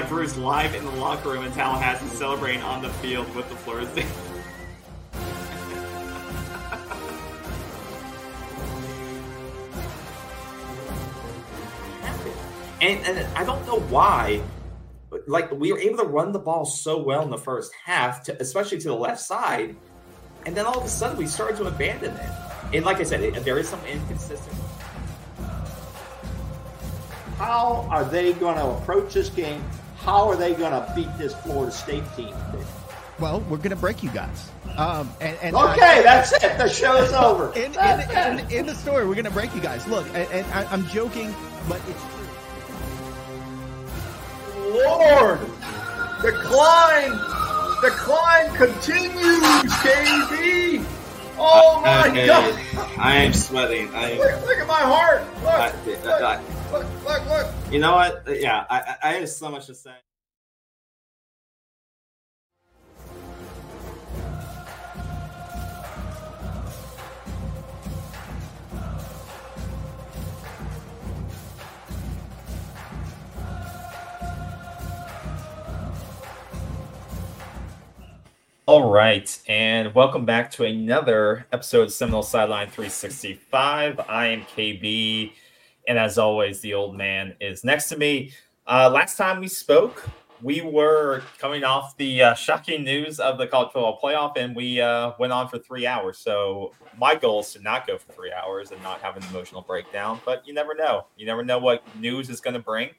have Bruce live in the locker room in Tallahassee celebrating on the field with the State. and, and I don't know why. Like we were able to run the ball so well in the first half, to, especially to the left side, and then all of a sudden we started to abandon it. And like I said, it, there is some inconsistency. How are they going to approach this game? How are they going to beat this Florida State team? Well, we're going to break you guys. Um, and, and okay, I, that's it. The show's over. In, in, in, in, the story, we're going to break you guys. Look, and, and I, I'm joking, but it's true. Lord, the climb, the climb continues, KB. Oh my okay. God! I am sweating. I am, look, look, at my heart. Look, I, look, I, look, look, look. You know what? Yeah, I, I have so much to say. All right, and welcome back to another episode of Seminole Sideline 365. I am KB, and as always, the old man is next to me. Uh, last time we spoke, we were coming off the uh, shocking news of the college football playoff, and we uh, went on for three hours. So my goal is to not go for three hours and not have an emotional breakdown. But you never know. You never know what news is going to bring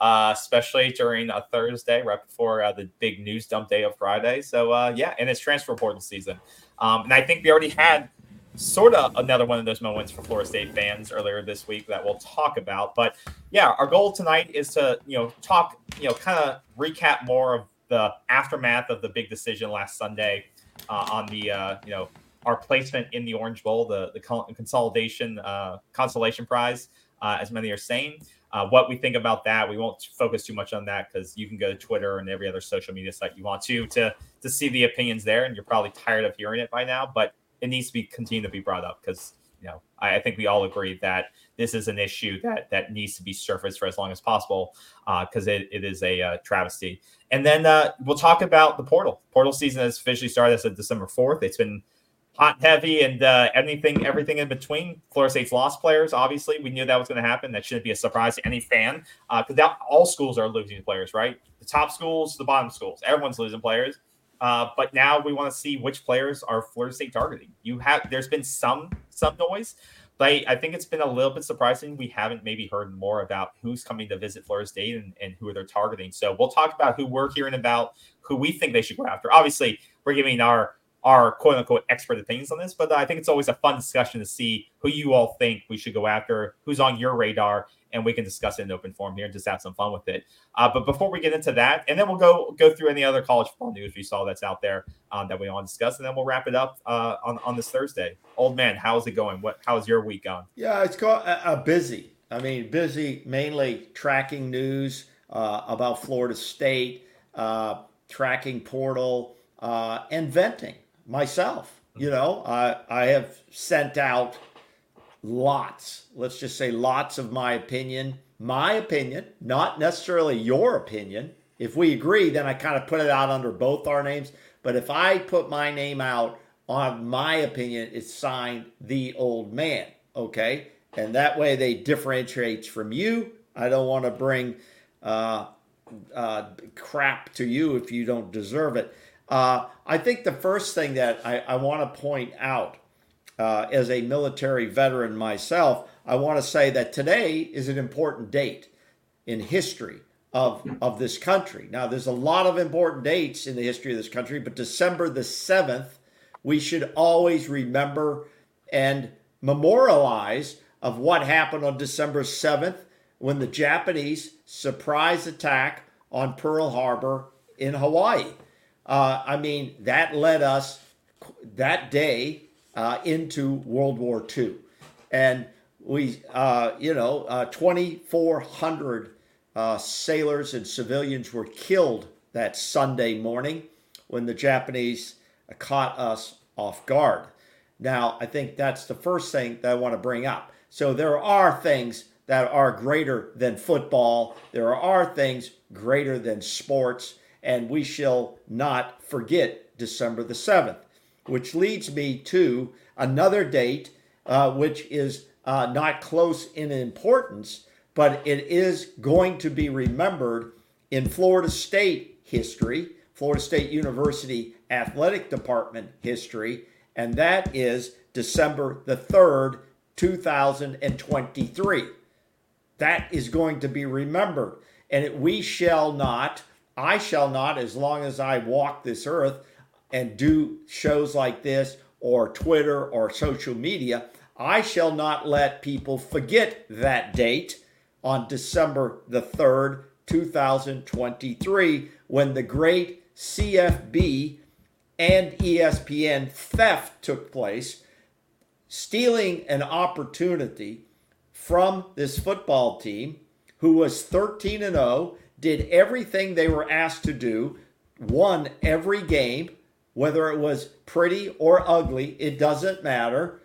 uh, especially during a Thursday, right before uh, the big news dump day of Friday. So, uh, yeah, and it's transfer portal season. Um, and I think we already had sort of another one of those moments for Florida State fans earlier this week that we'll talk about. But yeah, our goal tonight is to, you know, talk, you know, kind of recap more of the aftermath of the big decision last Sunday uh, on the, uh, you know, our placement in the Orange Bowl, the, the consolidation, uh, consolation prize, uh, as many are saying. Uh, what we think about that, we won't focus too much on that because you can go to Twitter and every other social media site you want to to to see the opinions there, and you're probably tired of hearing it by now. But it needs to be continue to be brought up because you know I, I, think we all agree that this is an issue that that needs to be surfaced for as long as possible because uh, it, it is a uh, travesty. And then uh, we'll talk about the portal. Portal season has officially started as of December fourth. It's been hot and heavy and uh, anything everything in between. Florida State's lost players. Obviously, we knew that was going to happen. That shouldn't be a surprise to any fan because uh, all schools are losing players, right? The top schools, the bottom schools, everyone's losing players. Uh, but now we want to see which players are Florida State targeting. You have there's been some some noise, but I, I, think it's been a little bit surprising we haven't maybe heard more about who's coming to visit Florida State and, and who they're targeting. So we'll talk about who we're hearing about, who we think they should go after. Obviously, we're giving our our quote unquote expert opinions on this, but I think it's always a fun discussion to see who you all think we should go after, who's on your radar, and we can discuss it in open form here and just have some fun with it. Uh, but before we get into that, and then we'll go go through any other college football news we saw that's out there um, that we want to discuss, and then we'll wrap it up uh, on on this Thursday. Old man, how's it going? What how's your week going? Yeah, it's called uh, uh, busy. I mean, busy mainly tracking news uh, about Florida State, tracking portal, and venting myself. You know, I I have sent out lots, let's just say lots of my opinion, my opinion, not necessarily your opinion. If we agree, then I kind of put it out under both our names. But if I put my name out on my opinion, it's signed the old man. Okay. And that way they differentiates from you. I don't want to bring uh, uh, crap to you if you don't deserve it. Uh, I think the first thing that I, I want to point out uh, as a military veteran myself, I want to say that today is an important date in history of, of this country. Now, there's a lot of important dates in the history of this country, but December the 7th, we should always remember and memorialize of what happened on December 7th when the Japanese surprise attack on Pearl Harbor in Hawaii. Uh, I mean, that led us that day uh, into World War II. And we, uh, you know, uh, 2,400 uh, sailors and civilians were killed that Sunday morning when the Japanese caught us off guard. Now, I think that's the first thing that I want to bring up. So there are things that are greater than football. There are things greater than sports, and we shall not forget December the 7th, which leads me to another date, uh, which is uh, not close in importance, but it is going to be remembered in Florida State history, Florida State University Athletic Department history, and that is December the 3rd, 2023. That is going to be remembered. And it, we shall not, I shall not, as long as I walk this earth and do shows like this or Twitter or social media, I shall not let people forget that date on December the 3rd, 2023, when the great CFB and ESPN theft took place, stealing an opportunity from this football team who was 13 and 0, did everything they were asked to do, won every game, whether it was pretty or ugly, it doesn't matter.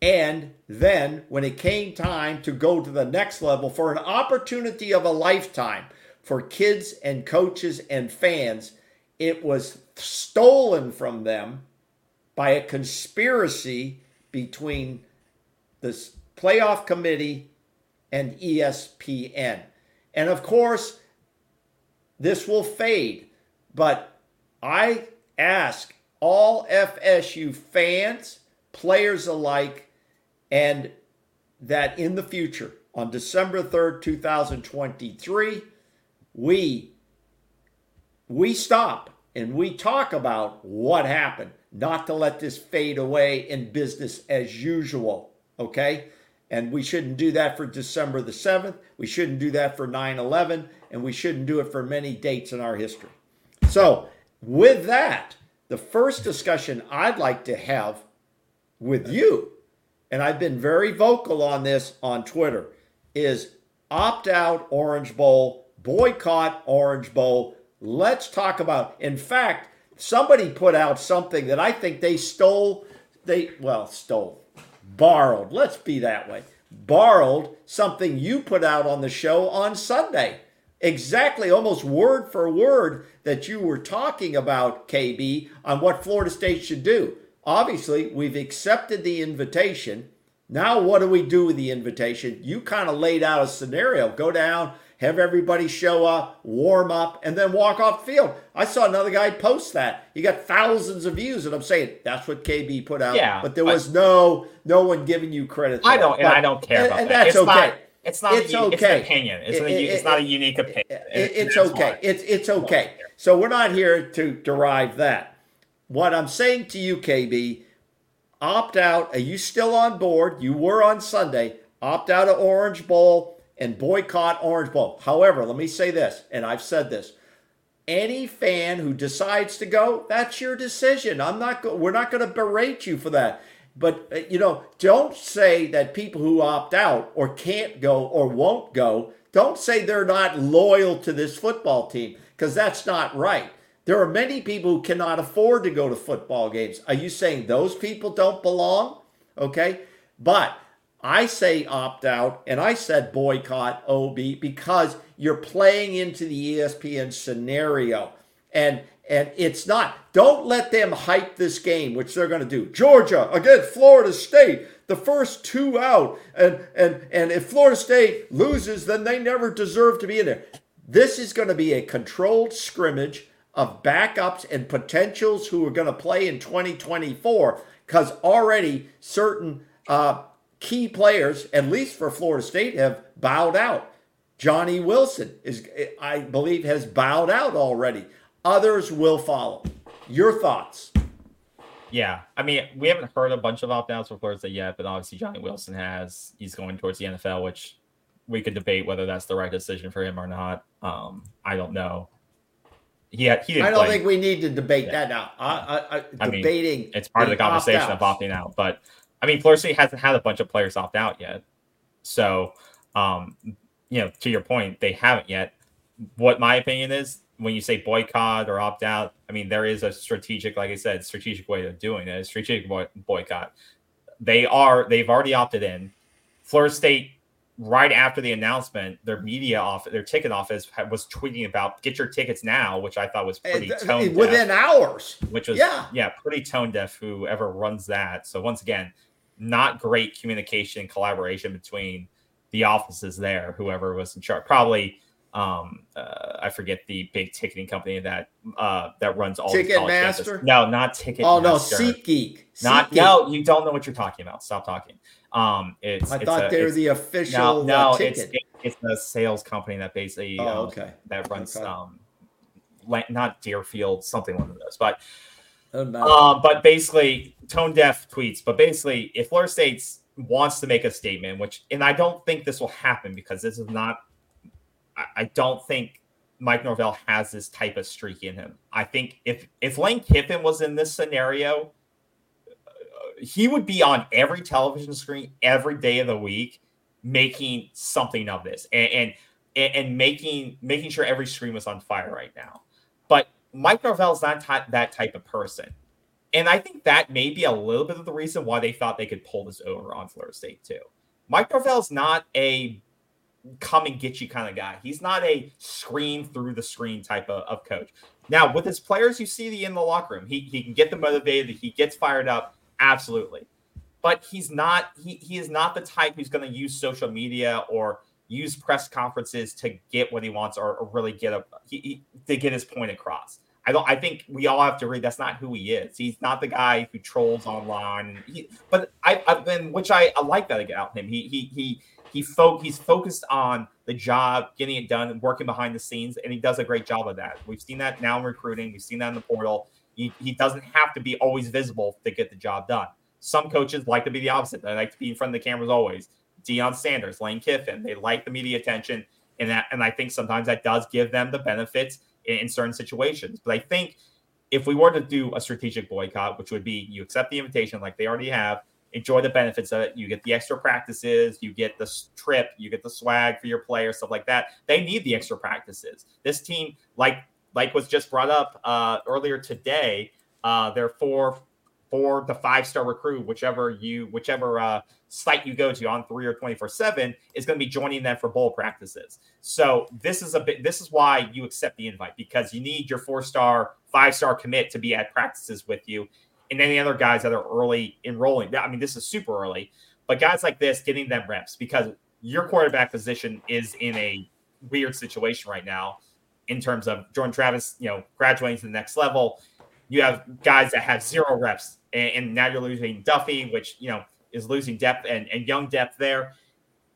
And then when it came time to go to the next level for an opportunity of a lifetime for kids and coaches and fans, it was stolen from them by a conspiracy between this playoff committee and ESPN. And of course, this will fade, but I ask all FSU fans, players alike, and that in the future, on December 3rd, 2023, we we stop and we talk about what happened, not to let this fade away in business as usual, okay? And we shouldn't do that for December the 7th. We shouldn't do that for 9 11. And we shouldn't do it for many dates in our history. So, with that, the first discussion I'd like to have with you, and I've been very vocal on this on Twitter, is opt out Orange Bowl, boycott Orange Bowl. Let's talk about, in fact, somebody put out something that I think they stole, they, well, stole borrowed, let's be that way, borrowed something you put out on the show on Sunday. Exactly, almost word for word that you were talking about, KB, on what Florida State should do. Obviously, we've accepted the invitation. Now, what do we do with the invitation? You kind of laid out a scenario. Go down, have everybody show up, warm up, and then walk off field. I saw another guy post that. He got thousands of views, and I'm saying that's what KB put out. Yeah, but there was no no one giving you credit. I don't, and I don't care about and that. That's it's okay. Not, it's not. It's a, okay. It's an opinion. It's, It- an, it- it's not a unique opinion. It- And- it's and okay. why. It's it's okay. So we're not here to derive that. What I'm saying to you, KB, opt out. Are you still on board? You were on Sunday. Opt out of Orange Bowl and boycott Orange Bowl. However, let me say this, and I've said this. Any fan who decides to go, that's your decision. I'm not go- we're not going to berate you for that. But uh, you know, don't say that people who opt out or can't go or won't go, don't say they're not loyal to this football team because that's not right. There are many people who cannot afford to go to football games. Are you saying those people don't belong? Okay? But I say opt out and I said boycott OB because you're playing into the ESPN scenario. And and it's not. Don't let them hype this game, which they're going to do. Georgia against Florida State, the first two out, and and and if Florida State loses, then they never deserve to be in there. This is going to be a controlled scrimmage of backups and potentials who are going to play in 2024 because already certain uh, key players, at least for Florida State, have bowed out. Johnny Wilson is, I believe, has bowed out already. Others will follow. Your thoughts? Yeah, I mean, we haven't heard a bunch of opt outs for Florida State yet, but obviously Johnny Wilson has. He's going towards the NFL, which we could debate whether that's the right decision for him or not. Um, I don't know. He had, he I don't play. think we need to debate Yeah. that now. I, I, I, I mean, debating it's part of the conversation of opt-outs. opting out. But I mean, Florida State hasn't had a bunch of players opt out yet. So, um, you know, to your point, they haven't yet. What my opinion is, when you say boycott or opt out, I mean, there is a strategic, like I said, strategic way of doing it. A strategic boy- boycott. They are, they've already opted in. Florida State right after the announcement, their media office, their ticket office was tweeting about get your tickets now, which I thought was pretty tone within deaf, hours. Which was yeah, yeah, pretty tone deaf. Whoever runs that. So once again, not great communication and collaboration between the offices there. Whoever was in charge, probably um uh, I forget the big ticketing company that uh that runs all Ticketmaster. No, not Ticket. Oh no, SeatGeek. Not Seat no, you don't know what you're talking about. Stop talking. Um, it's I it's thought a, they were the official. No, no uh, it's it, it's a sales company that basically oh, um, okay. that runs Okay. um not Deerfield, something one of those, but Doesn't um, but basically, tone deaf tweets. But basically, if Florida State wants to make a statement, which, and I don't think this will happen because this is not, I, I don't think Mike Norvell has this type of streak in him. I think if if Lane Kiffin was in this scenario, uh, he would be on every television screen every day of the week, making something of this and and, and making making sure every screen was on fire right now. Mike Norvell's not that type of person. And I think that may be a little bit of the reason why they thought they could pull this over on Florida State too. Mike Norvell's not a come and get you kind of guy. He's not a scream through the screen type of, of coach. Now, with his players, you see the in the locker room. He, he can get them motivated, he gets fired up, absolutely. But he's not he, he is not the type who's going to use social media or use press conferences to get what he wants or, or really get a he, he, to get his point across. I don't. I think we all have to read. That's not who he is. He's not the guy who trolls online. He, but I, I've been, which I, I like that about him. He, he, he, he fo- He's focused on the job, getting it done, and working behind the scenes, and he does a great job of that. We've seen that now in recruiting. We've seen that in the portal. He, he doesn't have to be always visible to get the job done. Some coaches like to be the opposite. They like to be in front of the cameras always. Deion Sanders, Lane Kiffin, they like the media attention, and that, and I think sometimes that does give them the benefits in, in certain situations. But I think if we were to do a strategic boycott, which would be you accept the invitation like they already have, enjoy the benefits of it. You get the extra practices, you get the trip, you get the swag for your players, stuff like that. They need the extra practices. This team, like like was just brought up uh, earlier today, uh, they're four for the five star recruit, whichever you whichever uh, site you go to on three or twenty four seven is going to be joining them for bowl practices. So this is a bit. This is why you accept the invite because you need your four star, five star commit to be at practices with you, and any other guys that are early enrolling. I mean, this is super early, but guys like this getting them reps because your quarterback position is in a weird situation right now in terms of Jordan Travis, you know, graduating to the next level. You have guys that have zero reps, and, and now you're losing Duffy, which you know is losing depth and, and young depth there.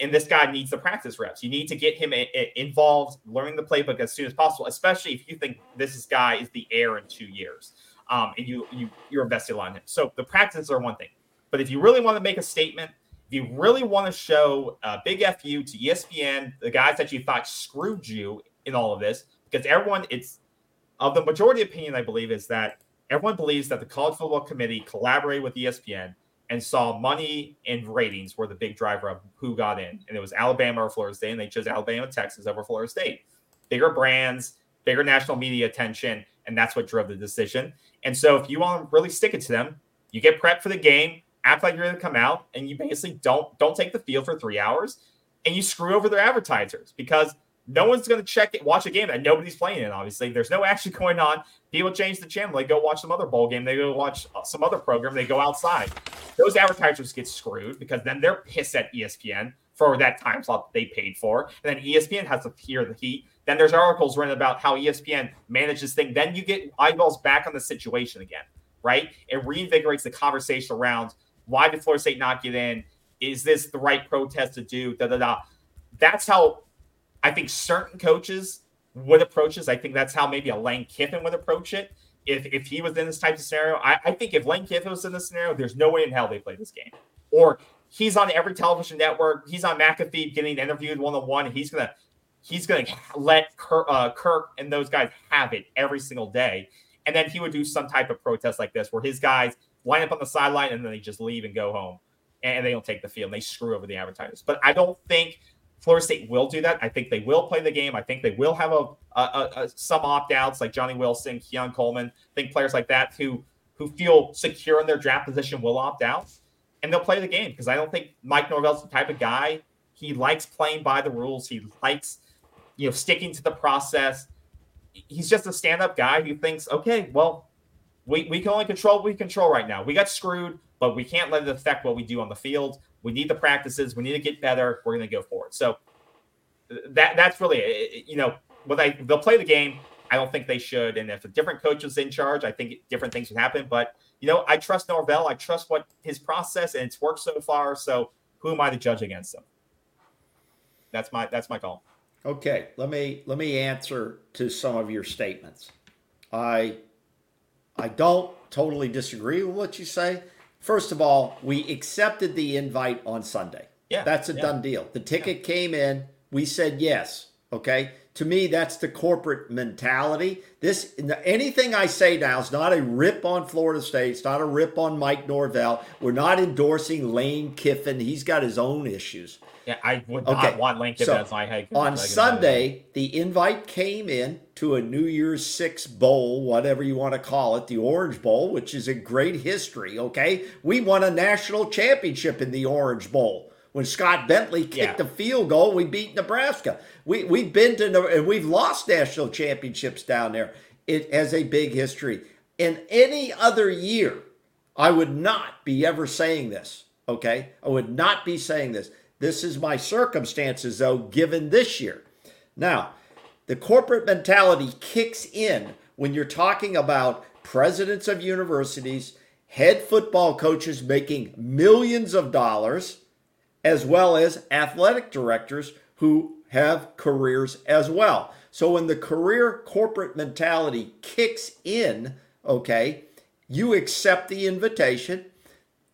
And this guy needs the practice reps. You need to get him a, a involved, learning the playbook as soon as possible, especially if you think this is guy is the heir in two years, um, and you you you're invested on him. So the practices are one thing, but if you really want to make a statement, if you really want uh, to show a big fu to ESPN, the guys that you thought screwed you in all of this, because everyone it's of the majority opinion, I believe, is that everyone believes that the college football committee collaborated with ESPN and saw money and ratings were the big driver of who got in. And it was Alabama or Florida State, and they chose Alabama, Texas over Florida State. Bigger brands, bigger national media attention, and that's what drove the decision. And so if you want to really stick it to them, you get prepped for the game, act like you're going to come out, and you basically don't don't take the field for three hours, and you screw over their advertisers because no one's going to check it, watch a game that nobody's playing in. Obviously, there's no action going on. People change the channel. They go watch some other bowl game. They go watch uh, some other program. They go outside. Those advertisers get screwed because then they're pissed at ESPN for that time slot that they paid for. And then ESPN has to hear the heat. Then there's articles written about how ESPN manages thing. Then you get eyeballs back on the situation again, right? It reinvigorates the conversation around why did Florida State not get in? Is this the right protest to do? Da da da. That's how I think certain coaches would approach this. I think that's how maybe a Lane Kiffin would approach it if, if he was in this type of scenario. I, I think if Lane Kiffin was in this scenario, there's no way in hell they play this game. Or he's on every television network. He's on McAfee getting interviewed one on one. He's gonna he's gonna let Kirk, uh, Kirk and those guys have it every single day. And then he would do some type of protest like this, where his guys line up on the sideline and then they just leave and go home, and they don't take the field. And they screw over the advertisers. But I don't think Florida State will do that. I think they will play the game. I think they will have a, a, a some opt outs like Johnny Wilson, Keon Coleman. I think players like that who who feel secure in their draft position will opt out, and they'll play the game because I don't think Mike Norvell's the type of guy he likes playing by the rules. He likes, you know, sticking to the process. He's just a stand-up guy who thinks, okay, well, we, we can only control what we control right now. We got screwed, but we can't let it affect what we do on the field. We need the practices. We need to get better. We're going to go for it. So that that's really, you know, when they they'll play the game. I don't think they should. And if a different coach was in charge, I think different things would happen. But you know, I trust Norvell. I trust what his process, and it's worked so far. So who am I to judge against him? That's my that's my call. Okay, let me let me answer to some of your statements. I I don't totally disagree with what you say. First of all, we accepted the invite on Sunday. Yeah, that's a yeah. done deal. The ticket yeah. came in. We said yes. Okay. To me, that's the corporate mentality. This anything I say now is not a rip on Florida State. It's not a rip on Mike Norvell. We're not endorsing Lane Kiffin. He's got his own issues. Yeah, I would not want Lane Kiffin so, as my head. On Sunday, the invite came in to a New Year's Six Bowl, whatever you want to call it, the Orange Bowl, which is a great history. Okay, we won a national championship in the Orange Bowl when Scott Bentley kicked yeah. a field goal. We beat Nebraska. We we've been to and we've lost national championships down there. It has a big history. In any other year, I would not be ever saying this. Okay, I would not be saying this. This is my circumstances, though, given this year. Now, the corporate mentality kicks in when you're talking about presidents of universities, head football coaches making millions of dollars, as well as athletic directors who have careers as well. So when the career corporate mentality kicks in, okay, you accept the invitation.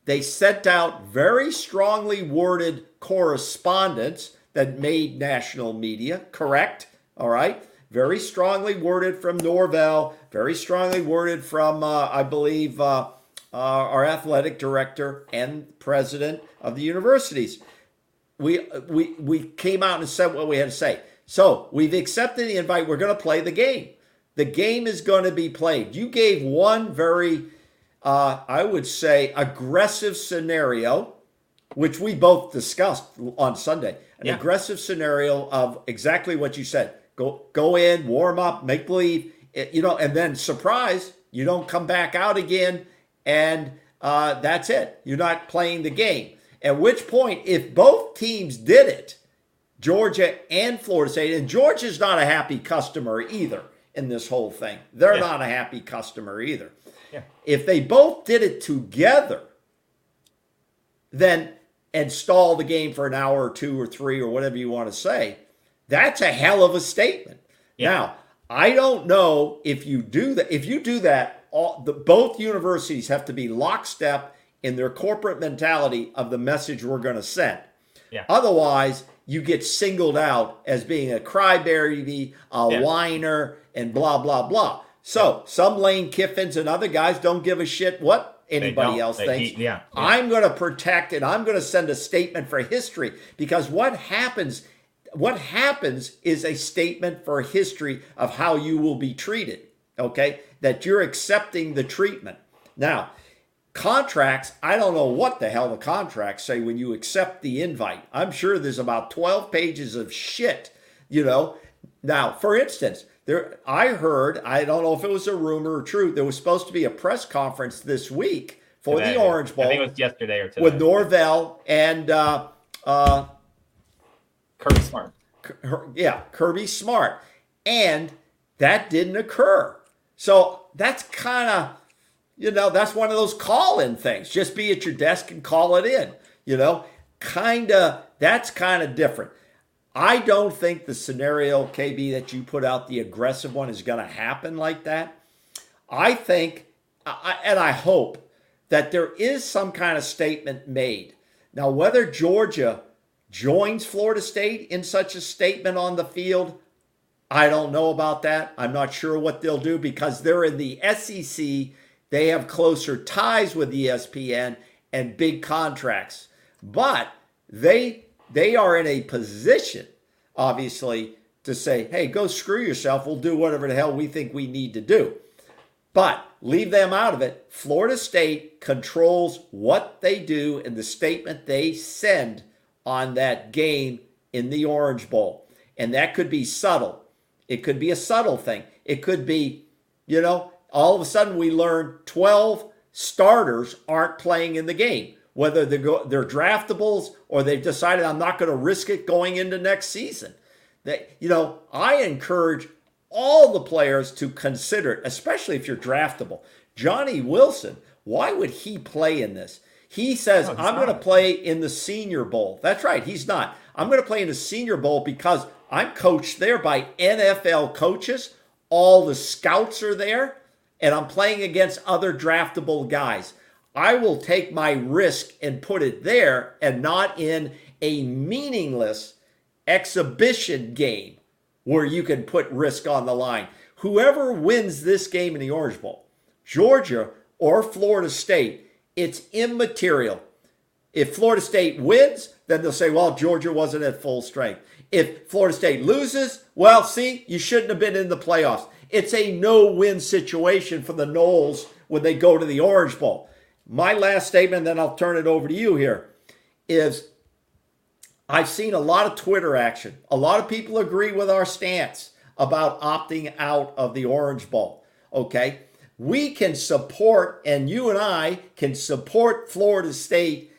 They sent out very strongly worded correspondence that made national media, correct? All right. Very strongly worded from Norvell, very strongly worded from, uh, I believe, uh, uh, our athletic director and president of the universities. We, we, we came out and said what we had to say. So we've accepted the invite. We're going to play the game. The game is going to be played. You gave one very, uh, I would say, aggressive scenario which we both discussed on Sunday. An yeah. aggressive scenario of exactly what you said. Go go in, warm up, make believe, you know, and then surprise, you don't come back out again, and uh, that's it. You're not playing the game. At which point, if both teams did it, Georgia and Florida State, and Georgia's not a happy customer either in this whole thing. They're yeah. not a happy customer either. Yeah. If they both did it together, then and stall the game for an hour or two or three or whatever you want to say, that's a hell of a statement. Yeah. Now, I don't know if you do that. If you do that, all, the, both universities have to be lockstep in their corporate mentality of the message we're going to send. Yeah. Otherwise, you get singled out as being a crybaby, a yeah. whiner, and blah blah blah. So some Lane Kiffins and other guys don't give a shit what anybody else they, thinks. He, yeah, yeah. I'm going to protect and I'm going to send a statement for history because what happens what happens is a statement for history of how you will be treated, okay? That you're accepting the treatment. Now, contracts, I don't know what the hell the contracts say when you accept the invite. I'm sure there's about 12 pages of shit, you know. Now, for instance, there, I heard, I don't know if it was a rumor or true, there was supposed to be a press conference this week for today. the Orange Bowl. I think it was yesterday or today. With Norvell and uh, uh, Kirby Smart. Yeah, Kirby Smart. And that didn't occur. So that's kind of, you know, that's one of those call in things. Just be at your desk and call it in, you know, kind of, that's kind of different. I don't think the scenario, KB, that you put out, the aggressive one, is going to happen like that. I think, and I hope, that there is some kind of statement made. Now, whether Georgia joins Florida State in such a statement on the field, I don't know about that. I'm not sure what they'll do because they're in the SEC. They have closer ties with ESPN and big contracts. But they they are in a position, obviously, to say, hey, go screw yourself. We'll do whatever the hell we think we need to do. But leave them out of it. Florida State controls what they do and the statement they send on that game in the Orange Bowl. And that could be subtle. It could be a subtle thing. It could be, you know, all of a sudden we learn 12 starters aren't playing in the game, whether they're, go, they're draftables or they've decided I'm not going to risk it going into next season. That, you know, I encourage all the players to consider it, especially if you're draftable. Johnny Wilson, why would he play in this? He says, no, I'm going to play in the Senior Bowl. That's right, he's not. I'm going to play in the Senior Bowl because I'm coached there by NFL coaches. All the scouts are there, and I'm playing against other draftable guys. I will take my risk and put it there and not in a meaningless exhibition game where you can put risk on the line. Whoever wins this game in the Orange Bowl, Georgia or Florida State, it's immaterial. If Florida State wins, then they'll say, well, Georgia wasn't at full strength. If Florida State loses, well, see, you shouldn't have been in the playoffs. It's a no win situation for the Noles when they go to the Orange Bowl. My last statement, then I'll turn it over to you here, is I've seen a lot of Twitter action. A lot of people agree with our stance about opting out of the Orange Bowl. Okay. We can support, and you and I can support Florida State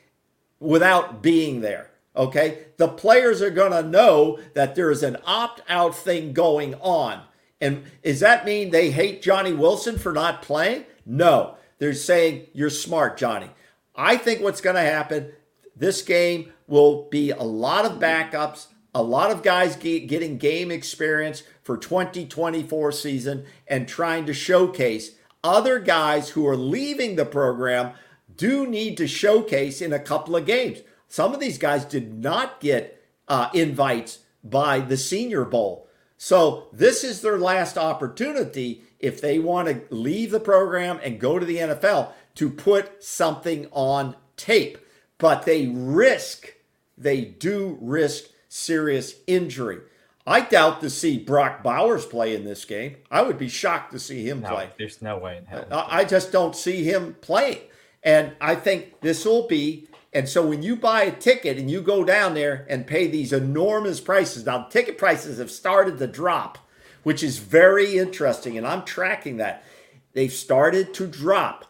without being there. Okay. The players are going to know that there is an opt out thing going on. And does that mean they hate Johnny Wilson for not playing? No. They're saying, you're smart, Johnny. I think what's going to happen this game will be a lot of backups, a lot of guys getting game experience for 2024 season and trying to showcase other guys who are leaving the program do need to showcase in a couple of games. Some of these guys did not get uh, invites by the Senior Bowl. So this is their last opportunity if they want to leave the program and go to the NFL to put something on tape. But they risk, they do risk serious injury. I doubt to see Brock Bowers play in this game. I would be shocked to see him no, play. There's no way in hell. I just don't see him playing. And I think this will be and so when you buy a ticket and you go down there and pay these enormous prices, now ticket prices have started to drop, which is very interesting. And I'm tracking that. They've started to drop.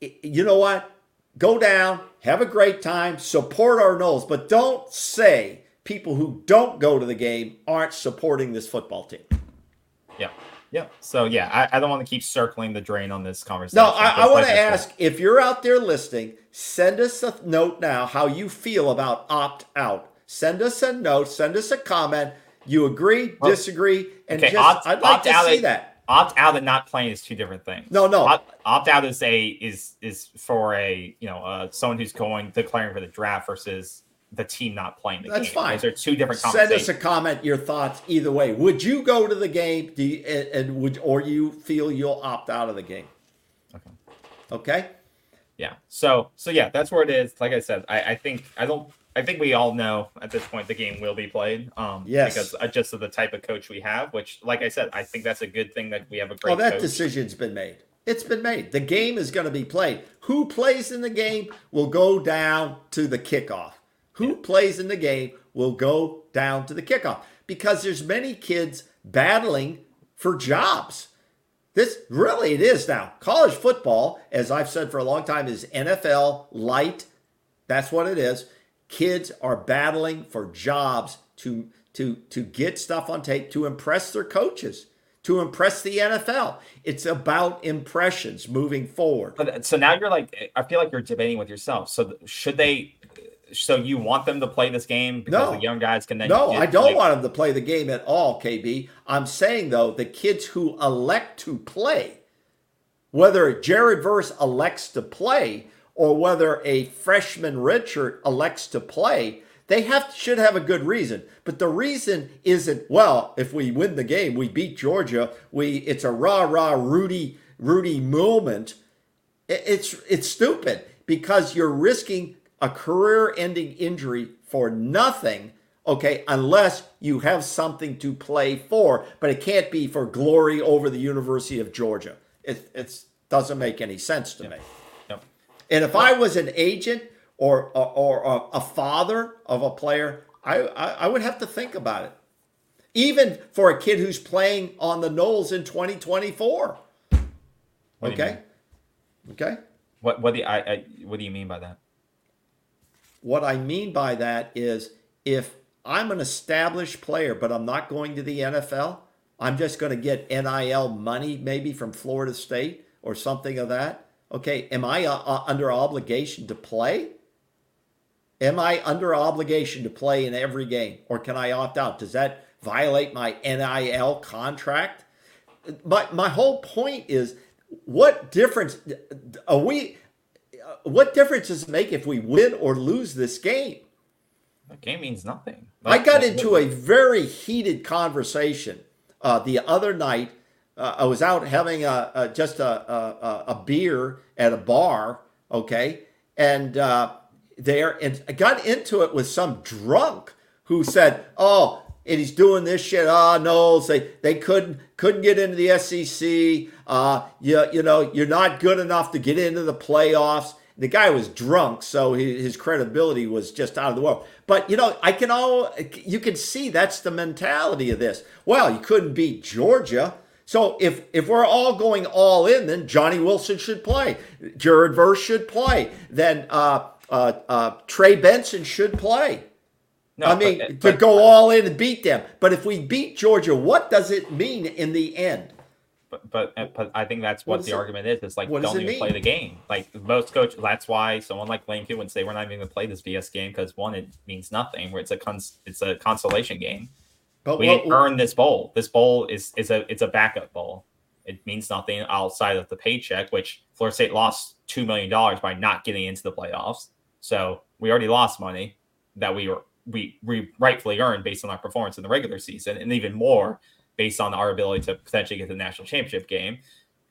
You know what? Go down, have a great time, support our Noles, but don't say people who don't go to the game aren't supporting this football team. Yeah. Yeah. So yeah, I, I don't want to keep circling the drain on this conversation. No, I, I want to ask if you're out there listening, send us a note now how you feel about opt out. Send us a note, send us a comment. You agree, disagree, and okay, just opt, I'd like to see that. Opt out and not playing is two different things. No, no. Opt, opt out is a is is for a you know uh, someone who's going declaring for the draft versus the team not playing the That's game. fine. Those are two different. Send us a comment, your thoughts either way. Would you go to the game? Do you, and, and would or you feel you'll opt out of the game? Okay. Okay. Yeah. So so yeah, that's where it is. Like I said, I, I think I don't. I think we all know at this point the game will be played. Um, yes. Because uh, just of the type of coach we have, which, like I said, I think that's a good thing that we have a great. Oh, that coach. decision's been made. It's been made. The game is going to be played. Who plays in the game will go down to the kickoff who plays in the game will go down to the kickoff because there's many kids battling for jobs. This really it is now. College football, as I've said for a long time, is NFL light. That's what it is. Kids are battling for jobs to to to get stuff on tape to impress their coaches, to impress the NFL. It's about impressions moving forward. But so now you're like I feel like you're debating with yourself. So should they so you want them to play this game because no. the young guys can then no i don't like, want them to play the game at all kb i'm saying though the kids who elect to play whether jared verse elects to play or whether a freshman richard elects to play they have should have a good reason. But the reason isn't well if we win the game we beat georgia we it's a rah rah rudy rudy moment. It's it's stupid because you're risking a career ending injury for nothing, okay, unless you have something to play for, but it can't be for glory over the University of Georgia. It it's, doesn't make any sense to yep. me. Yep. And if I was an agent or or, or a father of a player, I, I, I would have to think about it. Even for a kid who's playing on the Noles in 2024. Okay. Okay. What what do you, I, I what do you mean by that? What I mean by that is if I'm an established player, but I'm not going to the NFL, I'm just going to get NIL money maybe from Florida State or something of that. Okay, am I uh, uh, under obligation to play? Am I under obligation to play in every game or can I opt out? Does that violate my NIL contract? But my whole point is what difference are we what difference does it make if we win or lose this game? The game means nothing. I got into a very heated conversation uh, the other night. Uh, I was out having a, a just a, a, a, beer at a bar, okay, and uh, there, and I got into it with some drunk who said, "Oh, and he's doing this shit. Ah, oh, Noles, they they couldn't couldn't get into the SEC. Uh, you, you know, you're not good enough to get into the playoffs. The guy was drunk, so his, his credibility was just out of the world. But you know, I can all you can see that's the mentality of this. Well, you couldn't beat Georgia. So if if we're all going all in, then Johnny Wilson should play, Jared Verse should play, then uh, uh, uh, Trey Benson should play. No, I mean, but, but, to go all in and beat them. But if we beat Georgia, what does it mean in the end? But but, uh, but I think that's what, what the it, argument is. It's like don't even mean? play the game. Like most coach, that's why someone like Lane Kiffin would say we're not even going to play this BS game because one, it means nothing. Where it's a cons, it's a consolation game. But we what, didn't earn this bowl. This bowl is is a it's a backup bowl. It means nothing outside of the paycheck, which Florida State lost two million dollars by not getting into the playoffs. So we already lost money that we were we, we rightfully earned based on our performance in the regular season, and even more based on our ability to potentially get to the national championship game.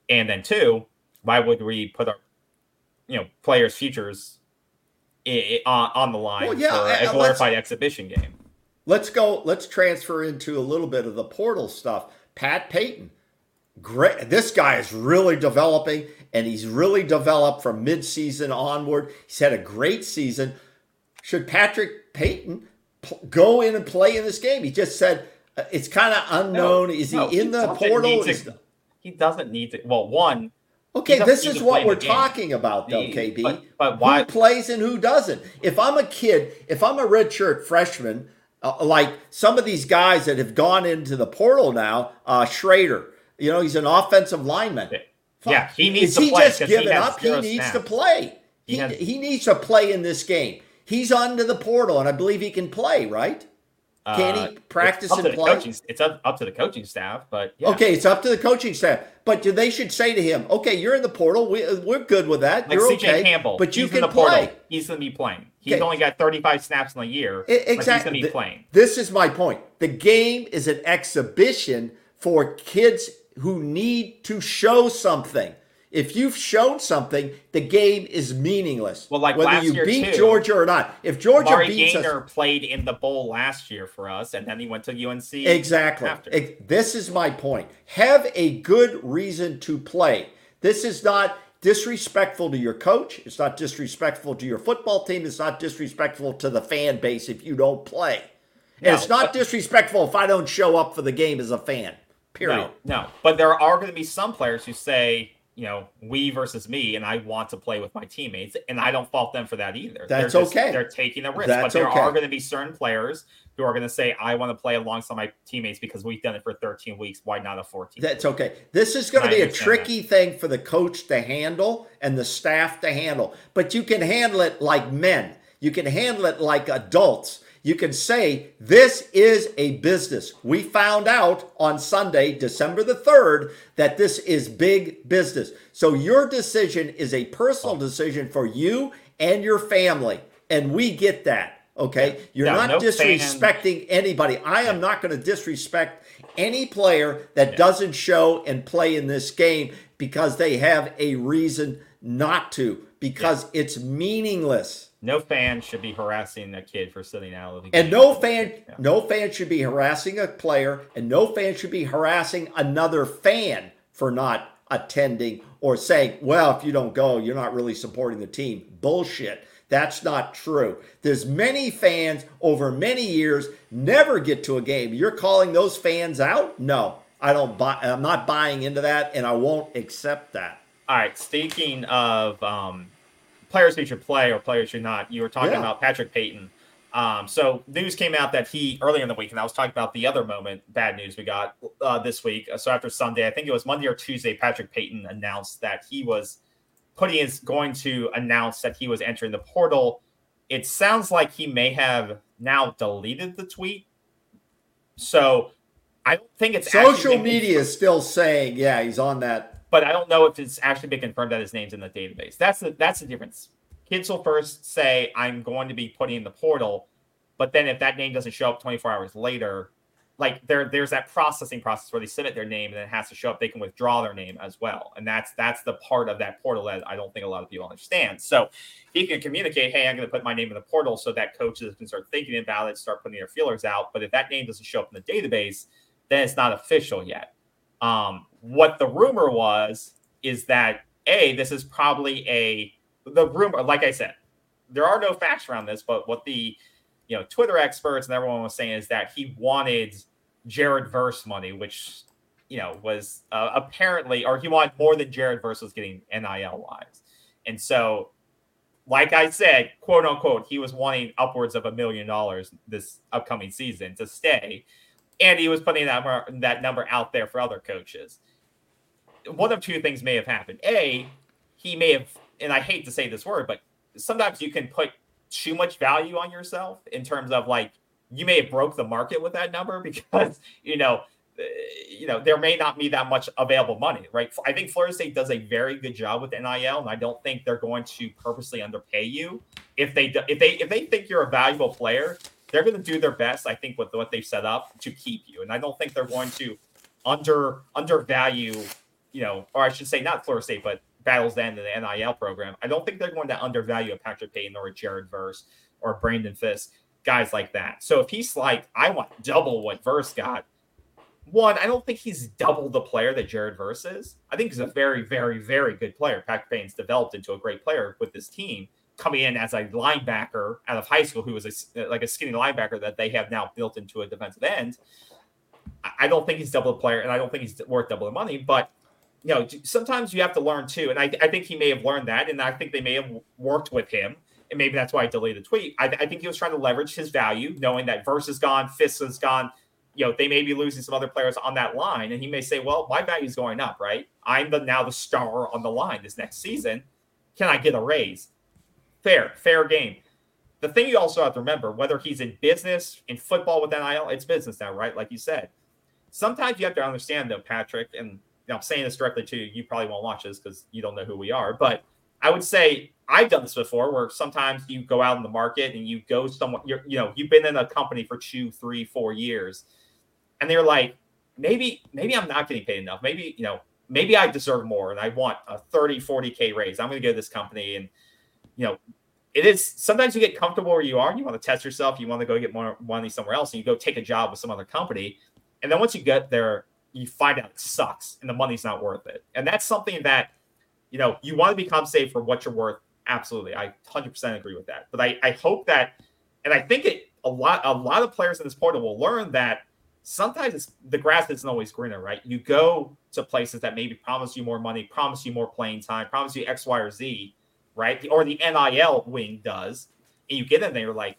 And then two, why would we put our you know players' futures I- I- on, on the line well, yeah, for a glorified exhibition game? Let's go. Let's transfer into a little bit of the portal stuff. Pat Payton, great. This guy is really developing, and he's really developed from midseason onward. He's had a great season. Should Patrick Payton go in and play in this game. He just said uh, it's kind of unknown. No, is he no, in the portal? To, he doesn't need to. Well, one. Okay, this is what we're talking about, though, KB. But, but why? Who plays and who doesn't? If I'm a kid, if I'm a redshirt freshman, uh, like some of these guys that have gone into the portal now, uh, Schrader, you know, he's an offensive lineman. Yeah, he needs to play. is to he play. just giving up? He needs snaps. to play. He, he, has, he needs to play in this game. He's onto the portal, and I believe he can play, right? Can he uh, practice and play? Coaching, it's up, up to the coaching staff, but yeah. okay, it's up to the coaching staff. But they should say to him, "Okay, you're in the portal. We, we're good with that. Like you're CJ okay, Campbell, but you can play. Portal. He's going to be playing. He's okay. only got 35 snaps in a year. It, exactly. he's going to be playing. This is my point. The game is an exhibition for kids who need to show something. If you've shown something, the game is meaningless. Well, like whether you beat too, Georgia or not. If Georgia Mari beats Gaynor us, played in the bowl last year for us, and then he went to UNC. Exactly. After. This is my point. Have a good reason to play. This is not disrespectful to your coach. It's not disrespectful to your football team. It's not disrespectful to the fan base if you don't play. And no, it's not but, disrespectful if I don't show up for the game as a fan. Period. No, no. But there are going to be some players who say, you know, we versus me, and I want to play with my teammates, and I don't fault them for that either. That's they're just, okay. They're taking a risk, That's but there okay. are going to be certain players who are going to say, "I want to play alongside my teammates because we've done it for 13 weeks. Why not a 14?" That's okay. This is going to be a tricky that. thing for the coach to handle and the staff to handle, but you can handle it like men. You can handle it like adults you can say, This is a business. We found out on Sunday, December the 3rd, that this is big business. So your decision is a personal oh. decision for you and your family. And we get that. Okay. You're not no disrespecting fan. anybody. I am not going to disrespect any player that yeah. doesn't show and play in this game because they have a reason not to, because yeah. it's meaningless. No fan should be harassing a kid for sitting out of the game. And no fan, yeah. no fan should be harassing a player, and no fan should be harassing another fan for not attending or saying, "Well, if you don't go, you're not really supporting the team." Bullshit. That's not true. There's many fans over many years never get to a game. You're calling those fans out? No, I don't buy. I'm not buying into that, and I won't accept that. All right. Speaking of um, players who should play or players who not, you were talking yeah. about Patrick Payton. Um, so news came out that he earlier in the week, and I was talking about the other moment, bad news we got uh, this week. So after Sunday, I think it was Monday or Tuesday, Patrick Payton announced that he was putting is going to announce that he was entering the portal. It sounds like he may have now deleted the tweet. So I don't think it's social media is still saying, yeah, he's on that. But I don't know if it's actually been confirmed that his name's in the database. That's the that's the difference kids will first say, I'm going to be putting in the portal. But then if that name doesn't show up 24 hours later, like there, there's that processing process where they submit their name and it has to show up. They can withdraw their name as well, and that's that's the part of that portal that I don't think a lot of people understand. So he can communicate, "Hey, I'm going to put my name in the portal," so that coaches can start thinking about it, start putting their feelers out. But if that name doesn't show up in the database, then it's not official yet. Um, what the rumor was is that a this is probably a the rumor, like I said, there are no facts around this, but what the you know Twitter experts and everyone was saying is that he wanted Jared Verse money, which you know was uh, apparently, or he wanted more than Jared Verse was getting NIL wise, and so. Like I said, quote unquote, he was wanting upwards of a million dollars this upcoming season to stay, and he was putting that number, that number out there for other coaches. One of two things may have happened. A, he may have and I hate to say this word, but sometimes you can put too much value on yourself in terms of like you may have broke the market with that number because you know uh, you know there may not be that much available money right i think florida state does a very good job with nil and i don't think they're going to purposely underpay you if they do, if they if they think you're a valuable player they're going to do their best i think with what they've set up to keep you and i don't think they're going to under undervalue you know or i should say not florida state but Battle's End in the NIL program. I don't think they're going to undervalue a Patrick Payton or a Jared Verse or Brandon Fiske, guys like that. So if he's like, I want double what Verse got, one, I don't think he's double the player that Jared Verse is. I think he's a very, very, very good player. Patrick Payton's developed into a great player with this team, coming in as a linebacker out of high school who was a, uh, like a skinny linebacker that they have now built into a defensive end. I don't think he's double the player, and I don't think he's worth double the money, but you know, sometimes you have to learn too. And I, I think he may have learned that. And I think they may have worked with him. And maybe that's why I deleted the tweet. I, I think he was trying to leverage his value, knowing that Verse is gone, Fiske is gone. You know, they may be losing some other players on that line. And he may say, well, my value is going up, right? I'm the now the star on the line this next season. Can I get a raise? Fair, fair game. The thing you also have to remember, whether he's in business, in football with NIL, it's business now, right? Like you said. Sometimes you have to understand, though, Patrick, and I'm saying this directly to you. You probably won't watch this because you don't know who we are. But I would say I've done this before, where sometimes you go out in the market and you go somewhere. You know, you've been in a company for two, three, four years, and they're like, maybe, maybe I'm not getting paid enough. Maybe, you know, maybe I deserve more, and I want a 30, 40 k raise. I'm going to go to this company, and you know, it is sometimes you get comfortable where you are. You want to test yourself. You want to go get more money somewhere else, and you go take a job with some other company. And then once you get there, you find out it sucks and the money's not worth it. And that's something that, you know, you want to be compensated for what you're worth. Absolutely. I 100% agree with that. But I, I hope that, and I think it, a lot, a lot of players in this portal will learn that sometimes the grass isn't always greener, right? You go to places that maybe promise you more money, promise you more playing time, promise you X, Y, or Z, right? Or the NIL wing does. And you get in there, you're like,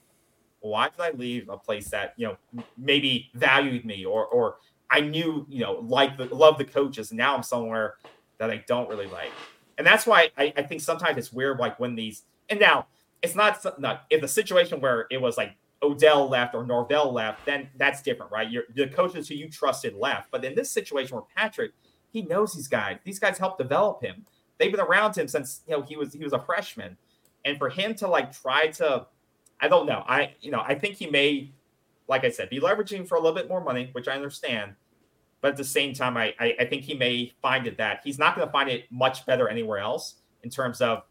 why did I leave a place that, you know, maybe valued me or, or, I knew, you know, like the love the coaches, and now I'm somewhere that I don't really like. And that's why I, I think sometimes it's weird, like when these and now it's not not if the situation where it was like Odell left or Norvell left, then that's different, right? You're, the coaches who you trusted left. But in this situation where Patrick, he knows these guys. These guys helped develop him. They've been around him since you know he was he was a freshman. And for him to like try to, I don't know. I you know I think he may like I said, be leveraging for a little bit more money, which I understand. But at the same time, I, I, I think he may find it that he's not going to find it much better anywhere else in terms of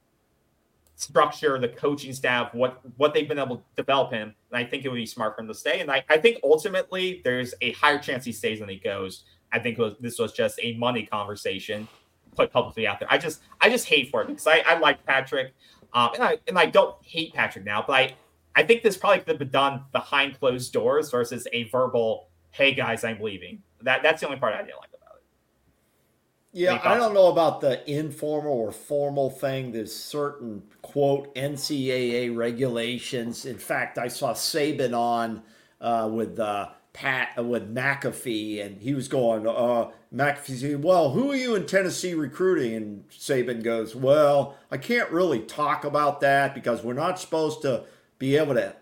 structure, the coaching staff, what what they've been able to develop him. And I think it would be smart for him to stay. And I, I think ultimately there's a higher chance he stays than he goes. I think was, this was just a money conversation put publicly out there. I just I just hate for it because I, I like Patrick. Um, and I and I don't hate Patrick now, but I I think this probably could have been done behind closed doors versus a verbal, "Hey guys, I'm leaving." That that's the only part I didn't like about it. Yeah, I don't know about the informal or formal thing. There's certain quote NCAA regulations. In fact, I saw Saban on uh, with uh, Pat with McAfee, and he was going, uh, McAfee Well, who are you in Tennessee recruiting? And Saban goes, Well, I can't really talk about that because we're not supposed to be able to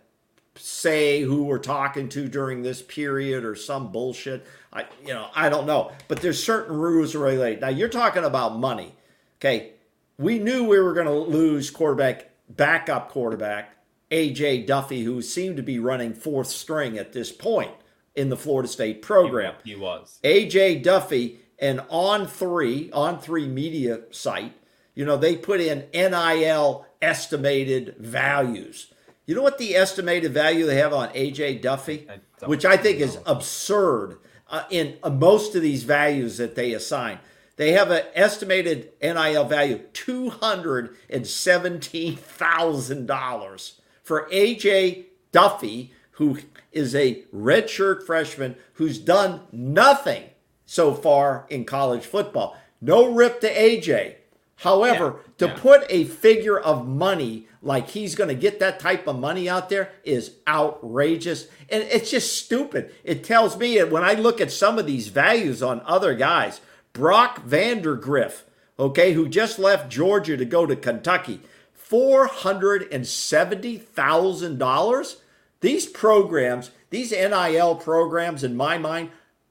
say who we're talking to during this period or some bullshit. I you know, I don't know. But there's certain rules related. Now you're talking about money. Okay. We knew we were gonna lose quarterback, backup quarterback, AJ Duffy, who seemed to be running fourth string at this point in the Florida State program. He, he was. AJ Duffy, and on three, on three media site, you know, they put in NIL estimated values. You know what the estimated value they have on AJ Duffy, I which I think know. is absurd uh, in uh, most of these values that they assign. They have an estimated NIL value two hundred and seventeen thousand dollars for AJ Duffy, who is a redshirt freshman who's done nothing so far in college football. No rip to AJ. However, yeah, to yeah. put a figure of money like he's going to get that type of money out there is outrageous. And it's just stupid. It tells me that when I look at some of these values on other guys, Brock Vandagriff, okay, who just left Georgia to go to Kentucky, $470,000. These programs, these NIL programs, in my mind,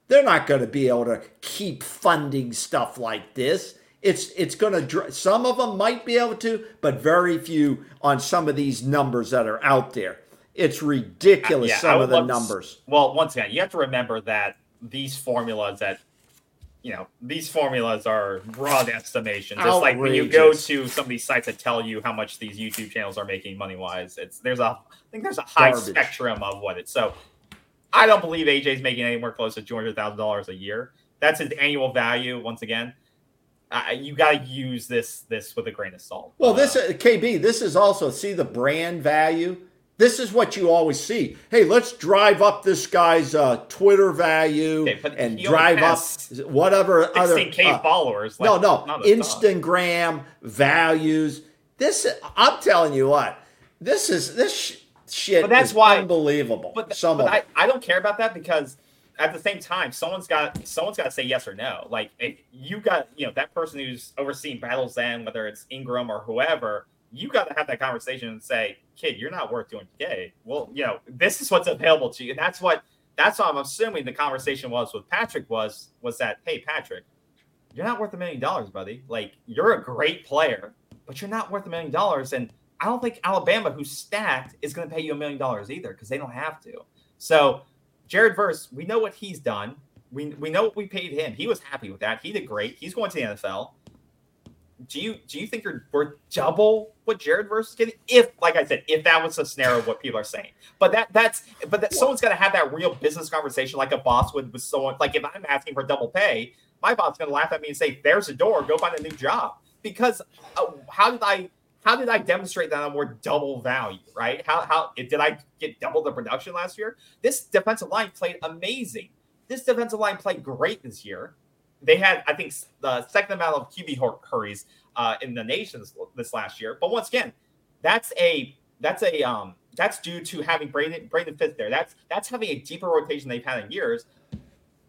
they're not going to be able to keep funding stuff like this. It's it's going to some of them might be able to, but very few on some of these numbers that are out there. It's ridiculous yeah, some of the numbers. To, well, once again, you have to remember that these formulas that you know these formulas are broad estimations. It's like when you go to some of these sites that tell you how much these YouTube channels are making money wise. It's there's a I think there's a high Garbage. spectrum of what it's so. I don't believe AJ's making anywhere close to two hundred thousand dollars a year. That's his annual value. Once again, uh, you got to use this this with a grain of salt. Well, this uh, KB, this is also see the brand value. This is what you always see. Hey, let's drive up this guy's uh, Twitter value okay, and drive up whatever other uh, followers. Like, no, no, Instagram values. This, I'm telling you what, this is this sh- shit. But that's why unbelievable. But, Some but I, I don't care about that because at the same time, someone's got someone's got to say yes or no. Like if you got you know that person who's overseeing Battle's End, whether it's Ingram or whoever you got to have that conversation and say, kid, you're not worth 200K. Well, you know, this is what's available to you. And that's what, that's what I'm assuming the conversation was with Patrick was, was that, hey, Patrick, you're not worth a million dollars, buddy. Like, you're a great player, but you're not worth a million dollars. And I don't think Alabama, who's stacked, is going to pay you a million dollars either because they don't have to. So, Jared Verse, we know what he's done. We, we know what we paid him. He was happy with that. He did great. He's going to the NFL do you do you think you're worth double what Jared Verse is getting? If, like I said, if that was a snare of what people are saying, but that that's but that someone's to have that real business conversation like a boss would with someone. Like if I'm asking for double pay, my boss is going to laugh at me and say, "There's a door, go find a new job." Because uh, how did I how did I demonstrate that I'm worth double value? Right? How how did I get double the production last year? This defensive line played amazing. This defensive line played great this year they had, I think, the second amount of QB hurries uh, in the nation this, last year. But once again, that's a that's a um that's due to having Braden Braden Fitz there. That's that's having a deeper rotation they've had in years.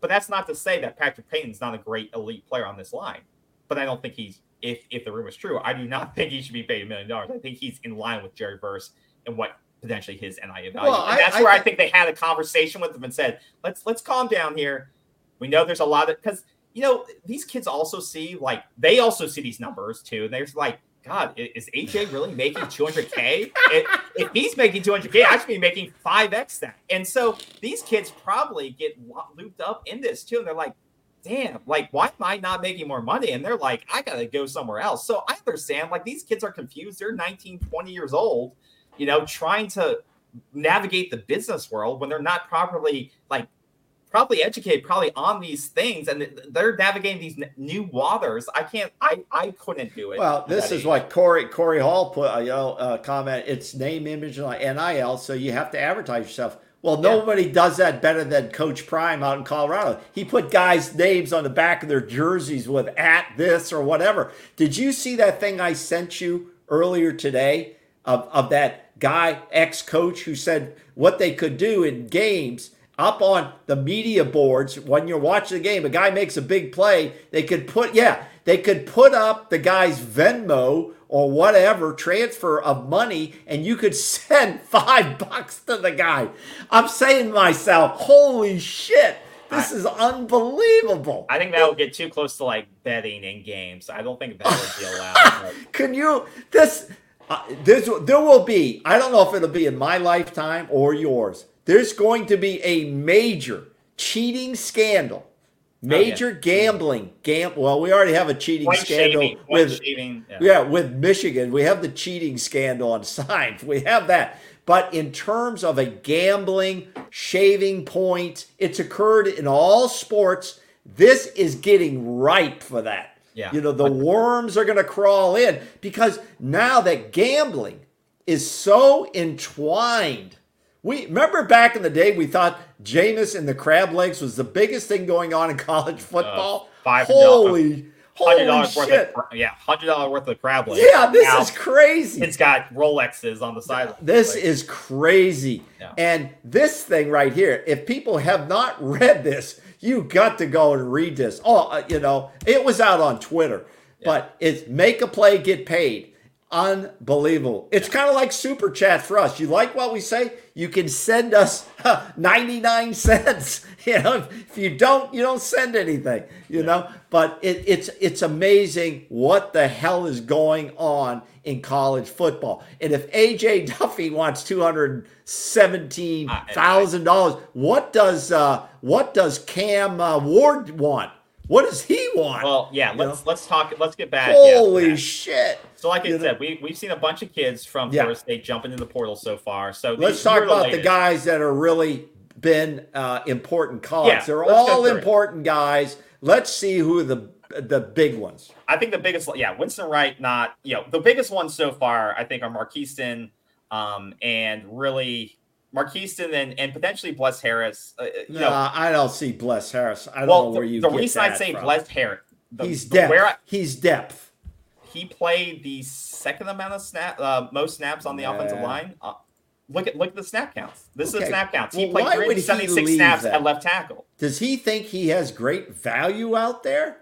But that's not to say that Patrick Payton's not a great elite player on this line. But I don't think he's if if the rumor is true, I do not think he should be paid a million dollars. I think he's in line with Jerry Verse and what potentially his NIL value. Well, and that's I, where I, I think they had a conversation with him and said, let's let's calm down here. We know there's a lot of because you know, these kids also see like they also see these numbers too. They're like, God, is AJ really making 200K? if, if he's making 200K, I should be making 5x that. And so these kids probably get looped up in this too. And they're like, damn, like, why am I not making more money? And they're like, I got to go somewhere else. So I understand, like, these kids are confused. They're 19, 20 years old, you know, trying to navigate the business world when they're not properly, like, probably educated probably on these things and they're navigating these new waters i can't i i couldn't do it Well, this is age. what Corey Corey Hall put a you know, uh, comment. It's name, image, and NIL, so you have to advertise yourself. Well, Yeah. nobody does that better than Coach Prime out in Colorado. He put guys' names on the back of their jerseys with at this or whatever. Did you see that thing I sent you earlier today of, of that guy, ex coach, who said what they could do in games up on the media boards when you're watching the game? A guy makes a big play, they could put, yeah, they could put up the guy's Venmo or whatever transfer of money and you could send five bucks to the guy. I'm saying to myself, holy shit, this is unbelievable. i think that would get too close to like betting in games i don't think that would be allowed but- Can you this uh, there's there will be I don't know if it'll be in my lifetime or yours. There's going to be a major cheating scandal. Oh, major gambling gam well we already have a cheating Point scandal shaving, with shaving, yeah. yeah, with Michigan. We have the cheating scandal on signs. We have that. But in terms of a gambling, shaving point, it's occurred in all sports. This is getting ripe for that. Yeah. You know, the worms are going to crawl in because now that gambling is so entwined. We remember back in the day we thought Jameis and the crab legs was the biggest thing going on in college football. five holy, holy dollars worth shit! of yeah, hundred dollars worth of crab legs. Yeah, this Now, is crazy. It's got Rolexes on the side. This is crazy. Yeah. And this thing right here, if people have not read this, you got to go and read this. Oh, uh, you know, it was out on Twitter, but it's make a play, get paid. Unbelievable. It's kind of like super chat for us. You like what we say? You can send us 99 cents. You know, if you don't, you don't send anything, you know, but it, it's, it's amazing what the hell is going on in college football. And if AJ Duffy wants two hundred seventeen thousand dollars, what does uh, what does Cam uh, Ward want? What does he want? Well, yeah. You Let's know? let's talk. Let's get back. yeah, Holy back. shit! So, like I You know- said, we we've seen a bunch of kids from Yeah. Florida State jump into the portal so far. So Let's talk about the guys that are really been uh, important cards. Yeah, They're all through it. important guys. Let's see who the the big ones. I think the biggest, yeah, Winston Wright. Not you know the biggest ones so far. I think are Markeston, um, and really Markeston and and potentially Bless Harris. Uh, you know, Nah, I don't see Bless Harris. I don't well, know where the, you the reason I say from. Bless Harris, the, He's depth. I, He's depth. he played the second amount of snap, uh, most snaps on the offensive line. Uh, look at look at the snap counts. This is Okay. snap counts. He Well, played he 376 snaps that? at left tackle. Does he think he has great value out there?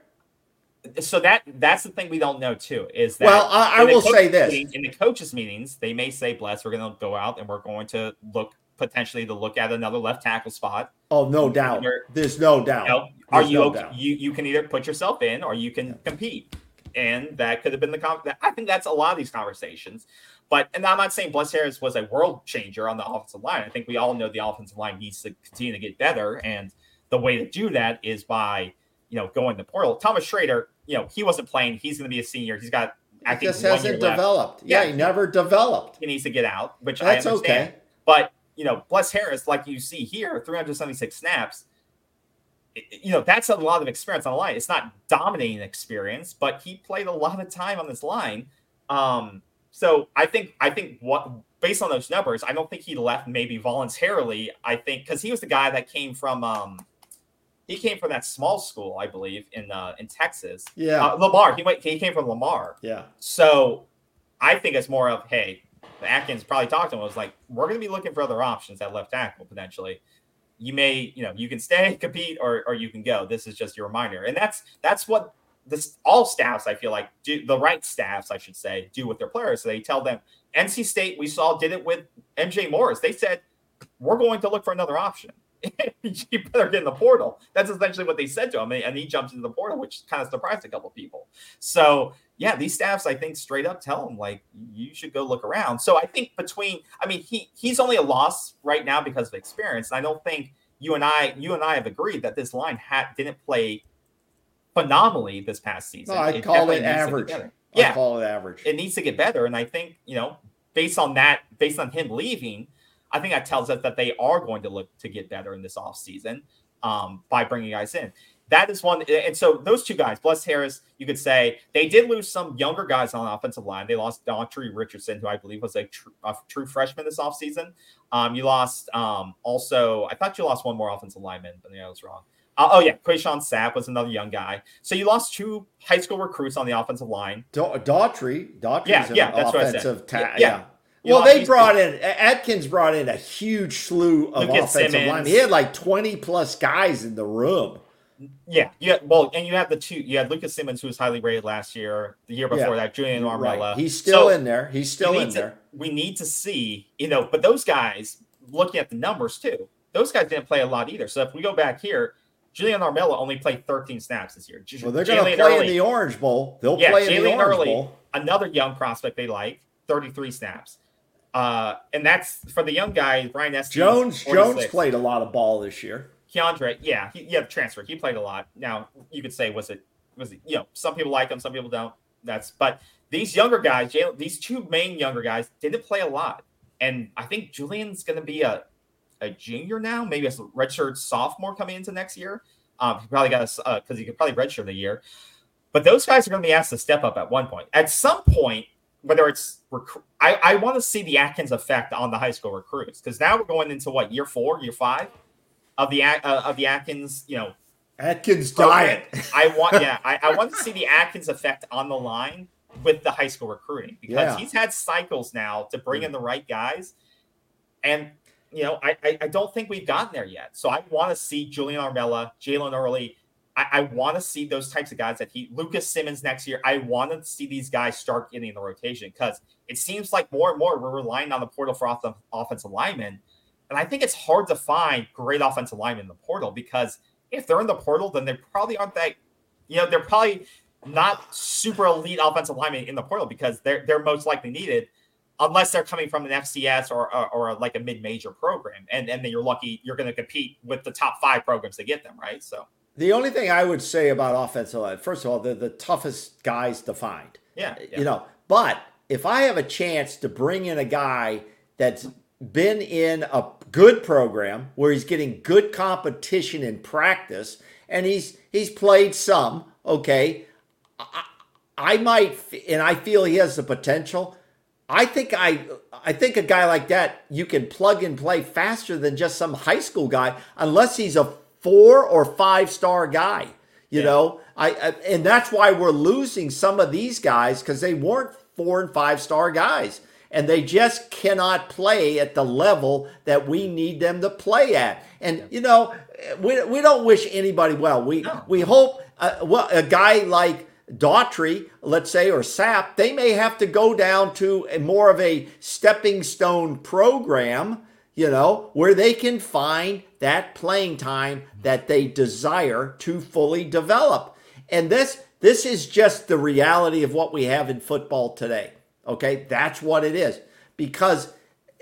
So that that's the thing we don't know too. Is that Well, I- I will say this. meeting- in the coaches meetings, they may say, "Bless, we're going to go out and we're going to look potentially to look at another left tackle spot." Oh, no doubt. You're- There's no doubt. You know, are There's you no okay? doubt. you you can either put yourself in or you can compete, and that could have been the con- I think that's a lot of these conversations. But and I'm not saying Bless Harris was a world changer on the offensive line. I think we all know the offensive line needs to continue to get better, and the way to do that is by you know going to portal. Thomas Shrader, you know, he wasn't playing. He's going to be a senior. He's got I He think just hasn't developed. Yeah, Yeah. he never developed. He needs to get out, which That's I understand. okay. But you know, Bless Harris, like you see here, 376 snaps. You know, that's a lot of experience on the line. It's not dominating experience, but he played a lot of time on this line. Um, so I think I think what based on those numbers, I don't think he left maybe voluntarily. I think because he was the guy that came from um he came from that small school, I believe, in uh in Texas. Yeah. Uh, Lamar. He went he came from Lamar. yeah. So I think it's more of, hey, Atkins probably talked to him. Was like, we're going to be looking for other options at left tackle potentially. You may, you know, you can stay, compete, or or you can go. This is just your reminder, and that's that's what this all staffs I feel like do the right staffs I should say do with their players. So they tell them. NC State we saw did it with MJ Morris. They said we're going to look for another option. you better get in the portal. That's essentially what they said to him, and he jumped into the portal, which kind of surprised a couple people. So yeah, these staffs I think straight up tell him like you should go look around. So I think between I mean he he's only a loss right now because of experience. And I don't think you and I you and I have agreed that this line had didn't play phenomenally this past season. No, I call it needs to get average. better. I Yeah, call it average. it needs to get better. And I think, you know, based on that, based on him leaving, I think that tells us that they are going to look to get better in this offseason. um, by bringing guys in. That is one. And so those two guys, Bless Harris, you could say they did lose some younger guys on the offensive line. They lost Daughtry Richardson, who I believe was a, tr- a true freshman this offseason. Um, you lost um, also, I thought you lost one more offensive lineman, but yeah, I was wrong. Uh, oh yeah, Quayshawn Sapp was another young guy. So you lost two high school recruits on the offensive line. Da- Daughtry, Daughtry's yeah, yeah, that's offensive ta- yeah. yeah. You well, they brought in Atkins brought in a huge slew of Lucas offensive Simmons. linemen. He had like twenty plus guys in the room. Yeah, yeah. Well, and you have the two. You had Lucas Simmons, who was highly rated last year. The year before Yeah. that, Julian Armella. Right. He's still So- in there. He's still in to- there. We need to see, you know, but those guys, looking at the numbers too, those guys didn't play a lot either. So if we go back here, Julian Armella only played 13 snaps this year. J- Well, they're going to play Early, in the Orange Bowl. They'll Yeah, play in the Orange Early. Bowl. another young prospect they like, 33 snaps. Uh, and that's for the young guy, Brian Estes. Jones Jones played a lot of ball this year. Keandre, yeah, he, yeah, transfer. He played a lot. Now you could say was it was it you know some people like him, some people don't. That's but these younger guys, these two main younger guys didn't play a lot, and I think Julian's going to be a a junior now, maybe a redshirt sophomore coming into next year. Um, he probably got a because he could probably redshirt the year, but those guys are going to be asked to step up at one point. At some point, whether it's recru- I, I want to see the Atkins effect on the high school recruits because now we're going into what year four, year five of the uh, of the Atkins, you know, Atkins diet. I want, yeah, I, I want to see the Atkins effect on the line with the high school recruiting because Yeah. he's had cycles now to bring in the right guys, and you know, I I, I don't think we've gotten there yet. So I want to see Julian Armella, Jalen Early. I, I want to see those types of guys that he Lucas Simmons next year. I want to see these guys start getting in the rotation because it seems like more and more we're relying on the portal for off- the offensive linemen. And I think it's hard to find great offensive linemen in the portal because if they're in the portal, then they probably aren't that, you know, they're probably not super elite offensive linemen in the portal because they're they're most likely needed unless they're coming from an FCS or or, or like a mid-major program. And and then you're lucky you're going to compete with the top five programs to get them, right? So The only thing I would say about offensive line, first of all, they're the toughest guys to find. yeah, yeah. You know, but if I have a chance to bring in a guy that's been in a good program where he's getting good competition in practice and he's he's played some, okay, I, I might and I feel he has the potential. I think I I think a guy like that you can plug and play faster than just some high school guy unless he's a four or five star guy. You Yeah. know, I, I and that's why we're losing some of these guys because they weren't four and five star guys, and they just cannot play at the level that we need them to play at. And you know, we, we don't wish anybody well. We No. we hope uh, well a guy like Daughtry, let's say, or Sapp, they may have to go down to a more of a stepping stone program, you know, where they can find that playing time that they desire to fully develop. And this this is just the reality of what we have in football today. Okay? That's what it is. Because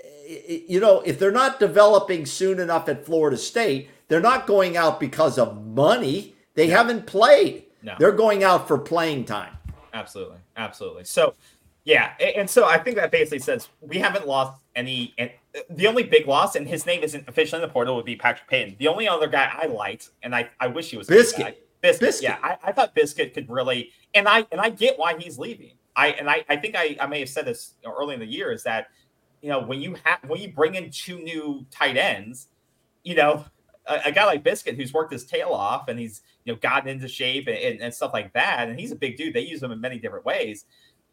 eh, eh, you know, if they're not developing soon enough at Florida State, they're not going out because of money. They haven't played. No. They're going out for playing time. Absolutely, absolutely. So, yeah, and so I think that basically says we haven't lost any. And eh, the only big loss, and his name isn't officially in the portal, would be Patrick Payton. The only other guy I liked, and I, I wish he was Biscuit. Biscuit. Biscuit. Yeah, I, I thought Biscuit could really, and I and I get why he's leaving. I and I, I think I, I may have said this early in the year is that you know when you have when you bring in two new tight ends, you know a, a guy like Biscuit who's worked his tail off and he's you know gotten into shape and, and, and stuff like that, and he's a big dude. They use him in many different ways.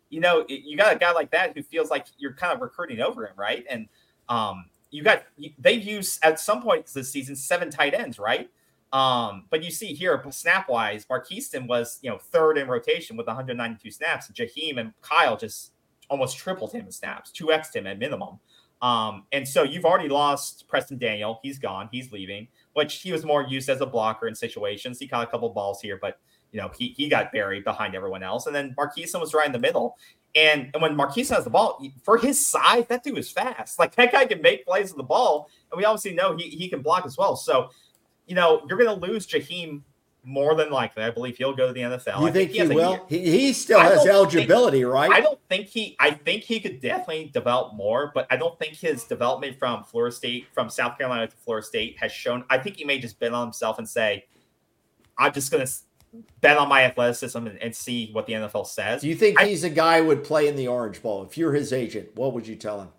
You know, you got a guy like that who feels like you're kind of recruiting over him, right? And um, you got they've used at some point this season seven tight ends, right? Um, but you see here, snap wise, Markeston was you know third in rotation with 192 snaps. Jaheim and Kyle just almost tripled him in snaps, two x him at minimum. Um, and so you've already lost Preston Daniel. He's gone. He's leaving, which he was more used as a blocker in situations. He caught a couple balls here, but you know he he got buried behind everyone else. And then Markeston was right in the middle. And, and when Marquise has the ball, for his size, that dude is fast. Like that guy can make plays with the ball, and we obviously know he, he can block as well. So, you know, you're going to lose Jaheim more than likely, I believe he'll go to the NFL. You I think, he, has a will? He, he still has eligibility, right? I don't think he. I think he could definitely develop more, but I don't think his development from Florida State, from South Carolina to Florida State, has shown. I think he may just bet on himself and say, "I'm just going to bet on my athleticism and, and, see what the NFL says." Do you think I, he's a guy who would play in the Orange Bowl? If you're his agent, what would you tell him?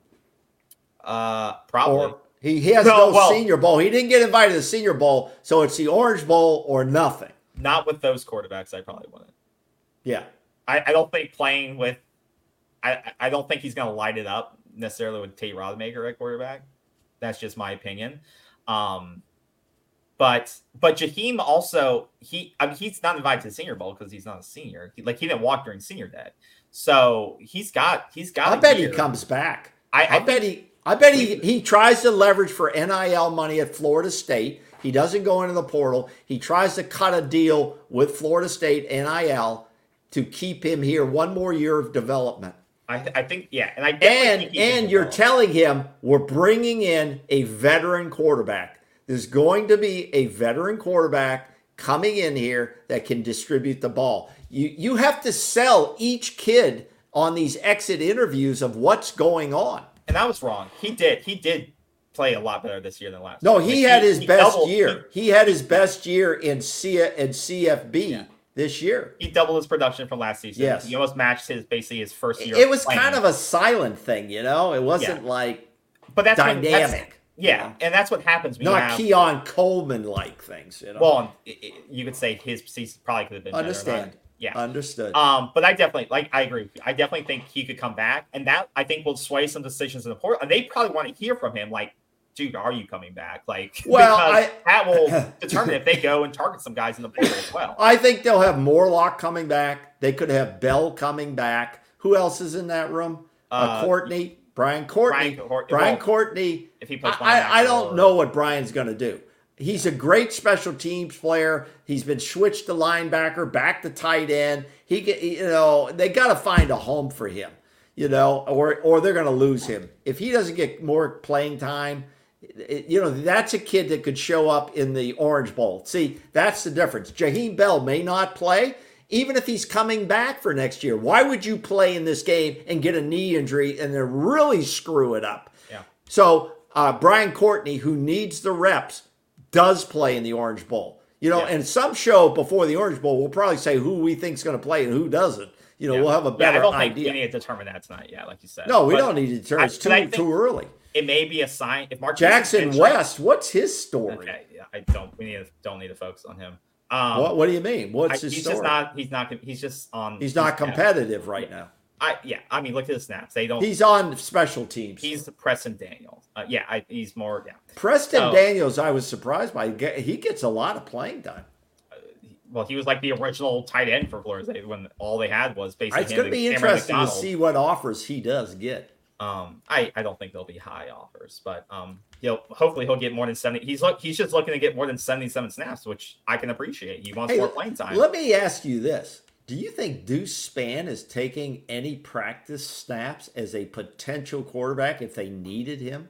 Uh, probably. Or he, he has No, no, well- Senior Bowl. He didn't get invited to the Senior Bowl, so it's the Orange Bowl or nothing. Not with those quarterbacks, I probably wouldn't. Yeah. I, I don't think playing with, I I don't think he's going to light it up necessarily with Tate Rodemaker at quarterback. That's just my opinion. Um, but but Jaheim also he I mean he's not invited to the Senior Bowl because he's not a senior. He, like he didn't walk during Senior Day, so he's got he's got. I bet year. he comes back. I, I, I bet he I bet he, he tries to leverage for NIL money at Florida State. He doesn't go into the portal. He tries to cut a deal with Florida State NIL to keep him here one more year of development. I, I think yeah, and I And think he can and you're telling him we're bringing in a veteran quarterback. There's going to be a veteran quarterback coming in here that can distribute the ball. You you have to sell each kid on these exit interviews of what's going on. And I was wrong. He did he did play a lot better this year than last. No, year. he Like, had his he best doubled- year. He had his best year in C and CFB Yeah. this year. He, he doubled his production from last season. Yes. he almost matched his basically his first year. It was playing. kind of a silent thing, you know. It wasn't like but that's when- that's- dynamic. yeah, you know? and that's what happens when not have. Keon Coleman like things. You know. well, i- i- you could say his season probably could have been better. understand. Yeah. Understood. Um, but I definitely like I agree with you. I definitely think he could come back, and that I think will sway some decisions in the portal. And they probably want to hear from him, like, dude, are you coming back? Like, Well, I- that will determine if they go and target some guys in the portal as well. I think they'll have Morlock coming back. They could have Bell coming back. Who else is in that room? Uh, Uh, Courtney, Brian Courtney, Brian Brian well, Courtney. if he plays I, I, I don't know what Brian's going to do. He's a great special teams player. He's been switched to linebacker, back to tight end. He, get, you know, they got to find a home for him, you know, or or they're going to lose him if he doesn't get more playing time. you know, that's a kid that could show up in the Orange Bowl. See, that's the difference. Jaheim Bell may not play, even if he's coming back for next year. Why would you play in this game and get a knee injury and then really screw it up? Yeah. So uh, Brian Courtney, who needs the reps, does play in the Orange Bowl. You know, Yeah. and some show before the Orange Bowl, we'll probably say who we think's going to play and who doesn't. You know, Yeah. we'll have a Yeah, I better don't idea. think we need to determine that tonight. Yeah, like you said. no, we But don't need to determine. It's too, I too early. It may be a sign if Mark Jackson West, what's his story? Okay, yeah, I don't. We need to, don't need to focus on him. Um, what, what do you mean? I, What's his he's story? just not. He's not. He's just on. he's not competitive right now. I yeah. I mean, look at the snaps. They don't. He's on special teams. He's Preston Daniels. Uh, yeah, I, he's more. Yeah. Preston Oh. Daniels, I was surprised by. He gets a lot of playing time. Well, he was like the original tight end for Florida when all they had was basically. It's going to be interesting to see what offers he does get. Um, I, I don't think there'll be high offers, but um, he'll hopefully he'll get more than seventy. He's look he's just looking to get more than seventy-seven snaps, which I can appreciate. He wants Hey, more playing time. Let me ask you this. Do you think Deuce Spann is taking any practice snaps as a potential quarterback if they needed him?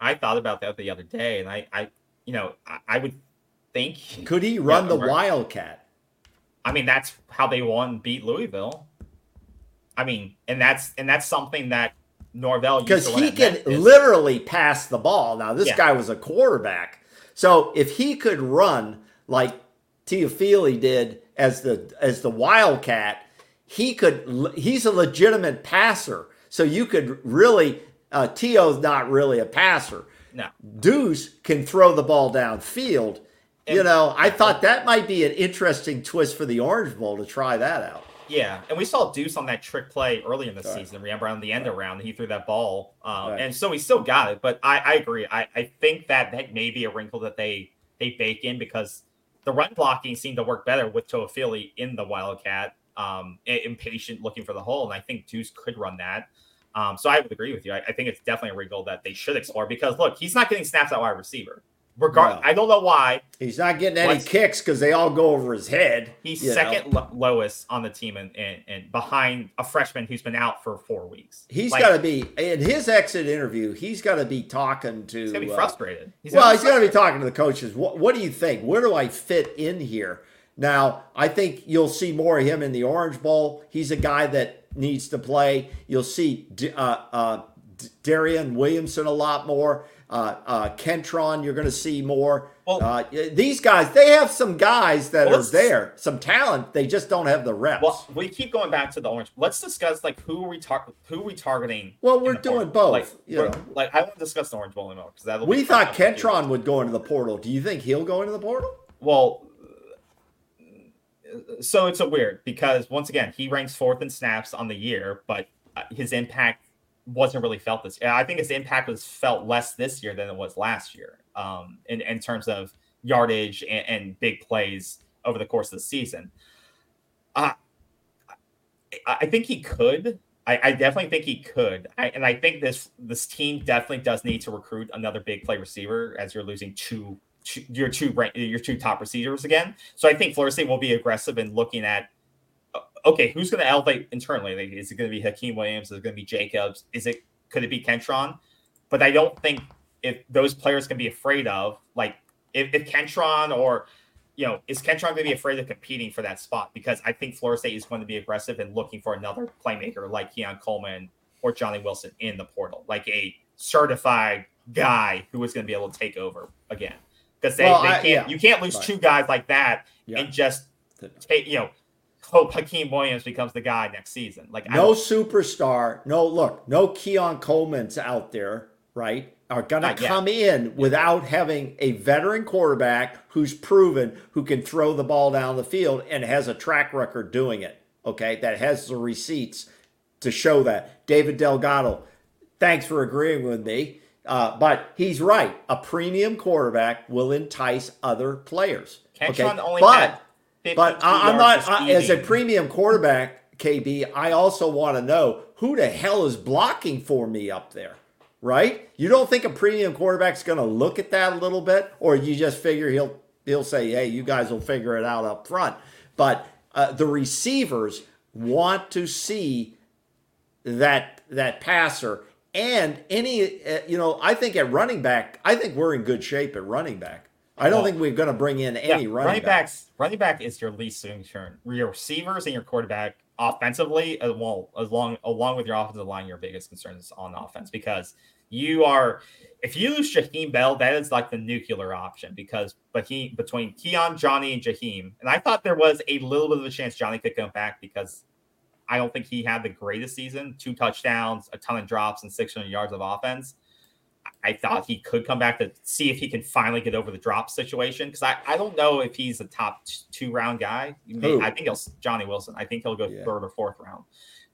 I thought about that the other day, and I, I you know, I, I would think. Could he run the right. Wildcat? I mean, that's how they won, beat Louisville. I mean, and that's and that's something that Norvell Because he can literally pass the ball. Now, this Yeah. guy was a quarterback. So if he could run like Toafili did as the as the Wildcat, he could he's a legitimate passer. So you could really uh Tio's not really a passer. No, Deuce can throw the ball downfield. You know, I thought that might be an interesting twist for the Orange Bowl to try that out. yeah, and we saw Deuce on that trick play early in the Right. season. Remember on the end around, he threw that ball, um, Right. and so he still got it. But I, I agree. I, I think that that may be a wrinkle that they they bake in because the run blocking seemed to work better with Toafili in the Wildcat, um, impatient looking for the hole, and I think Deuce could run that. Um, so I would agree with you. I, I think it's definitely a wrinkle that they should explore because look, he's not getting snaps at wide receiver. Regard, No. I don't know why He's not getting any kicks because they all go over his head. he's second lo- lowest on the team and, and, and behind a freshman who's been out for four weeks. He's Like, got to be in his exit interview. He's got to be talking to. he's gonna be uh, frustrated. He's well, he's be got to be talking to the coaches. What, what do you think? Where do I fit in here? Now, I think you'll see more of him in the Orange Bowl. He's a guy that needs to play. You'll see uh, uh, Darion Williamson a lot more. Uh, uh, Kentron, you're going to see more. Well, uh, these guys, they have some guys that are there, some talent. They just don't have the reps. Well, we keep going back to the orange. Let's discuss like who are we tar- who are we targeting? Well, we're doing both. Like, you know. like I want to discuss the orange bowl anymore because that. We thought Kentron would go into the portal. Do you think he'll go into the portal? Well, so it's a weird because once again he ranks fourth in snaps on the year, but uh, his impact wasn't really felt this. I think his impact was felt less this year than it was last year um, in, in terms of yardage and, and big plays over the course of the season. Uh, I think he could. I, I definitely think he could. I, and I think this this team definitely does need to recruit another big play receiver as you're losing two, two your two your two top receivers again. So I think Florida State will be aggressive in looking at okay, who's going to elevate internally? Like, is it going to be Hykeem Williams? Is it going to be Jacobs? Is it could it be Kentron? But I don't think if those players can be afraid of, like if, if Kentron or you know, is Kentron going to be afraid of competing for that spot? Because I think Florida State is going to be aggressive and looking for another playmaker like Keon Coleman or Johnny Wilson in the portal, like a certified guy who is going to be able to take over again. Because they, well, they can't, yeah. you can't lose right. two guys like that yeah. and just take, you know, hope Hykeem Williams becomes the guy next season. Like no superstar, no look, no Keon Coleman's out there, right? are to come in without having a veteran quarterback who's proven who can throw the ball down the field and has a track record doing it. Okay, that has the receipts to show that. David Delgado, thanks for agreeing with me. Uh, but he's right. A premium quarterback will entice other players. okay, but but I'm not I, as a premium quarterback, KB. I also want to know who the hell is blocking for me up there right? You don't think a premium quarterback's going to look at that a little bit, or you just figure he'll he'll say, "Hey, you guys will figure it out up front." But uh, the receivers want to see that that passer and any uh, you know I think at running back I think we're in good shape at running back. I don't well, think we're going to bring in any yeah, running, running backs. Running back is your least concern. Your receivers and your quarterback offensively, as well, as long along with your offensive line, your biggest concerns on offense because you are if you lose Jaheim Bell, that is like the nuclear option because but he between Keon, Johnny, and Jaheim, and I thought there was a little bit of a chance Johnny could come back because I don't think he had the greatest season. Two touchdowns, a ton of drops, and 600 yards of offense. I thought he could come back to see if he can finally get over the drop situation because I, I don't know if he's a top two round guy. I think he'll Johnny Wilson. I think he'll go yeah. third or fourth round.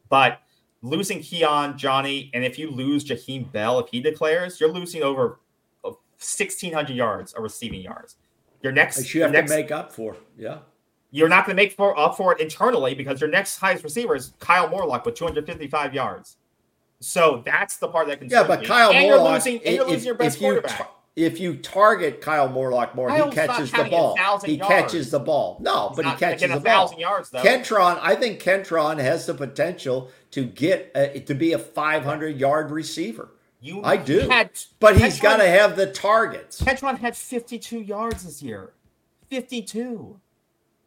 But losing Keon, Johnny, and if you lose Jaheim Bell, if he declares, you're losing over uh, 1,600 yards of receiving yards. Your next, you have next, to make up for. Yeah. You're not going to make for, up for it internally because your next highest receiver is Kyle Morlock with 255 yards. So that's the part that concerns Yeah, but me. Kyle and Morlock, you're losing, and you're losing your best if you quarterback if you target Kyle Morlock more, he catches the ball. He yards. catches the ball. No, but he catches the ball. Yards, though. Kentron, I think Kentron has the potential to get uh, to be a 500 yard receiver. You, I do, had, but Kentron, he's got to have the targets. Kentron had 52 yards this year. 52.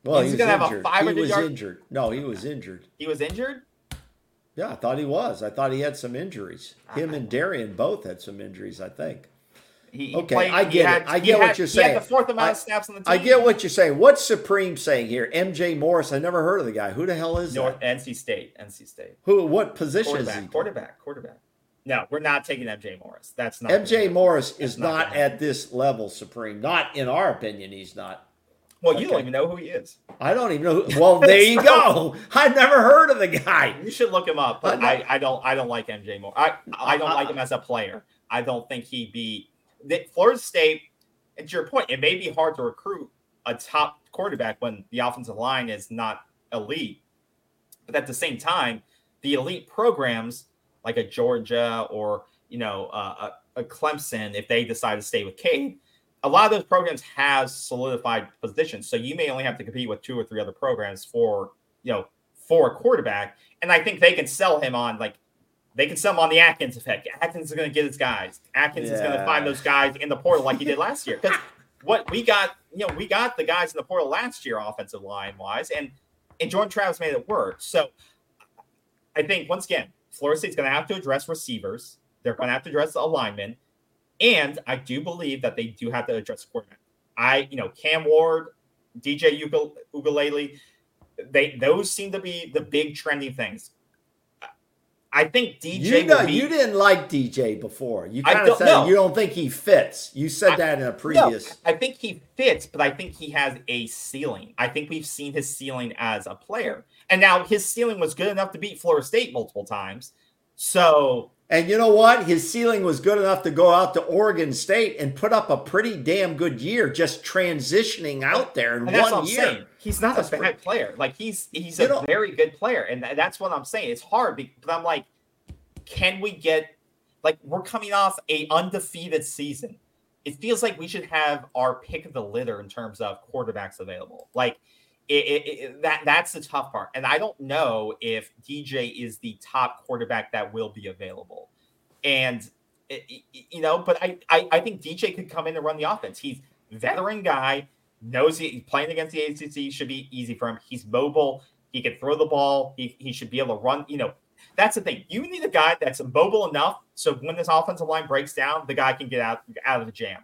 Well, he's he going to have a 500 He was yard... injured. No, he was injured. He was injured. Yeah, I thought he was. I thought he had some injuries. Him and Darion both had some injuries. I think. He, okay, played, I get had, it. I get what you're saying. the fourth amount I, of snaps on the team. I get what you're saying. What's Supreme saying here? MJ Morris. I never heard of the guy. Who the hell is North, that? NC State. NC State. Who? What position quarterback, is he? Quarterback. Quarterback. No, we're not taking MJ Morris. That's not. MJ Morris is not, not at this level, Supreme. Not in our opinion. He's not. Well, you okay. don't even know who he is. I don't even know. Who, well, there you go. I've never heard of the guy. You should look him up. But I, I, don't. I don't like MJ Morris. I, I don't like him as a player. I don't think he'd be Florida State, and to your point, it may be hard to recruit a top quarterback when the offensive line is not elite. But at the same time, the elite programs like a Georgia or you know uh, a, a, Clemson, if they decide to stay with Cade, a lot of those programs have solidified positions. So you may only have to compete with two or three other programs for you know for a quarterback, and I think they can sell him on like they can sell him on the Atkins effect. Atkins is going to get his guys. Atkins yeah. is going to find those guys in the portal like he did last year. Because what we got you know, we got the guys in the portal last year, offensive line wise, and and Jordan Travis made it work. So I think once again, Florida State's going to have to address receivers. They're going to have to address the alignment, and I do believe that they do have to address quarterback. I, you know, Cam Ward, DJ Uiagalelei, they those seem to be the big trendy things. I think DJ. You know, be, you didn't like DJ before. You kind of said no. you don't think he fits. You said I, that in a previous. No, I think he fits, but I think he has a ceiling. I think we've seen his ceiling as a player, and now his ceiling was good enough to beat Florida State multiple times. So and you know what? His ceiling was good enough to go out to Oregon State and put up a pretty damn good year just transitioning out there in one year. Saying. He's not that's a bad pretty, player. Like he's he's a know, very good player, and that's what I'm saying. It's hard, but I'm like, can we get like we're coming off a undefeated season? It feels like we should have our pick of the litter in terms of quarterbacks available. Like it, it, it, that that's the tough part. And I don't know if DJ is the top quarterback that will be available. And you know, but I, I, I think DJ could come in and run the offense. He's veteran guy, knows he playing against the ACC should be easy for him. He's mobile. He can throw the ball. He, he should be able to run. You know, that's the thing. You need a guy that's mobile enough so when this offensive line breaks down, the guy can get out out of the jam.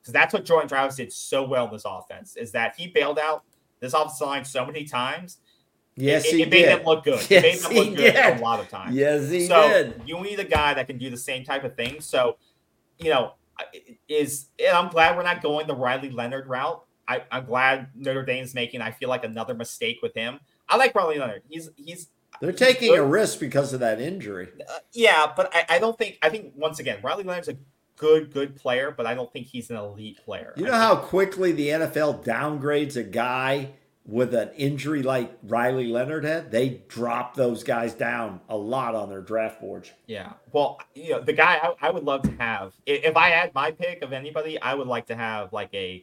Because that's what Jordan Travis did so well in this offense is that he bailed out this offensive line so many times. Yes, it, he it made did. them look good. Yes, it made them look good did. a lot of times. Yes, he so did. You need a guy that can do the same type of thing. So, you know, is and I'm glad we're not going the Riley Leonard route. I, I'm glad Notre Dame's making. I feel like another mistake with him. I like Riley Leonard. He's he's they're taking a risk because of that injury. Uh, yeah, but I, I don't think I think once again Riley Leonard's a good, good player, but I don't think he's an elite player. You know how quickly the NFL downgrades a guy with an injury like Riley Leonard had? They drop those guys down a lot on their draft boards. Yeah. Well, you know, the guy I, I would love to have, if I had my pick of anybody, I would like to have like a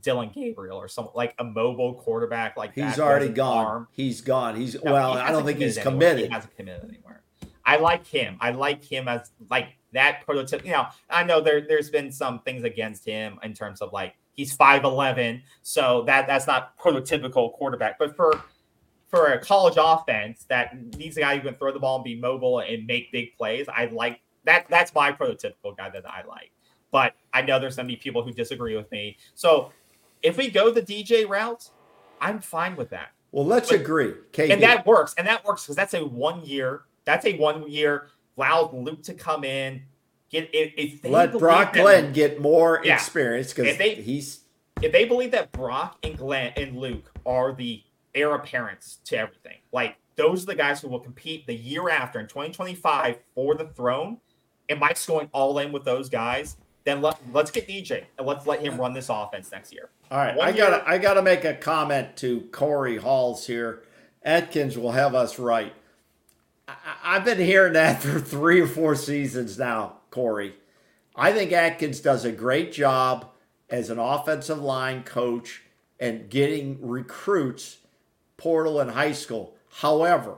Dillon Gabriel or some like a mobile quarterback like he's already gone. Arm. He's gone. He's no, well, he I don't think he's committed. He hasn't committed anywhere. I like him. I like him as like that prototype. You know, I know there there's been some things against him in terms of like he's 5'11, so that that's not prototypical quarterback. But for for a college offense that needs a guy who can throw the ball and be mobile and make big plays, I like that. That's my prototypical guy that I like. But I know there's gonna be people who disagree with me. So if we go the DJ route, I'm fine with that. Well, let's but, agree. KB. And that works. And that works because that's a one year that's a one year allowed Luke to come in. Get if, let Brock Glenn get more yeah, experience because he's if they believe that Brock and Glenn and Luke are the heir apparents to everything, like those are the guys who will compete the year after in 2025 for the throne, and Mike's going all in with those guys, then let, let's get DJ and let's let him run this offense next year. All right, One I got I got to make a comment to Corey Halls here. Atkins will have us right. I've been hearing that for three or four seasons now, Corey. I think Atkins does a great job as an offensive line coach and getting recruits portal in high school. However,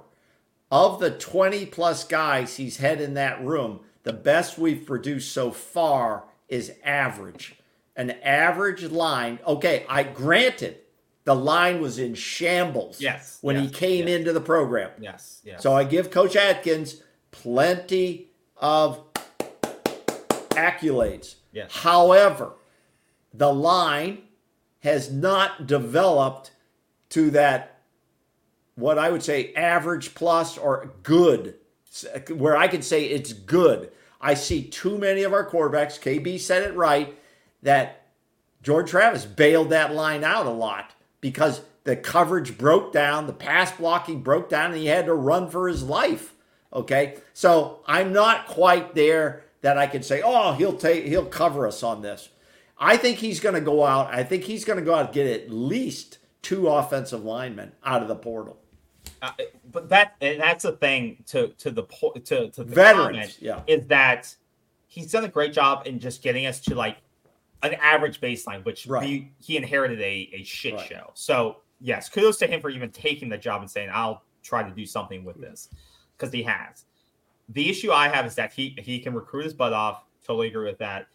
of the 20 plus guys he's had in that room, the best we've produced so far is average. An average line, okay, I granted the line was in shambles yes, when yes, he came yes. into the program. Yes, yes. So I give Coach Atkins plenty of accolades. Yes. However, the line has not developed to that what I would say average plus or good where I can say it's good. I see too many of our quarterbacks, KB said it right, that Jordan Travis bailed that line out a lot because the coverage broke down, the pass blocking broke down, and he had to run for his life. Okay. So I'm not quite there that I can say, oh, he'll take he'll cover us on this. I think he's going to go out. I think he's going to go out and get at least two offensive linemen out of the portal. Uh, but that and that's the thing to to the to to the veterans, yeah, is that he's done a great job in just getting us to like an average baseline, which right. we, he inherited a, a shit right. show. So yes, kudos to him for even taking the job and saying, I'll try to do something with this. Because he has. The issue I have is that he he can recruit his butt off. Totally agree with that.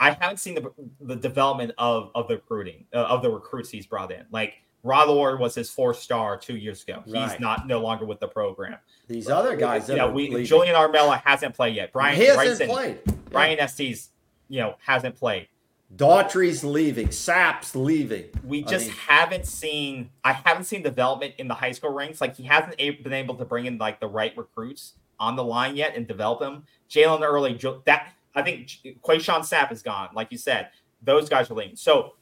I haven't seen the the development of of the recruiting uh, of the recruits he's brought in. Like Rod Lord was his four star two years ago. Right. He's not no longer with the program. These other guys, yeah, we leaving. Julian Armella hasn't played yet. Brian he hasn't Bryson, played. Brian yeah. Estes, you know, hasn't played. Daughtry's leaving. Sapp's leaving. We just I mean, haven't seen. I haven't seen development in the high school ranks. Like he hasn't been able to bring in like the right recruits on the line yet and develop them. Jalen Early, that I think Quayshawn Sapp is gone. Like you said, those guys are leaving. So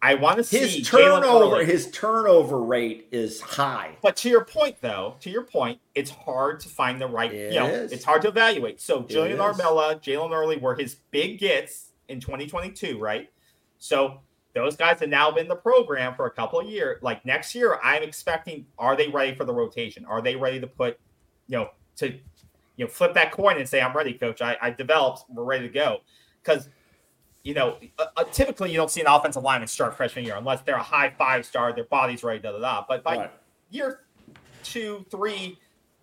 I want to see his turnover. His turnover rate is high. But to your point, though, to your point, it's hard to find the right. It you know, is. it's hard to evaluate. So Julian Armella, Jalen Early were his big gets in 2022, right? So those guys have now been in the program for a couple of years. Like next year, I'm expecting are they ready for the rotation? Are they ready to put, you know, to you know, flip that coin and say, I'm ready, coach. I, I developed, we're ready to go. Because you know, uh, uh, typically you don't see an offensive lineman start freshman year unless they're a high five star, their body's ready, da da da. But by right. year two, three,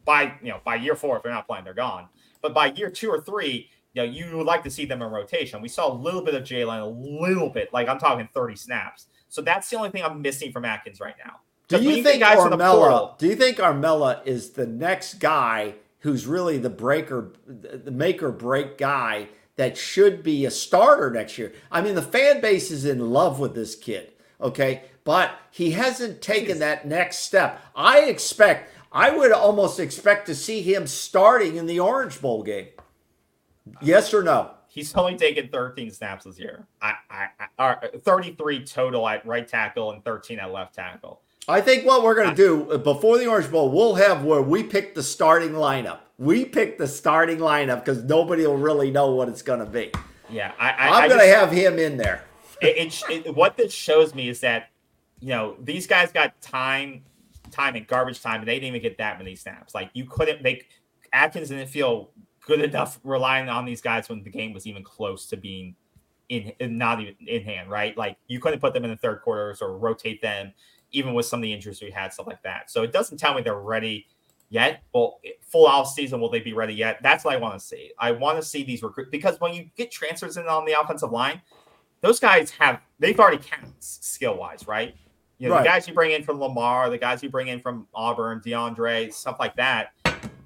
by you know, by year four, if they're not playing, they're gone. But by year two or three, you know, you would like to see them in rotation. We saw a little bit of Jalen, a little bit, like I'm talking 30 snaps. So that's the only thing I'm missing from Atkins right now. Do you think Armella? Do you think Armella is the next guy who's really the breaker, the make or break guy that should be a starter next year? I mean, the fan base is in love with this kid, okay, but he hasn't taken that next step. I expect, I would almost expect to see him starting in the Orange Bowl game. Yes or no? He's only taken 13 snaps this year. I, I, I 33 total at right tackle and 13 at left tackle. I think what we're going to do uh, before the Orange Bowl, we'll have where we pick the starting lineup. We pick the starting lineup because nobody will really know what it's going to be. Yeah, I, am going to have him in there. it, it, it, what this shows me is that you know these guys got time, time and garbage time, and they didn't even get that many snaps. Like you couldn't make Atkins didn't feel good enough relying on these guys when the game was even close to being in, not even in hand, right? Like you couldn't put them in the third quarters or rotate them, even with some of the injuries we had, stuff like that. So it doesn't tell me they're ready yet. Well, full off season, will they be ready yet? That's what I want to see. I want to see these recruits because when you get transfers in on the offensive line, those guys have they've already counted skill wise, right? You know, right. the guys you bring in from Lamar, the guys you bring in from Auburn, DeAndre, stuff like that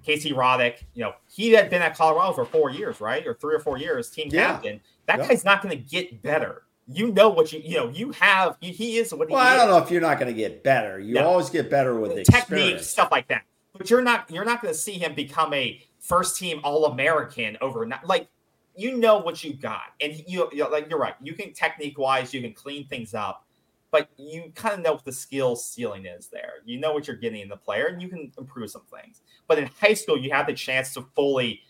Casey Roddick, you know, he had been at Colorado for four years, right? Or three or four years, team yeah. captain. That yeah. guy's not going to get better. You know what you, you know, you have, he is what well, I don't know if you're not going to get better. You no. always get better with the technique, experience. stuff like that. But you're not, you're not going to see him become a first team All American overnight. Like, you know what you got. And you, you like, you're right. You can technique wise, you can clean things up but you kind of know what the skill ceiling is there. You know what you're getting in the player, and you can improve some things. But in high school, you have the chance to fully,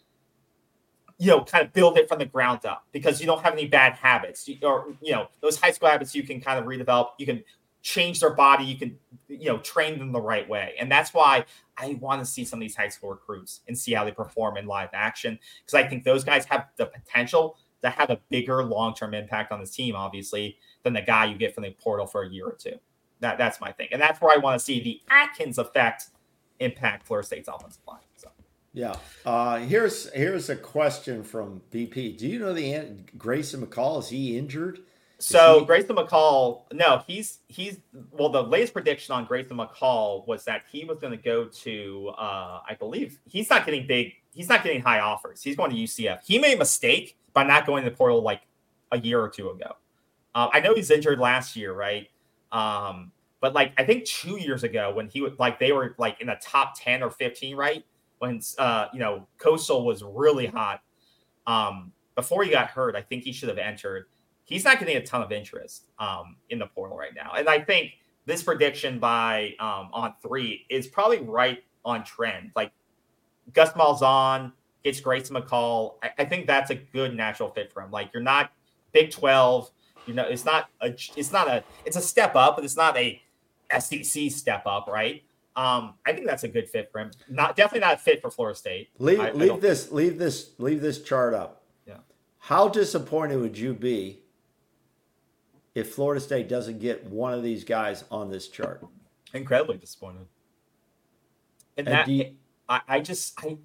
you know, kind of build it from the ground up because you don't have any bad habits, or you know, those high school habits you can kind of redevelop. You can change their body. You can, you know, train them the right way, and that's why I want to see some of these high school recruits and see how they perform in live action because I think those guys have the potential to have a bigger long term impact on this team, obviously than the guy you get from the portal for a year or two. That that's my thing, and that's where I want to see the Atkins effect impact Florida State's offensive line. So. Yeah. Uh, here's here's a question from BP. Do you know the Grayson McCall? Is he injured? Is so he... Grayson McCall, no, he's he's well. The latest prediction on Grayson McCall was that he was going to go to, uh, I believe, he's not getting big. He's not getting high offers. He's going to UCF. He made a mistake by not going to the portal like a year or two ago. Uh, I know he's injured last year, right? Um, but like I think two years ago when he was like they were like in the top ten or fifteen, right? When uh, you know Coastal was really hot. Um, before he got hurt, I think he should have entered. He's not getting a ton of interest um, in the portal right now, and I think this prediction by um, on three is probably right on trend. Like Gus Malzahn gets Grace McCall. I, I think that's a good natural fit for him. Like you're not Big Twelve you know, it's not a it's not a it's a step up, but it's not a SEC step up, right? Um, I think that's a good fit for him. Not definitely not a fit for Florida State. Leave I, leave I this leave this leave this chart up. Yeah. How disappointed would you be if Florida State doesn't get one of these guys on this chart? Incredibly disappointed. And, and that you, I, I just I,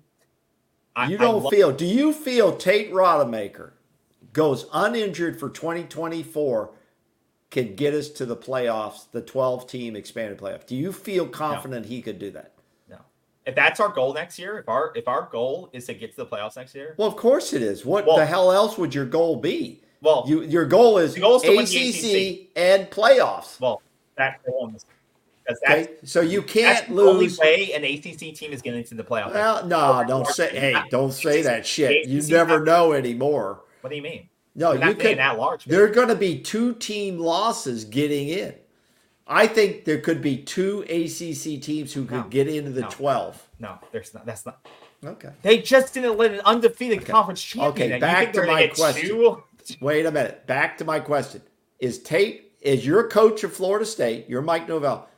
I you don't feel do you feel Tate Rodemaker goes uninjured for 2024 can get us to the playoffs, the 12 team expanded playoff. Do you feel confident no. he could do that? No. If that's our goal next year, if our if our goal is to get to the playoffs next year, well, of course it is. What well, the hell else would your goal be? Well, you, your goal is, goal is ACC, and playoffs. Well, that's the one. Okay, so you can't lose. The only way an ACC team is getting into the playoffs. Well, no, don't say. Hey, don't say that shit. You never know anymore. What do you mean? No, you could. That large. There are going to be two team losses getting in. I think there could be two ACC teams who could no, get into the no, twelve. No, there's not. That's not. Okay. They just didn't let an undefeated okay. conference champion. Okay, back to my question. Two? Wait a minute. Back to my question. Is Tate? Is your coach of Florida State? You're Mike Norvell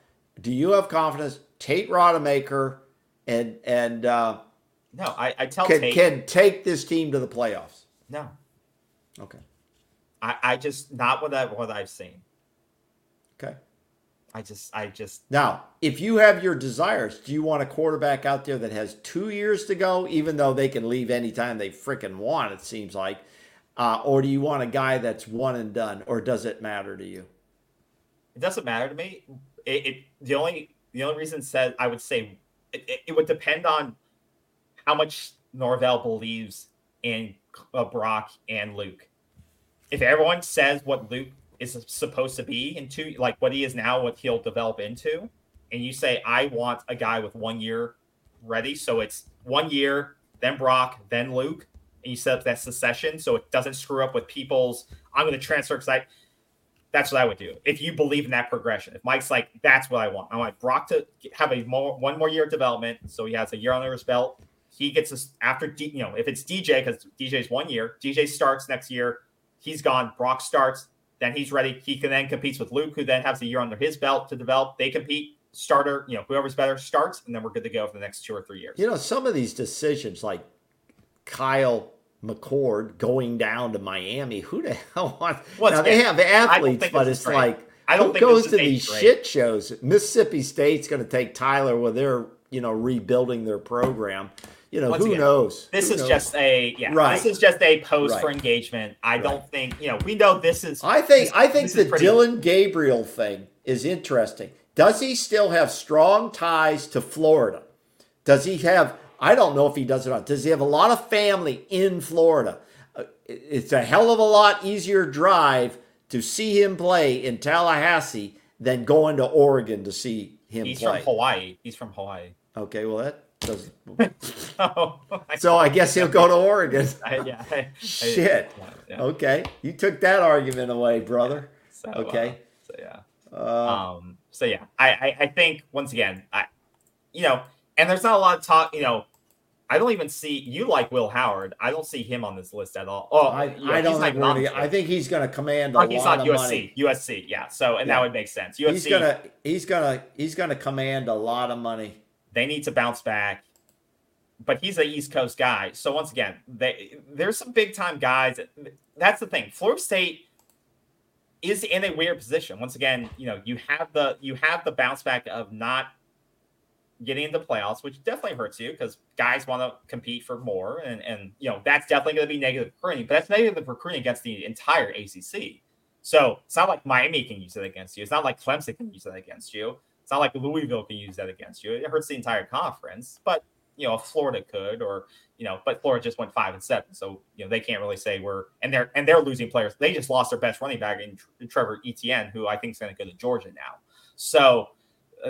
do you have confidence Tate Rodemaker and and uh, no, I, I tell can, Tate can take this team to the playoffs. No. Okay. I, I just not what I what I've seen. Okay. I just I just now if you have your desires, do you want a quarterback out there that has two years to go, even though they can leave anytime they freaking want? It seems like, uh, or do you want a guy that's one and done, or does it matter to you? It doesn't matter to me it, it the only the only reason said I would say it, it, would depend on how much Norvell believes in uh, Brock and Luke. If everyone says what Luke is supposed to be into, like what he is now, what he'll develop into, and you say I want a guy with one year ready, so it's one year, then Brock, then Luke, and you set up that succession so it doesn't screw up with people's. I'm going to transfer because I that's what I would do. If you believe in that progression, if Mike's like, that's what I want. I want Brock to have a more one more year of development, so he has a year under his belt. He gets us after D, you know if it's DJ because DJ's one year. DJ starts next year. He's gone. Brock starts. Then he's ready. He can then competes with Luke, who then has a year under his belt to develop. They compete. Starter, you know, whoever's better starts, and then we're good to go for the next two or three years. You know, some of these decisions, like Kyle McCord going down to Miami. Who the hell wants? Well, now they have athletes, but it's great. like I don't who goes to these shit shows. Mississippi State's going to take Tyler when they're you know rebuilding their program. You know Once who again, knows? This who is knows? just a yeah. Right. This is just a post right. for engagement. I right. don't think you know. We know this is. I think this, I think the Dillon Gabriel thing is interesting. Does he still have strong ties to Florida? Does he have I don't know if he does or not. Does he have a lot of family in Florida? Uh, it's a hell of a lot easier drive to see him play in Tallahassee than going to Oregon to see him He's play. from Hawaii. He's from Hawaii. Okay, well that doesn't. oh, so I guess he'll go to Oregon. I, yeah. I, Shit. Yeah, yeah. Okay, you took that argument away, brother. So, uh, okay. Uh, so yeah. Uh, um. So yeah, I, I I think once again, I, you know and there's not a lot of talk. You know, I don't even see you like Will Howard. I don't see him on this list at all. Oh, I, know, I don't think really, I think he's going to command a he's lot not of USC, money. USC, yeah. So and yeah. that would make sense. USC, he's gonna he's gonna he's gonna command a lot of money. They need to bounce back, but he's an East Coast guy. So once again, they, there's some big time guys. That's the thing. Florida State is in a weird position. Once again, you know, you have the you have the bounce back of not getting into playoffs, which definitely hurts you because guys want to compete for more, and and you know that's definitely going to be negative recruiting. But that's negative recruiting against the entire ACC. So it's not like Miami can use it against you. It's not like Clemson can use it against you. It's not like Louisville can use that against you. It hurts the entire conference. But you know, Florida could, or you know, but Florida just went five and seven, so you know they can't really say we're and they're and they're losing players. They just lost their best running back in, Trevor Etienne, who I think is going to go to Georgia now. So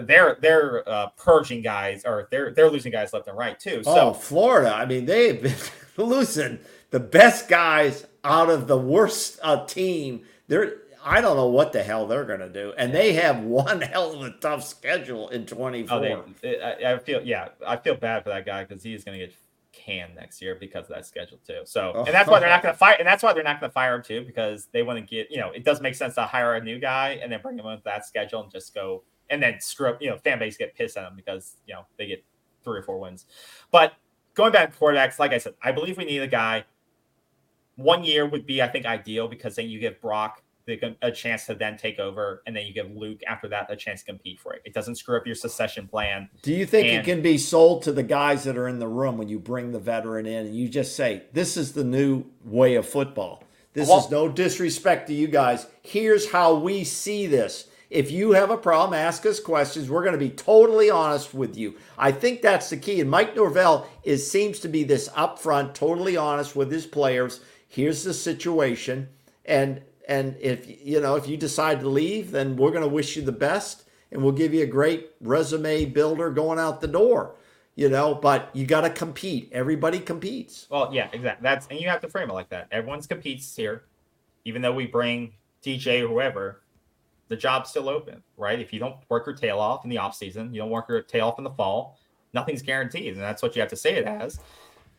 they're they're uh, purging guys or they're they're losing guys left and right too. So oh, Florida, I mean they've been losing the best guys out of the worst uh, team. They're I don't know what the hell they're going to do, and they have one hell of a tough schedule in twenty four. Oh, I, I feel yeah, I feel bad for that guy because he is going to get canned next year because of that schedule too. So, oh. and that's why they're not going to fire, and that's why they're not going to fire him too because they want to get you know it does make sense to hire a new guy and then bring him with that schedule and just go and then screw up, you know, fan base get pissed at them because, you know, they get three or four wins. But going back to quarterbacks, like I said, I believe we need a guy. One year would be, I think, ideal because then you give Brock a chance to then take over, and then you give Luke after that a chance to compete for it. It doesn't screw up your succession plan. Do you think and, it can be sold to the guys that are in the room when you bring the veteran in and you just say, "This is the new way of football"? This Well- is no disrespect to you guys. Here's how we see this. If you have a problem, ask us questions. We're going to be totally honest with you. I think that's the key. And Mike Norvell is seems to be this upfront, totally honest with his players. Here's the situation, and and if you know if you decide to leave, then we're going to wish you the best, and we'll give you a great resume builder going out the door. You know, but you got to compete. Everybody competes. Well, yeah, exactly. That's and you have to frame it like that. Everyone's competes here, even though we bring DJ or whoever, the job's still open, right? If you don't work your tail off in the off season, you don't work your tail off in the fall, nothing's guaranteed, and that's what you have to say it as.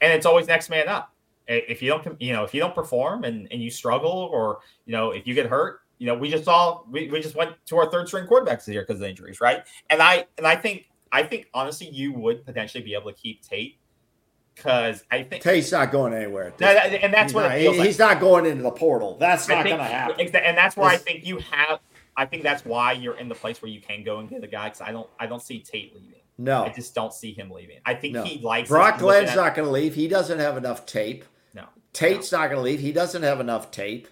And it's always next man up. If you don't, you know, if you don't perform and, and you struggle, or you know, if you get hurt, you know, we just saw we, we just went to our third string quarterbacks this year because of injuries, right? And I and I think I think honestly, you would potentially be able to keep Tate because I think Tate's not going anywhere. at this No, that- and that's he's what not, he- like. he's not going into the portal. That's I not going to happen. and that's where I think you have. I think that's why you're in the place where you can go and get a guy because I don't. I don't see Tate leaving. No, I just don't see him leaving. I think no. he likes Brock. Glenn's not going to leave. He doesn't have enough tape. No, Tate's not going to leave. He doesn't have enough tape.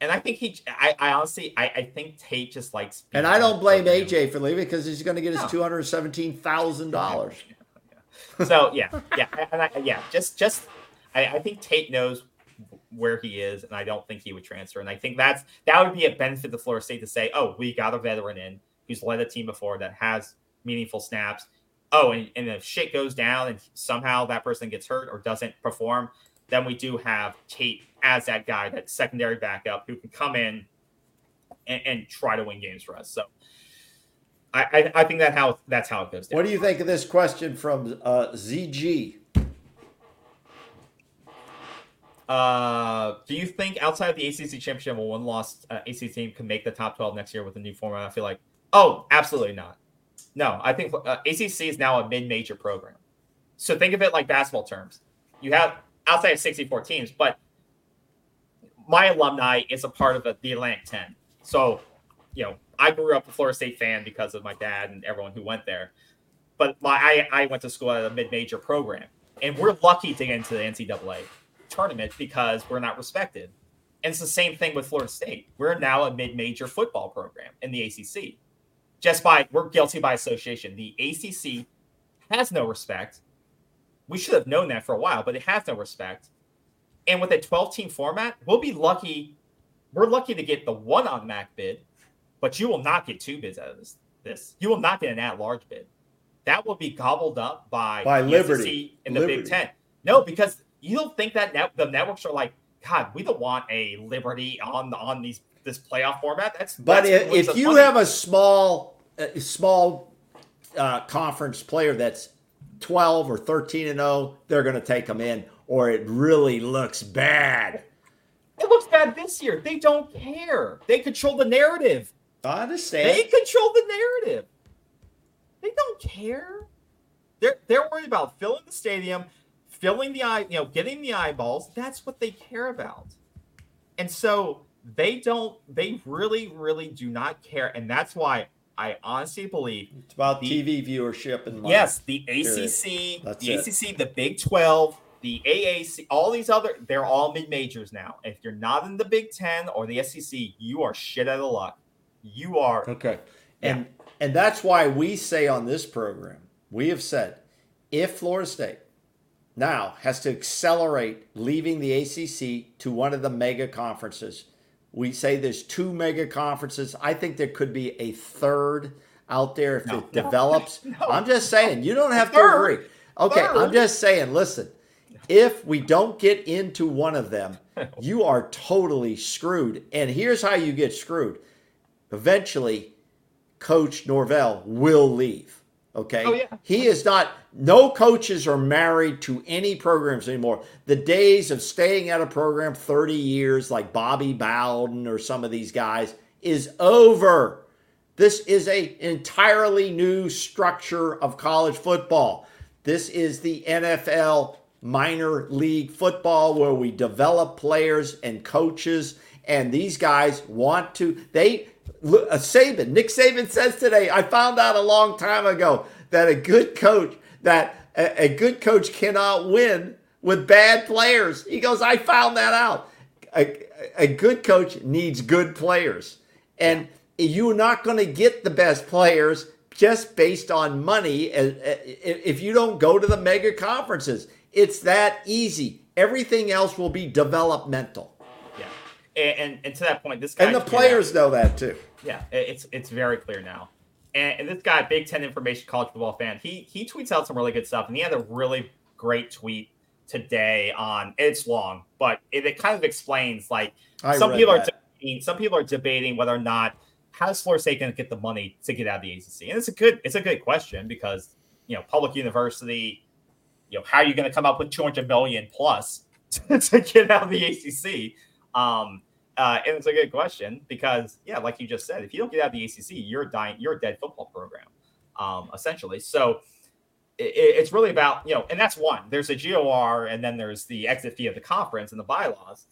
and I think he. I, I honestly, I, I think Tate just likes. And I don't blame. AJ for leaving because he's going to get his No. two hundred seventeen thousand dollars. So yeah, yeah, and I, yeah. Just, just. I, I think Tate knows where he is, and I don't think he would transfer. And I think that's that would be a benefit to Florida State to say, oh, we got a veteran in who's led a team before that has meaningful snaps. Oh, and, and if shit goes down and somehow that person gets hurt or doesn't perform, then we do have Tate as that guy, that secondary backup who can come in and, and try to win games for us. So I, I, I think that how that's how it goes down. What do you think of this question from uh, ZG? Uh, do you think outside of the ACC championship, a one-loss uh, ACC team can make the top twelve next year with the new format? I feel like, oh, absolutely not. No, I think uh, ACC is now a mid-major program. So think of it like basketball terms. You have outside of sixty-four teams, but my alumni is a part of the, Atlantic Ten. So, you know, I grew up a Florida State fan because of my dad and everyone who went there. But my I, I went to school at a mid-major program, and we're lucky to get into the NCAA tournament because we're not respected. And it's the same thing with Florida State. We're now a mid-major football program in the ACC. Just by we're guilty by association. The ACC has no respect. We should have known that for a while, but it has no respect. And with a 12-team format, we'll be lucky. We're lucky to get the one on MAC bid, but you will not get two bids out of this. This you will not get an at-large bid. That will be gobbled up by By Liberty. in the Liberty. Big Ten. No, because you don't think that net, the networks are like, God, we don't want a Liberty on on these this playoff format. That's But that's if, if you money. have a small, uh, small uh, conference player that's twelve or thirteen and zero, they're going to take them in, or it really looks bad. it looks bad this year. They don't care. They control the narrative. I understand. They control the narrative. They don't care. They're they're worried about filling the stadium, filling the eye, you know, getting the eyeballs. That's what they care about. And so they don't. They really, really do not care. And that's why I honestly believe it's about The- TV viewership and money. Yes, the ACC, the it. ACC, the Big 12, the AAC, all these other, they're all mid majors now. If you're not in the Big 10 or the SEC, you are shit out of luck. You are. Okay. And and that's why we say on this program, we have said if Florida State now has to accelerate leaving the ACC to one of the mega conferences, we say there's two mega conferences. I think there could be a third out there if No. it develops. No. I'm just saying, you don't have to Third. agree. Okay, I'm just saying, listen, if we don't get into one of them, you are totally screwed. And here's how you get screwed. Eventually, Coach Norvell will leave. Okay. Oh, yeah. He is not, no coaches are married to any programs anymore. The days of staying at a program 30 years, like Bobby Bowden or some of these guys, is over. This is a entirely new structure of college football. This is the NFL minor league football where we develop players and coaches and these guys want to they uh, Saban Nick Saban says today I found out a long time ago that a good coach that a, a good coach cannot win with bad players. He goes I found that out. a, a good coach needs good players. And you're not going to get the best players just based on money if you don't go to the mega conferences. It's that easy. Everything else will be developmental. Yeah. And, and, and to that point, this guy. And the players know that too. Yeah. It's, it's very clear now. And, and this guy, Big Ten information college football fan, he, he tweets out some really good stuff. And he had a really great tweet today on it's long, but it, it kind of explains like I some people that. are debating, some people are debating whether or not how's Florida State going to get the money to get out of the ACC, and it's a good it's a good question because you know public university, you know how are you going to come up with two hundred million plus to, to, get out of the ACC? Um, uh, and it's a good question because yeah, like you just said, if you don't get out of the ACC, you're dying, you're a dead football program, um, essentially. So it's really about you know, and that's one. There's a GOR, and then there's the exit fee of the conference and the bylaws,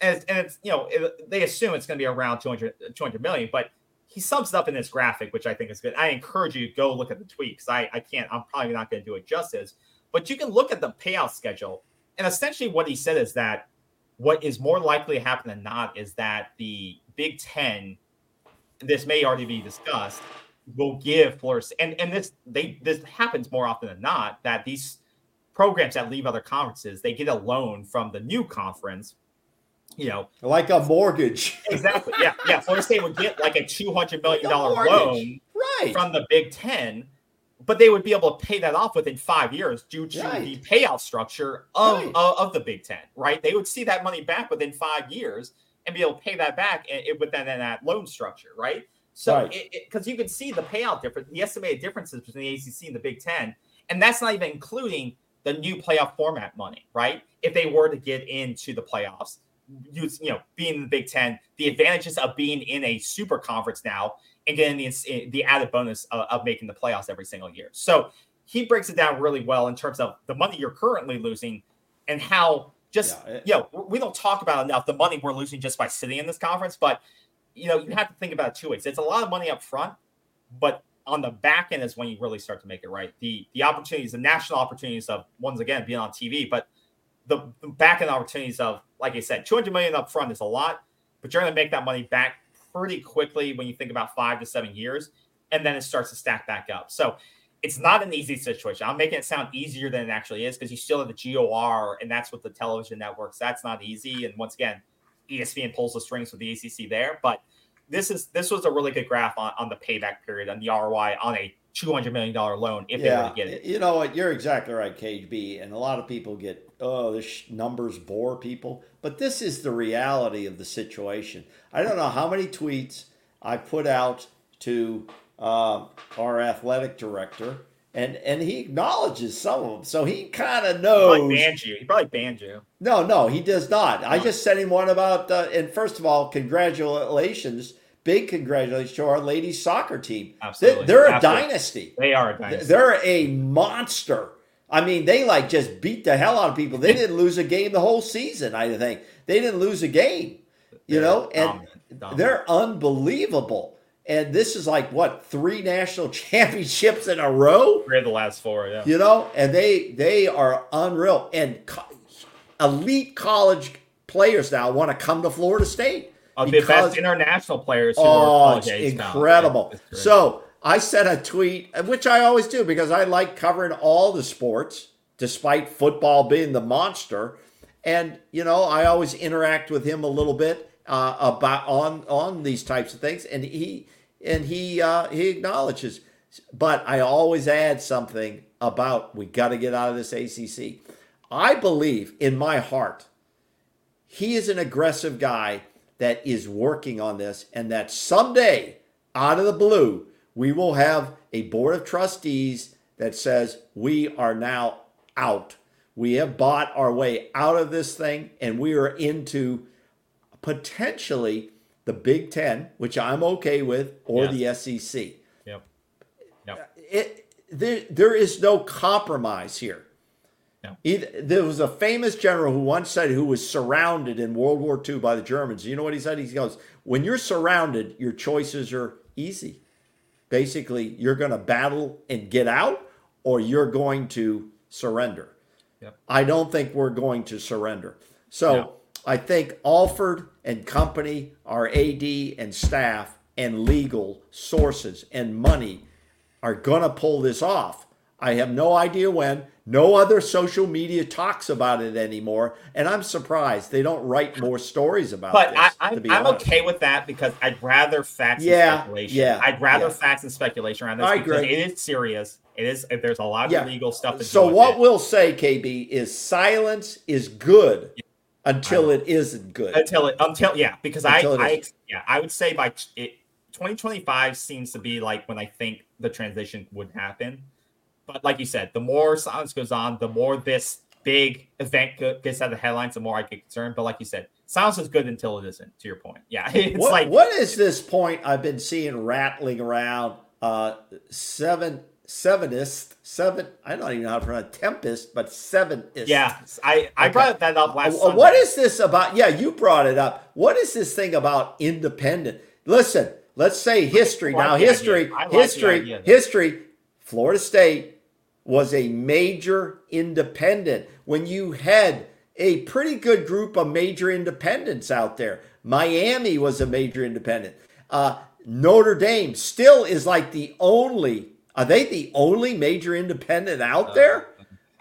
and it's, and it's you know it, they assume it's going to be around 200, 200 million, but he sums it up in this graphic, which I think is good. I encourage you to go look at the tweet because I, I can't. I'm probably not going to do it justice, but you can look at the payout schedule, and essentially what he said is that what is more likely to happen than not is that the Big Ten, this may already be discussed, will give Florida and and this they this happens more often than not that these programs that leave other conferences they get a loan from the new conference you know. Like a mortgage. Exactly. Yeah yeah. Florida state would get like a 200 million dollar loan right. from the big 10 but they would be able to pay that off within five years due to right. the payout structure of, right. of, of, the big 10 right they would see that money back within five years and be able to pay that back eh, within that loan structure right so, because right. you can see the payout difference, the estimated differences between the ACC and the Big Ten, and that's not even including the new playoff format money, right? If they were to get into the playoffs, you, you know, being in the Big Ten, the advantages of being in a super conference now and getting the eh, the added bonus of, of making the playoffs every single year. So he breaks it down really well in terms of the money you're currently losing and how just yeah, it, you know we don't talk about enough the money we're losing just by sitting in this conference, but you know, you have to think about it two ways. It's a lot of money up front, but on the back end is when you really start to make it right. The the opportunities, the national opportunities of once again being on TV, but the, the back end opportunities of, like I said, 200 million up front is a lot, but you're going to make that money back pretty quickly when you think about five to seven years, and then it starts to stack back up. So it's not an easy situation. I'm making it sound easier than it actually is because you still have the GOR, and that's what the television networks. That's not easy. And once again, ESPN pulls the strings with the ACC there. But this is this was a really good graph on, on the payback period and the ROI on a two hundred million dollar loan if yeah, they were to get it. You know what? You're exactly right, KB. And a lot of people get oh, this numbers bore people, but this is the reality of the situation. I don't know how many tweets I put out to uh, our athletic director and and he acknowledges some of them, so he kind of knows. He probably banned you. He probably banned you. No, no, he does not. No. I just sent him one about. Uh, and first of all, congratulations, big congratulations to our ladies soccer team. Absolutely, they, are a dynasty. They are a dynasty. They're a monster. I mean, they like just beat the hell out of people. They didn't lose a game the whole season. I think they didn't lose a game. You they're know, and dominant, dominant. they're unbelievable. And this is like what three national championships in a row? Three of the last four, yeah. You know, and they they are unreal. And co- elite college players now want to come to Florida State. Of the best international players. oh, it's incredible. Yeah, so I sent a tweet, which I always do because I like covering all the sports, despite football being the monster. And you know, I always interact with him a little bit uh, about on on these types of things, and he and he uh, he acknowledges. But I always add something about we got to get out of this ACC. I believe in my heart he is an aggressive guy that is working on this, and that someday, out of the blue, we will have a board of trustees that says we are now out. We have bought our way out of this thing, and we are into potentially the Big Ten, which I'm okay with, or yes. the SEC. Yep. Yep. It, there, there is no compromise here. No. Either, there was a famous general who once said, who was surrounded in World War II by the Germans. You know what he said? He goes, When you're surrounded, your choices are easy. Basically, you're going to battle and get out, or you're going to surrender. Yep. I don't think we're going to surrender. So, no I think Alford and company, our AD and staff and legal sources and money are going to pull this off. I have no idea when. No other social media talks about it anymore, and I'm surprised they don't write more stories about it. but this. I, I'm, I'm okay with that because I'd rather facts Yeah, and speculation. yeah, I'd rather yeah. facts and speculation around this I because agree. it is serious. It is. There's a lot of Yeah. legal stuff. So what it. we'll say, KB, is silence is good until it isn't good. until it until yeah because Until I I yeah I would say by t- it 2025 seems to be like when I think the transition would happen. But like you said, the more silence goes on, the more this big event gets out of the headlines, the more I get concerned. But like you said, silence is good until it isn't. To your point, yeah, it's what, like what is this point I've been seeing rattling around? Uh, seven, sevenist, seven. I don't even know how to pronounce tempest, but sevenist. yeah, I I Okay. brought that up last. What is this about? Yeah, you brought it up. What is this thing about independent? Listen, let's say history. Like Now, history, like history, history. Florida State was a major independent when you had a pretty good group of major independents out there. Miami was a major independent. Uh, Notre Dame still is like the only. Are they the only major independent out there?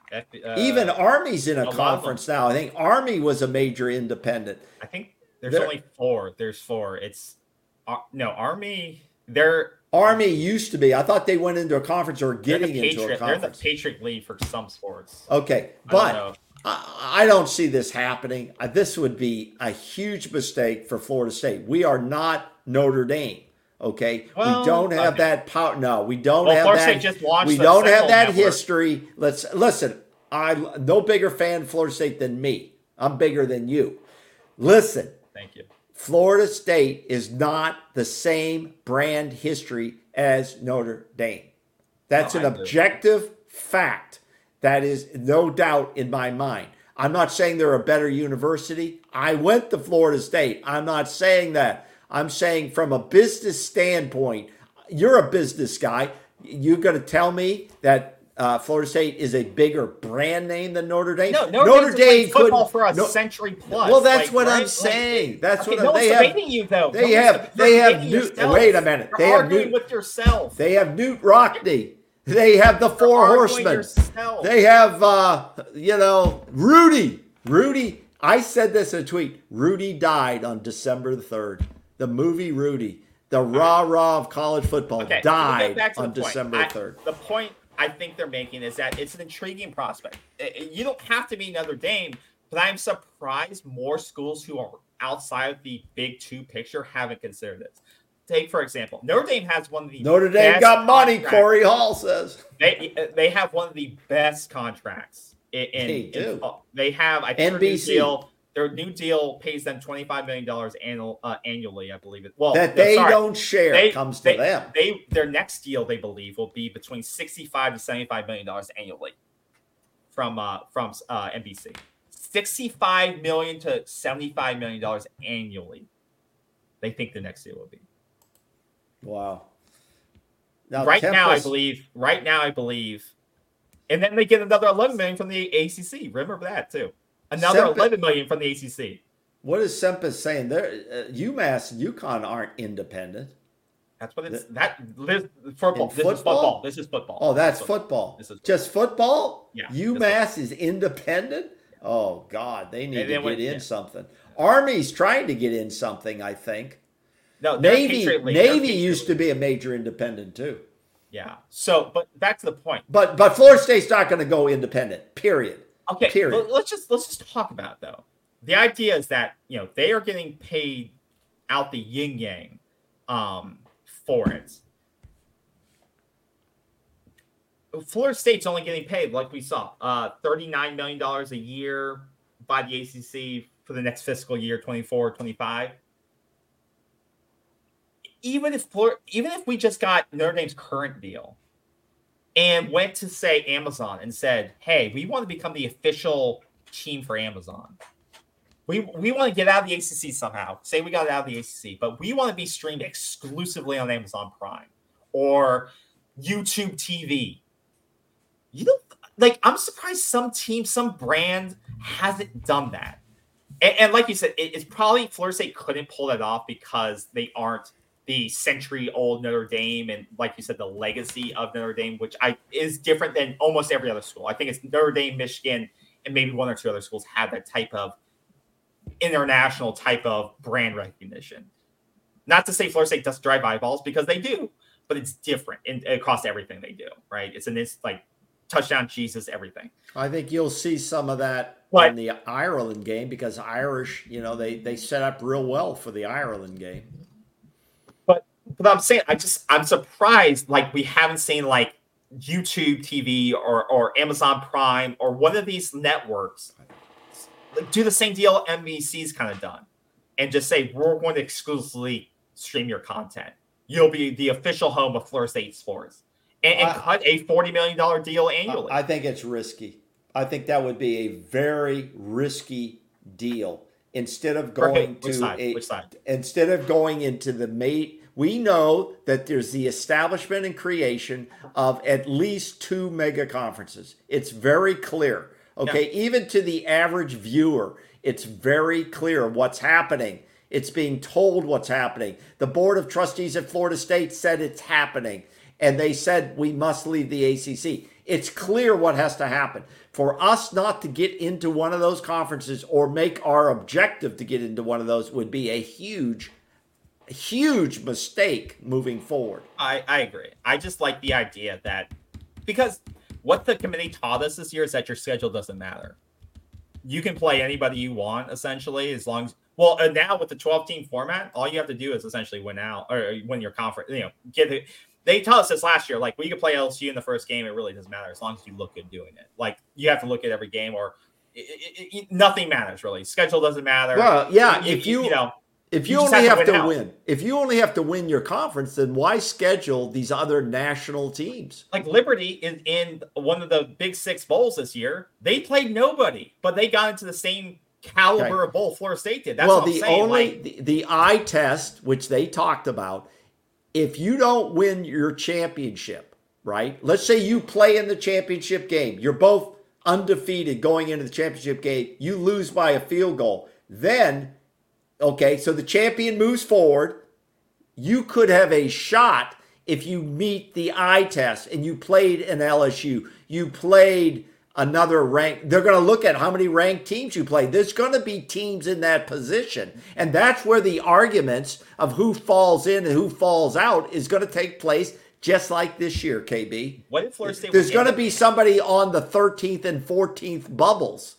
F- uh, Even Army's in a conference now. I think Army was a major independent. I think there's There- only four. There's four. It's uh, no Army. They're Army used to be. I thought they went into a conference or getting the into a conference. They're the. Patriot League for some sports. Okay, I don't but. I, I don't see this happening. Uh, This would be a huge mistake for Florida State. We are not Notre Dame. Okay, Well, we don't have okay. that power. No, we don't Well, have Florida that. State just launched we don't have that Network. history. Let's listen. I no bigger fan of Florida State than me. I'm bigger than you. Listen, Thank you. Florida State is not the same brand history as Notre Dame. That's No, an objective fact. That is no doubt in my mind. I'm not saying they're a better university. I went to Florida State. I'm not saying that. I'm saying from a business standpoint, you're a business guy. You're going to tell me that uh, Florida State is a bigger brand name than Notre Dame? No, Notre, Dame's football couldn't- for a no- century plus. Well, that's like, what right? I'm saying. That's okay, what no I'm, they have. you though. they No have- they have wait a minute. You're They have arguing new- with yourself. They have Knute Rockne. They have the Four arguing Horsemen. yourself. They have, uh, you know, Rudy. Rudy. I said this in a tweet. Rudy died on December the 3rd. The movie Rudy, the rah rah of college football, Okay, died on. December 3rd. The point I think they're making is that it's an intriguing prospect. You don't have to be Notre Dame, but I'm surprised more schools who are outside of the Big Two picture haven't considered this. Take for example, Notre Dame has one of the Notre Dame got money, contracts. Corey Hall says. They they have one of the best contracts. In, in, They in- do. uh, they have I NBC. deal. Their new deal pays them twenty five million dollars annual uh, annually. I believe it. Well, That they sorry. don't share They- comes to they- them. They their next deal they believe will be between sixty five to seventy five million dollars annually from uh from uh NBC. Sixty five million to seventy five million dollars annually. They think the next deal will be. Wow. Now, right now, I believe. Right now, I believe, and then they get another 11 million from the ACC. Remember that too. Another Sempe- 11 million from the ACC. What is Sempus saying? There, uh, UMass and UConn aren't independent. That's what it's that. This, football. This is football? football. This is football. Oh, that's is football. This is Just football? Yeah, UMass is independent? Oh, God. They need And to then get when- in yeah. something. Army's trying to get in something, I think. No, Navy Patriot League. They're Navy used to be a major independent, too. Yeah. So, but to the point. But but Florida State's not going to go independent, period. Okay, Period. let- let's just let's just talk about it, though. The idea is that you know they are getting paid out the yin yang um, for it. Florida State's only getting paid, like we saw, uh, $39 million a year by the ACC for the next fiscal year, 24, 25. Even if Florida, even if we just got Notre Dame's current deal and went to say Amazon and said, "Hey, we want to become the official team for Amazon. We we want to get out of the ACC somehow. Say we got out of the ACC, but we want to be streamed exclusively on Amazon Prime or YouTube TV. You don't like. I'm surprised some team, some brand hasn't done that. And, and like you said, it, it's probably Florida State couldn't pull that off because they aren't the century old Notre Dame and like you said, the legacy of Notre Dame, which I is different than almost every other school. I think it's Notre Dame, Michigan, and maybe one or two other schools have that type of international type of brand recognition. Not to say Florida State doesn't drive eyeballs because they do, but it's different in, across everything they do, right? It's an it's like touchdown Jesus, everything. I think you'll see some of that But- in the Ireland game because Irish, you know, they they set up real well for the Ireland game. But I'm saying I just I'm surprised like we haven't seen like YouTube TV or or Amazon Prime or one of these networks like, do the same deal NBC's kind of done and just say we're going to exclusively stream your content. You'll be the official home of Florida State sports and, and I- cut a forty million dollar deal annually. I think it's risky. I think that would be a very risky deal. Instead of going Which to side? a Which side? instead of going into the mate, we know that there's the establishment and creation of at least two mega conferences. It's very clear. Okay, even to the average viewer, it's very clear what's happening. It's being told what's happening. The board of trustees at Florida State said it's happening, and they said we must leave the ACC. It's clear what has to happen. For us not to get into one of those conferences or make our objective to get into one of those would be a huge, huge mistake moving forward. I, I agree. I just like the idea that because what the committee taught us this year is that your schedule doesn't matter. You can play anybody you want essentially as long as well and now with the 12 team format, all you have to do is essentially win out or win your conference, you know, get it. They taught us this last year. Like we could play LSU in the first game, it really doesn't matter as long as you look good doing it. Like you have to look at every game or it, it, nothing matters really. Schedule doesn't matter. Well, yeah, if you, you know if you you, only have have to to win win, if you only have to win your conference, then why schedule these other national teams? like Liberty is in one of the big six bowls this year. They played nobody, but they got into the same caliber Okay. of bowl Florida State did. That's well, what I'm the saying. only like, the, the eye test, which they talked about, if you don't win your championship, right? Let's say you play in the championship game, you're both undefeated going into the championship game, you lose by a field goal, then okay, so the champion moves forward. You could have a shot if you meet the eye test and you played an LSU, you played another rank. They're going to look at how many ranked teams you played. There's going to be teams in that position. And that's where the arguments of who falls in and who falls out is going to take place just like this year, KB. what if Florida State? There's going to be somebody on the 13th and 14th bubbles.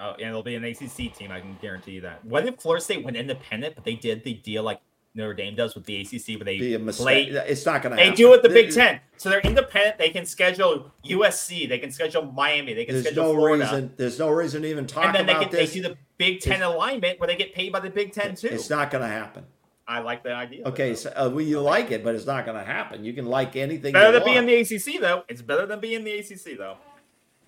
Oh, and it'll be an ACC team. I can guarantee you that. What if Florida State went independent, but they did the deal like Notre Dame does with the ACC, where they Be a mistake. play It's not going to They happen. do it the Big Ten, so they're independent. They can schedule USC, they can schedule Miami, they can There's schedule no Florida, reason. There's no reason to even talk and then they can they do the Big Ten alignment where they get paid by the Big Ten too. It's not going to happen. I like the idea. Okay, so uh, well, you like it, but it's not going to happen. You can like anything. better than being want. the ACC though. It's better than being the ACC though.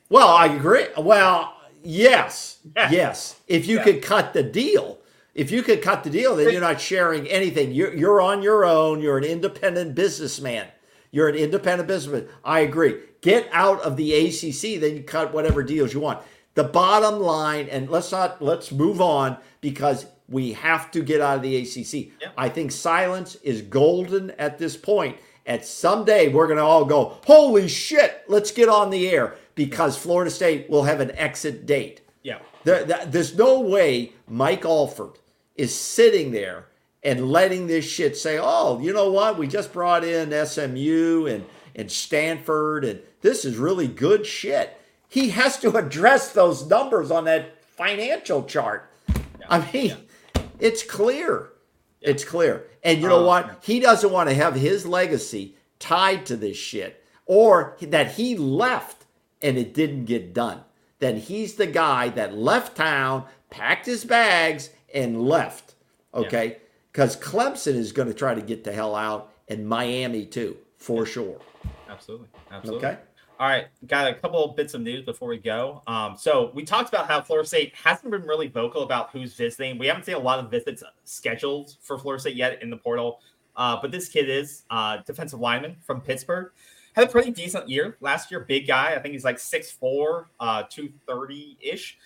Well, I agree. Well, yes, Yeah. yes. If you Yeah. could cut the deal, if you could cut the deal, then you're not sharing anything. You're you're on your own. You're an independent businessman. You're an independent businessman. I agree. Get out of the ACC, then you cut whatever deals you want. The bottom line, and let's not let's move on because we have to get out of the ACC. Yeah. I think silence is golden at this point. At someday we're going to all go, holy shit, let's get on the air because Florida State will have an exit date. Yeah. There, there's no way Mike Alford is sitting there and letting this shit say, oh, you know what? We just brought in SMU and, and Stanford, and this is really good shit. He has to address those numbers on that financial chart. I mean, it's clear. It's clear. And you know Uh, what? He doesn't want to have his legacy tied to this shit or that he left and it didn't get done. then he's the guy that left town, packed his bags, and left. Okay? Because Clemson is going to try to get the hell out and Miami too, for sure. Absolutely. Absolutely. Okay? All right, got a couple of bits of news before we go. Um, so we talked about how Florida State hasn't been really vocal about who's visiting. We haven't seen a lot of visits scheduled for Florida State yet in the portal. Uh, but this kid is uh, defensive lineman from Pittsburgh. Had a pretty decent year last year. Big guy. I think he's like 6'4, uh, 230 ish.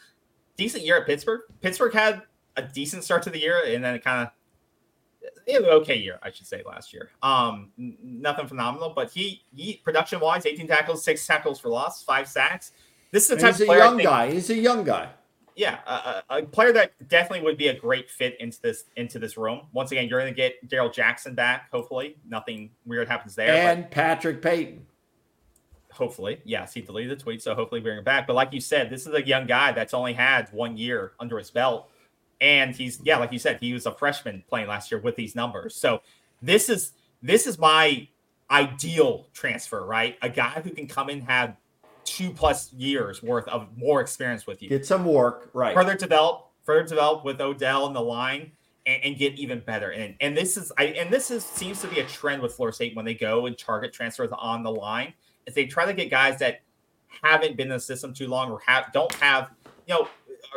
decent year at Pittsburgh. Pittsburgh had a decent start to the year, and then it kind of okay year, I should say, last year. Um, nothing phenomenal, but he he production wise, 18 tackles, six tackles for loss, five sacks. This is the type of player. a young guy. He's a young guy. Yeah, a, a, player that definitely would be a great fit into this into this room. Once again, you're going to get Darrell Jackson back. Hopefully, nothing weird happens there. And Patrick Payton. Hopefully, yes, he deleted the tweet, so hopefully bring him back. But like you said, this is a young guy that's only had one year under his belt and he's yeah, like you said, he was a freshman playing last year with these numbers. So this is this is my ideal transfer, right? A guy who can come in have two plus years worth of more experience with you. Get some work, right? Further develop, further develop with Odell in the line, and, and, get even better. And and this is I and this is seems to be a trend with Florida State when they go and target transfers on the line, is they try to get guys that haven't been in the system too long or have don't have you know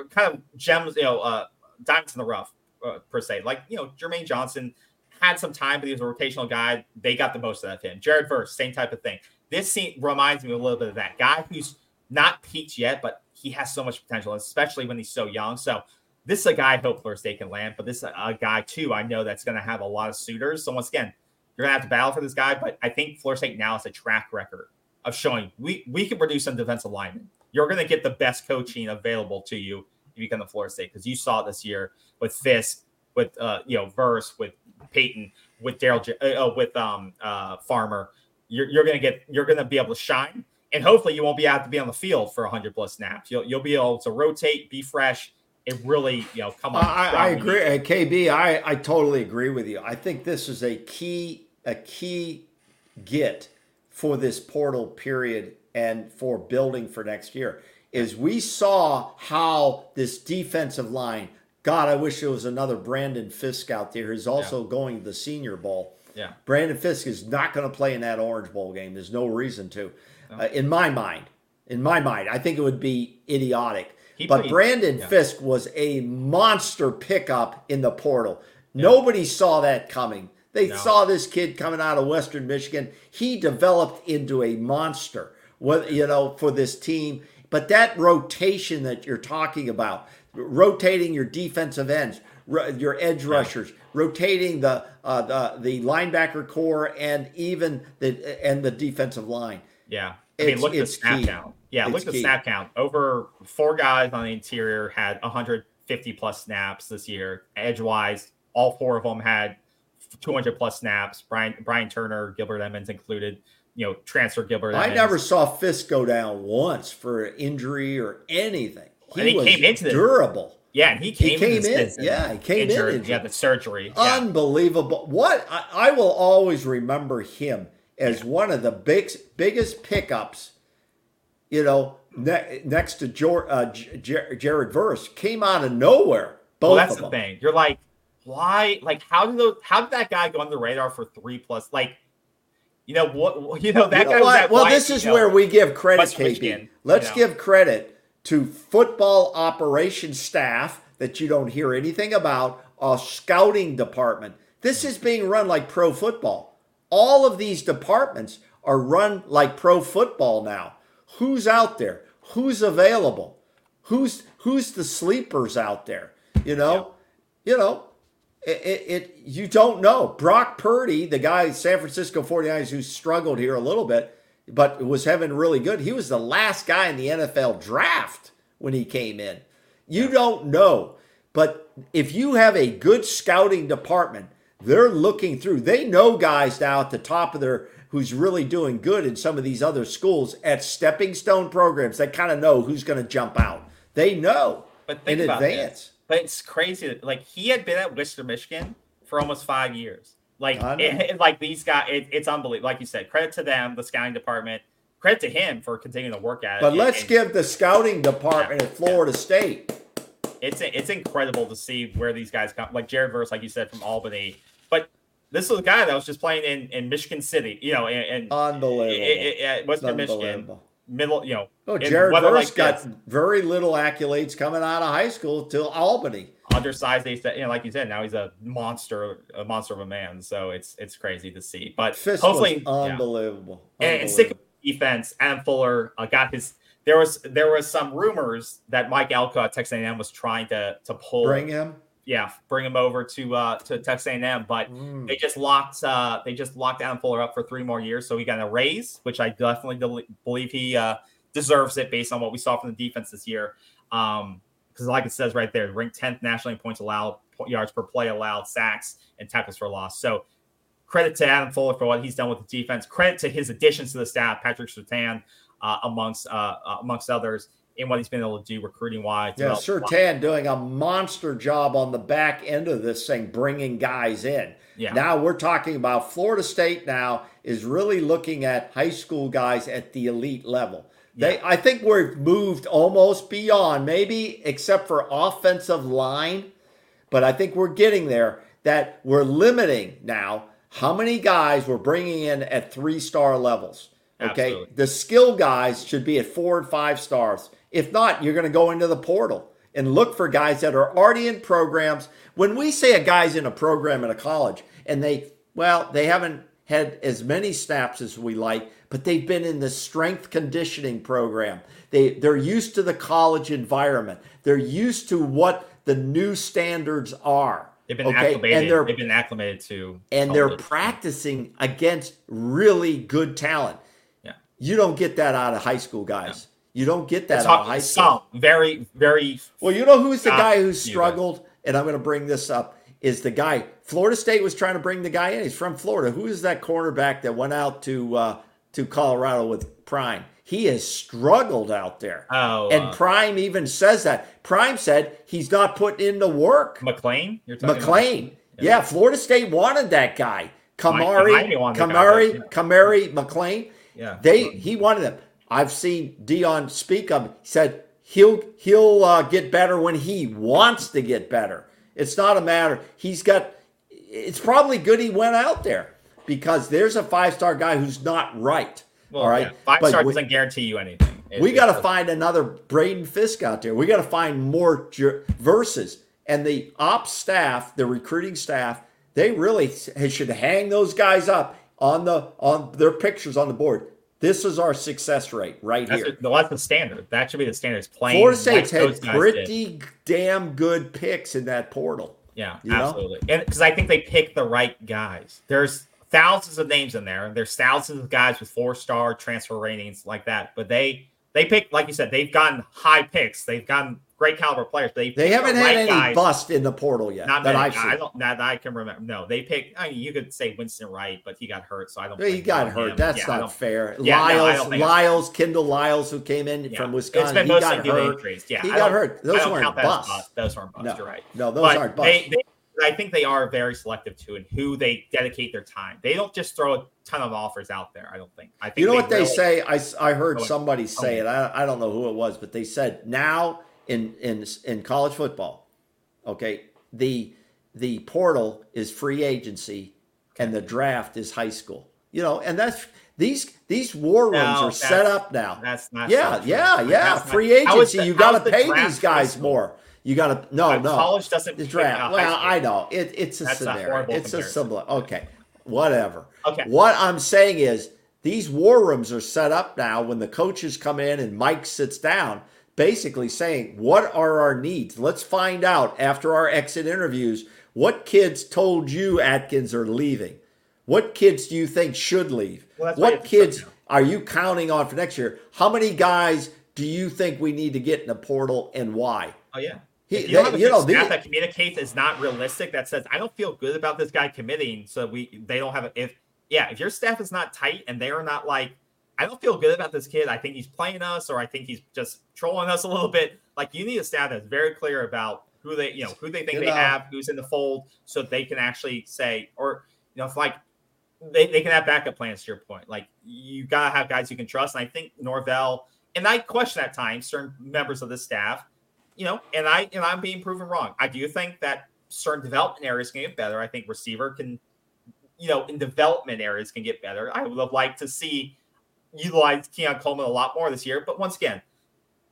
kind of gems, you know, uh, diamonds in the rough uh, per se. Like you know, Jermaine Johnson had some time, but he was a rotational guy. They got the most out of him. Jared Verse, same type of thing. This scene reminds me a little bit of that guy who's not peaked yet, but he has so much potential, especially when he's so young. So this is a guy hope Florida State can land, but this is a guy too I know that's going to have a lot of suitors. So once again, you're going to have to battle for this guy, but I think Florida State now has a track record of showing we we can produce some defensive linemen. You're going to get the best coaching available to you if you become the Florida State because you saw this year with Fiske, with uh, you know Verse, with Payton, with Darrell, uh, uh, with um uh Farmer. You're, you're gonna get you're gonna be able to shine, and hopefully you won't be out to be on the field for 100 plus snaps. You'll you'll be able to rotate, be fresh, and really you know come on. I, I agree, uh, KB. I I totally agree with you. I think this is a key a key get for this portal period and for building for next year is we saw how this defensive line. God, I wish there was another Brandon Fiske out there who's also yeah. going to the Senior Bowl. Yeah, Brandon Fiske is not going to play in that Orange Bowl game. There's no reason to, no. uh, in my mind. In my mind, I think it would be idiotic. He but played, Brandon yeah. Fiske was a monster pickup in the portal. Yeah. Nobody saw that coming. They no. saw this kid coming out of Western Michigan. He developed into a monster. What you know for this team but that rotation that you're talking about, rotating your defensive ends, your edge rushers, rotating the uh, the the linebacker corps, and even the and the defensive line. Yeah, I mean, look at the snap key. count. Yeah, it's look at the snap count. Over four guys on the interior had 150 plus snaps this year. Edge wise, all four of them had 200 plus snaps. Brian Brian Turner, Gilbert Emmons included you know, transfer Gilbert. I never saw Fiske go down once for injury or anything. He, and he came into durable. Yeah, and he came, he came in. Yeah, he came injured. in. Yeah, the surgery. Unbelievable. Yeah. What I, I, will always remember him as yeah. one of the big, biggest pickups. You know, ne- next to Jor, uh, J- Jared Verse came out of nowhere. Both well, that's the them. thing. You're like, why? Like, how did those? How did that guy go on the radar for three plus? Like you know what? You know that you know guy. well, this is where we give credit, KP. Let's you know. give credit to football operations staff that you don't hear anything about. A scouting department. This is being run like pro football. All of these departments are run like pro football now. Who's out there? Who's available? Who's who's the sleepers out there? You know, yeah. you know, it, it, it, you don't know. Brock Purdy, the guy San Francisco 49ers who struggled here a little bit, but was having really good. He was the last guy in the NFL draft when he came in. You don't know. But if you have a good scouting department, they're looking through. They know guys now at the top of their who's really doing good in some of these other schools at stepping stone programs. They kind of know who's going to jump out. They know but in advance. This. But it's crazy. Like he had been at Western Michigan for almost five years. Like, it, like these guys, it, it's unbelievable. Like you said, credit to them, the scouting department. Credit to him for continuing to work at it. But let's and, give the scouting department yeah, at Florida yeah. State. It's it's incredible to see where these guys come. Like Jared Verse, like you said, from Albany. But this was a guy that was just playing in, in Michigan City, you know, and, unbelievable. Western Michigan middle, you know. Oh, Jared Verse like got this, very little accolades coming out of high school till Albany. Undersized, they said, you know, like you said, now he's a monster, a monster of a man. So it's it's crazy to see. But Fiske hopefully, unbelievable. Yeah. And, and sick defense. Adam Fuller uh, got his there was there was some rumors that Mike Elko at Texas A&M was trying to to pull bring him. Yeah, bring him over to uh to Texas A&M, but mm. they just locked uh they just locked Adam Fuller up for three more years, so he got a raise, which I definitely believe he uh deserves it based on what we saw from the defense this year. Um, because like it says right there, ranked 10th nationally in points allowed, yards per play allowed, sacks, and tackles for loss. So credit to Adam Fuller for what he's done with the defense. Credit to his additions to the staff, Patrick Surtain, uh, amongst uh, uh, amongst others, in what he's been able to do recruiting wise. Yeah, Surtain doing a monster job on the back end of this thing, bringing guys in. Yeah. Now we're talking about Florida State. Now is really looking at high school guys at the elite level. They, yeah. I think we've moved almost beyond, maybe except for offensive line, but I think we're getting there. That we're limiting now how many guys we're bringing in at three star levels. Okay. Absolutely. The skill guys should be at four and five stars. If not, you're going to go into the portal and look for guys that are already in programs. When we say a guy's in a program at a college and they, well, they haven't had as many snaps as we like, but they've been in the strength conditioning program. They they're used to the college environment. They're used to what the new standards are. They've been okay? acclimated. And they're, they've been acclimated to, and they're practicing against really good talent. Yeah, you don't get that out of high school guys. You don't get that of high school. Some very, very. Well, you know who's the guy who struggled, and I'm going to bring this up is the guy. Florida State was trying to bring the guy in. He's from Florida. Who is that cornerback that went out to uh, to Colorado with Prime? he has struggled out there. Oh, and uh, Prime even says that. Prime said he's not putting in the work. McLean, you're talking McClain. Yeah. yeah. Florida State wanted that guy. Cormani, Cormani, Cormani, McClain. Yeah, they he wanted them. I've seen Deion speak of. He said he'll he'll uh, get better when he wants to get better. It's not a matter. He's got. It's probably good he went out there because there's a five star guy who's not right. Well, all right, yeah. five but star we, doesn't guarantee you anything. It, we got to find another Braden Fiske out there. We got to find more jer- verses. And the ops staff, the recruiting staff, they really should hang those guys up on the on their pictures on the board. This is our success rate right that's here. A, that's the standard. That should be the standard. It's playing. Florida State's had pretty damn good picks in that portal. Yeah, absolutely. Know? And because I think they picked the right guys. There's thousands of names in there. There's thousands of guys with four star transfer ratings like that, but they they pick like you said they've gotten high picks. They've gotten great caliber players. They they haven't the had any guys. bust in the portal yet. Not that many, I've seen. I don't that I can remember. No, they picked. I mean, you could say Winston Wright, but he got hurt, so I don't. He got hurt. Him. That's yeah, not fair. Yeah, Lyles, no, Lyles, Kendall Lyles, who came in yeah. from Wisconsin, he got hurt. Injuries. Yeah, he got hurt. Those weren't busts. Those weren't busts. No, You're right. No, those but aren't busts. They, they, I think they are very selective too in who they dedicate their time. They don't just throw a ton of offers out there. I don't think. I think you know what they really, say. I, I heard somebody say it. I, I don't know who it was, but they said now in in in college football, okay, the the portal is free agency and the draft is high school. You know, and that's these these war rooms no, are set up now. That's not. Yeah, so yeah, yeah. Free agency. The, you got to pay these guys more. You got to no, no. College doesn't. The draft. Well, I know it, it's a That's scenario. A it's comparison. a similar. Okay, whatever. Okay. What I'm saying is these war rooms are set up now when the coaches come in and Mike sits down, basically saying, "What are our needs? Let's find out after our exit interviews what kids told you Atkins are leaving. What kids do you think should leave? Well, what kids are you counting on for next year? How many guys do you think we need to get in the portal and why?" Oh yeah. He, you, that, you know, staff that communicates is not realistic. That says I don't feel good about this guy committing, so we they don't have a, if yeah if your staff is not tight and they are not like I don't feel good about this kid. I think he's playing us, or I think he's just trolling us a little bit. Like you need a staff that's very clear about who they you know who they think you they know. have, who's in the fold, so they can actually say or you know if like they, they can have backup plans to your point. Like you gotta have guys you can trust. And I think Norvell and I question at times certain members of the staff you know, and I and I'm being proven wrong. I do think that certain development areas can get better. I think receiver can, you know, in development areas can get better. I would have liked to see utilize Keon Coleman a lot more this year. But once again,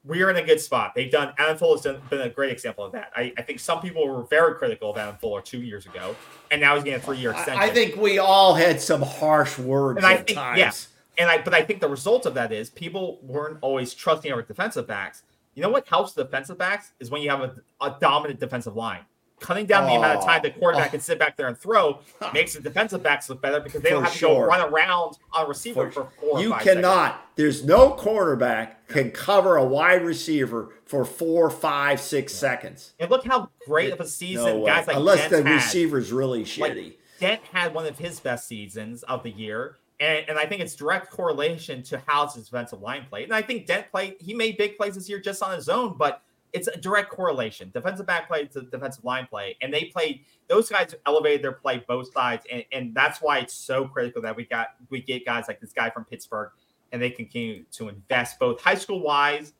we're in a good spot. They've done Adam Fuller has done, been a great example of that. I, I, think some people were very critical of Adam Fuller two years ago, and now he's getting a three year extension. I think we all had some harsh words and I think, times. Yeah, and I but I think the result of that is people weren't always trusting our defensive backs. You know what helps the defensive backs is when you have a, a dominant defensive line. Cutting down the amount of time the oh. quarterback Oh. can sit back there and throw makes the defensive backs look better because they don't For have to go run around on a receiver for, four or You five seconds. cannot. There's no quarterback can cover a wide receiver for four, five, six seconds. And look how great of a No season way. guys like Unless Dent the had. receiver's really Like, shitty. Dent had one of his best seasons of the year. And, and I think it's direct correlation to how his defensive line played. And I think Dent played, he made big plays this year just on his own, but it's a direct correlation. Defensive back play to defensive line play. And they played, those guys elevated their play both sides. And, and that's why it's so critical that we got, we get guys like this guy from Pittsburgh and they continue to invest both high school wise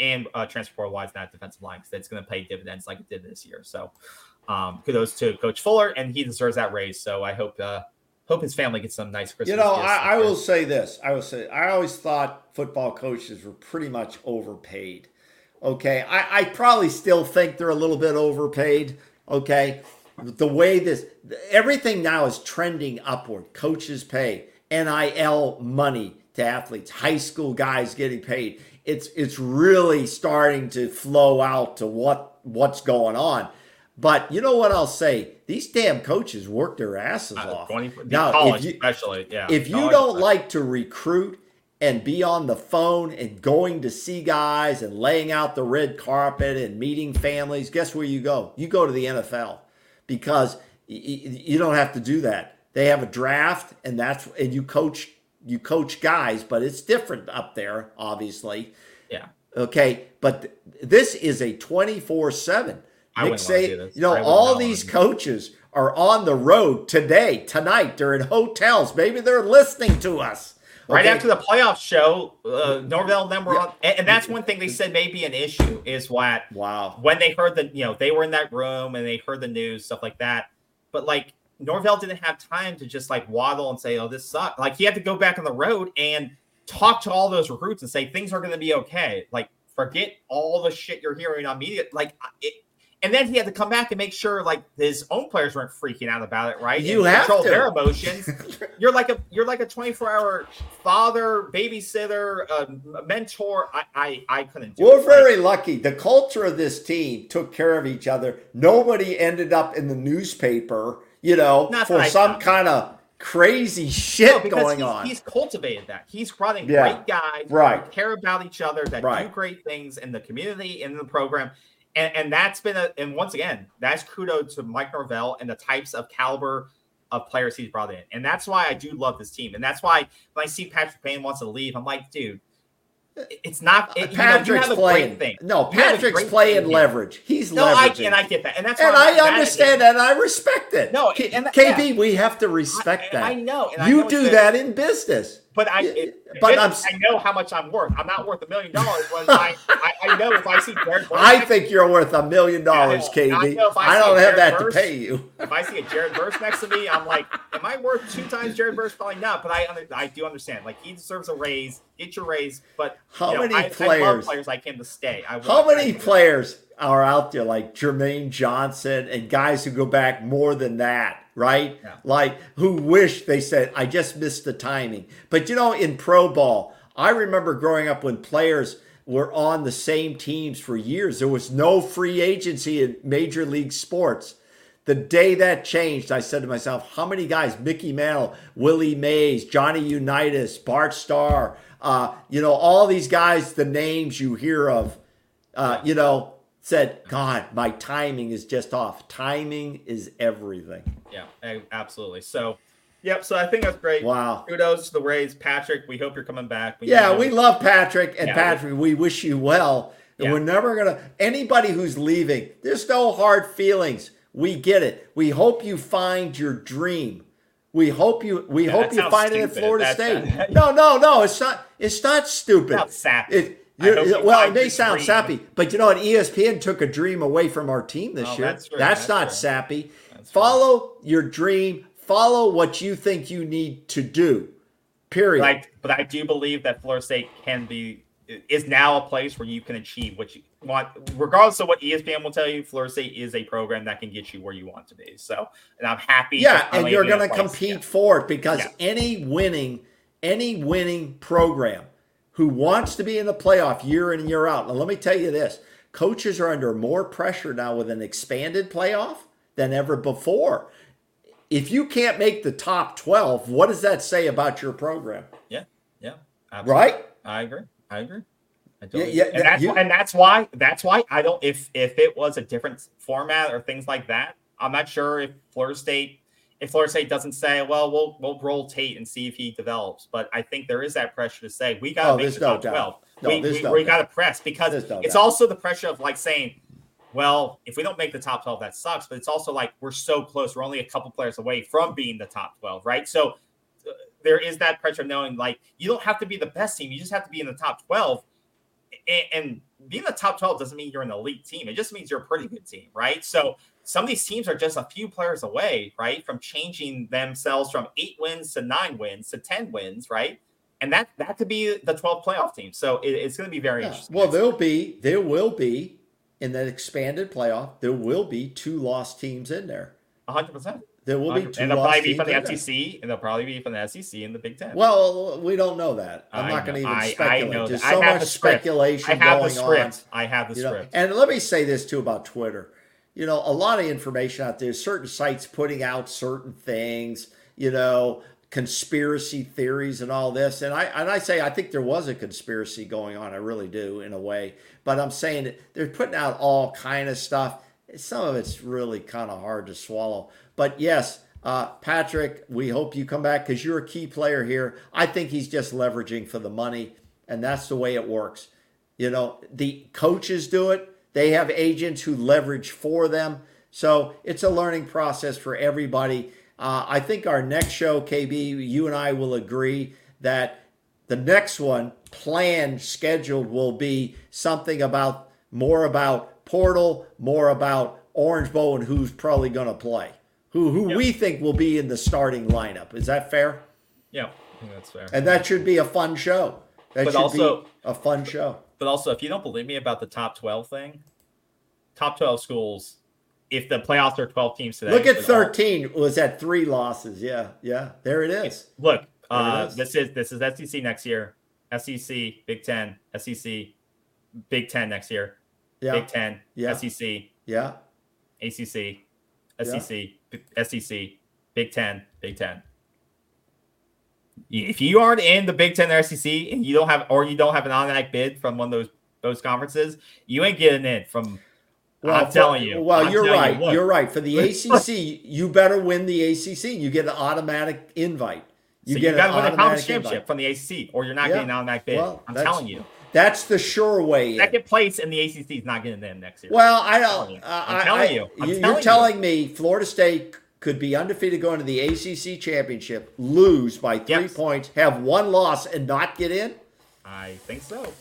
and uh, transfer wise in that defensive line because it's going to pay dividends like it did this year. So um, kudos to Coach Fuller, and he deserves that raise. So I hope uh, hope his family gets some nice Christmas. You know, I, I will say this. I will say I always thought football coaches were pretty much overpaid. Okay. I, I probably still think they're a little bit overpaid. Okay. The way this everything now is trending upward. Coaches pay, NIL money to athletes, high school guys getting paid. It's it's really starting to flow out to what what's going on. But you know what I'll say? These damn coaches work their asses Uh, off. 20 Now, if you, especially, yeah. if you don't especially. like to recruit and be on the phone and going to see guys and laying out the red carpet and meeting families, guess where you go? You go to the NFL because you don't have to do that. They have a draft and that's and you coach you coach guys, but it's different up there, obviously. yeah, Okay, but this is a 24/7. I Nick wouldn't wanna say, do this. you know, all these coaches are on the road today, tonight. They're in hotels. Maybe they're listening to us. Right Okay? after the playoff show, uh, Norvell and them were on, and, and that's one thing they said may be an issue is what Wow. when they heard the you know they were in that room and they heard the news stuff like that. But like norvell didn't have time to just like waddle and say oh this sucks like he had to go back on the road and talk to all those recruits and say things are going to be okay. Like forget all the shit you're hearing on media. Like it and then he had to come back and make sure like his own players weren't freaking out about it right You and have control to. their emotions you're like a you're like a 24 hour father babysitter uh, mentor i i, I couldn't do We're it very lucky. The culture of this team took care of each other. Nobody ended up in the newspaper, you know, Not for some kind of crazy shit No, going he's, on. he's cultivated that. He's running Yeah. great guys Right. who care about each other, that Right. do great things in the community in the program. And, and that's been a and once again, that's kudos to Mike Norvell and the types of caliber of players he's brought in. And that's why I do love this team. And that's why when I see Patrick Payne wants to leave, I'm like, dude, it's not it, you know, you Patrick's playing. thing. No, You Patrick's playing leverage. He's No, I and I get that. And that's and I mad at him. understand that. and I respect it. No, K- and- KB, we have to respect I, that. I know. And I you know do that in business. But I, Yeah, it, but I know how much I'm worth. I'm not worth a million dollars. But I, I, I know if I see Jared Burns, I think you're worth a million dollars, Yeah, I I don't have Jared that to pay you. if I see a Jared Burst next to me, I'm like, am I worth two times Jared Burst? Probably not. But I, I do understand. Like he deserves a raise. Get your raise. But How you know, many I, players- players like him to stay. I How many players are out there like Jermaine Johnson and guys who go back more than that, right? Yeah. Like who wish they said, I just missed the timing. But you know, in pro ball, I remember growing up when players were on the same teams for years. There was no free agency in major league sports. The day that changed, I said to myself, how many guys, Mickey Mantle, Willie Mays, Johnny Unitas, Bart Starr, uh, you know, all these guys, the names you hear of, uh, you know, said, God, my timing is just off. Timing is everything. Yeah, absolutely. So, yep. So I think that's great. Wow. Kudos to the raise, Patrick. We hope you're coming back. We Yeah, know- we love Patrick and Yeah, Patrick. We wish you well. And Yeah. we're never gonna anybody who's leaving. There's no hard feelings. We get it. We hope you find your dream. We hope you. We Yeah, hope you find it at. Florida That's- State. no, no, no. It's not. It's not stupid. Sounds sappy. It, I you're- hope you well, it may sound dream. sappy, but you know what? ESPN took a dream away from our team this Oh, year. that's. That's, That's not sappy. That's. Follow your dream. Follow what you think you need to do. Period. But I, but I do believe that Florida State can be is now a place where you can achieve what you want, regardless of what ESPN will tell you. Florida State is a program that can get you where you want to be. So, and I'm happy. to Yeah, and you're be in a going to compete Yeah. for it because Yeah. any winning any winning program who wants to be in the playoff year in and year out. Now, let me tell you this coaches are under more pressure now with an expanded playoff than ever before. If you can't make the top 12, what does that say about your program? Yeah, yeah, absolutely. right. I agree. I agree. I yeah, yeah, and that's, you, and that's why that's why I don't. If if it was a different format or things like that, I'm not sure if Florida State if Florida State doesn't say, well, we'll we'll roll Tate and see if he develops. But I think there is that pressure to say we got to oh, make the top twelve. No, we we, no we got to press because no it's doubt. also the pressure of like saying, well, if we don't make the top twelve, that sucks. But it's also like we're so close. We're only a couple players away from being the top twelve, right? So uh, there is that pressure of knowing like you don't have to be the best team. You just have to be in the top twelve. And, and being the top 12 doesn't mean you're an elite team. It just means you're a pretty good team, right? So some of these teams are just a few players away, right, from changing themselves from eight wins to nine wins to ten wins, right? And that that could be the 12 playoff team. So it, it's going to be very yeah. interesting. Well, there'll be there will be in that expanded playoff there will be two lost teams in there. 100. percent There will be two, and they'll probably be from the SEC, and they'll probably be from the SEC and the Big Ten. Well, we don't know that. I'm I not going to even speculate. I, I There's so much speculation I have going the script. on. I have the script. Know? And let me say this too about Twitter you know, a lot of information out there, certain sites putting out certain things, you know, conspiracy theories and all this. And I and I say I think there was a conspiracy going on. I really do in a way. But I'm saying that they're putting out all kind of stuff. Some of it's really kind of hard to swallow. But yes, uh, Patrick, we hope you come back because you're a key player here. I think he's just leveraging for the money, and that's the way it works. You know, the coaches do it they have agents who leverage for them. So it's a learning process for everybody. Uh, I think our next show, KB, you and I will agree that the next one, planned, scheduled, will be something about more about Portal, more about Orange Bowl, and who's probably going to play. Who who yep. we think will be in the starting lineup. Is that fair? Yeah, that's fair. And that should be a fun show. That but should also, be a fun show. But also, if you don't believe me about the top 12 thing, top 12 schools, if the playoffs are 12 teams today. Look at 13 all, was at three losses. Yeah. Yeah. There it is. Look, uh, is. this is this is SEC next year. SEC, Big Ten, SEC, Big Ten next year. Yeah. Big Ten, yeah. SEC. Yeah. ACC, SEC, yeah. SEC, Big Ten, Big Ten. If you aren't in the Big Ten or SEC and you don't have, or you don't have an automatic bid from one of those those conferences, you ain't getting in from. Well, I'm for, telling you. Well, I'm you're right. You, you're right. For the ACC, you better win the ACC. You get an automatic invite. You so get you got to win a conference championship from the ACC, or you're not yeah. getting an automatic bid. Well, I'm telling you. That's the sure way. Second in. place in the ACC is not getting in next year. Well, I don't. Uh, I'm telling I, you. I'm you're telling, telling me Florida State could be undefeated going to the ACC championship, lose by three yep. points, have one loss, and not get in? I think so.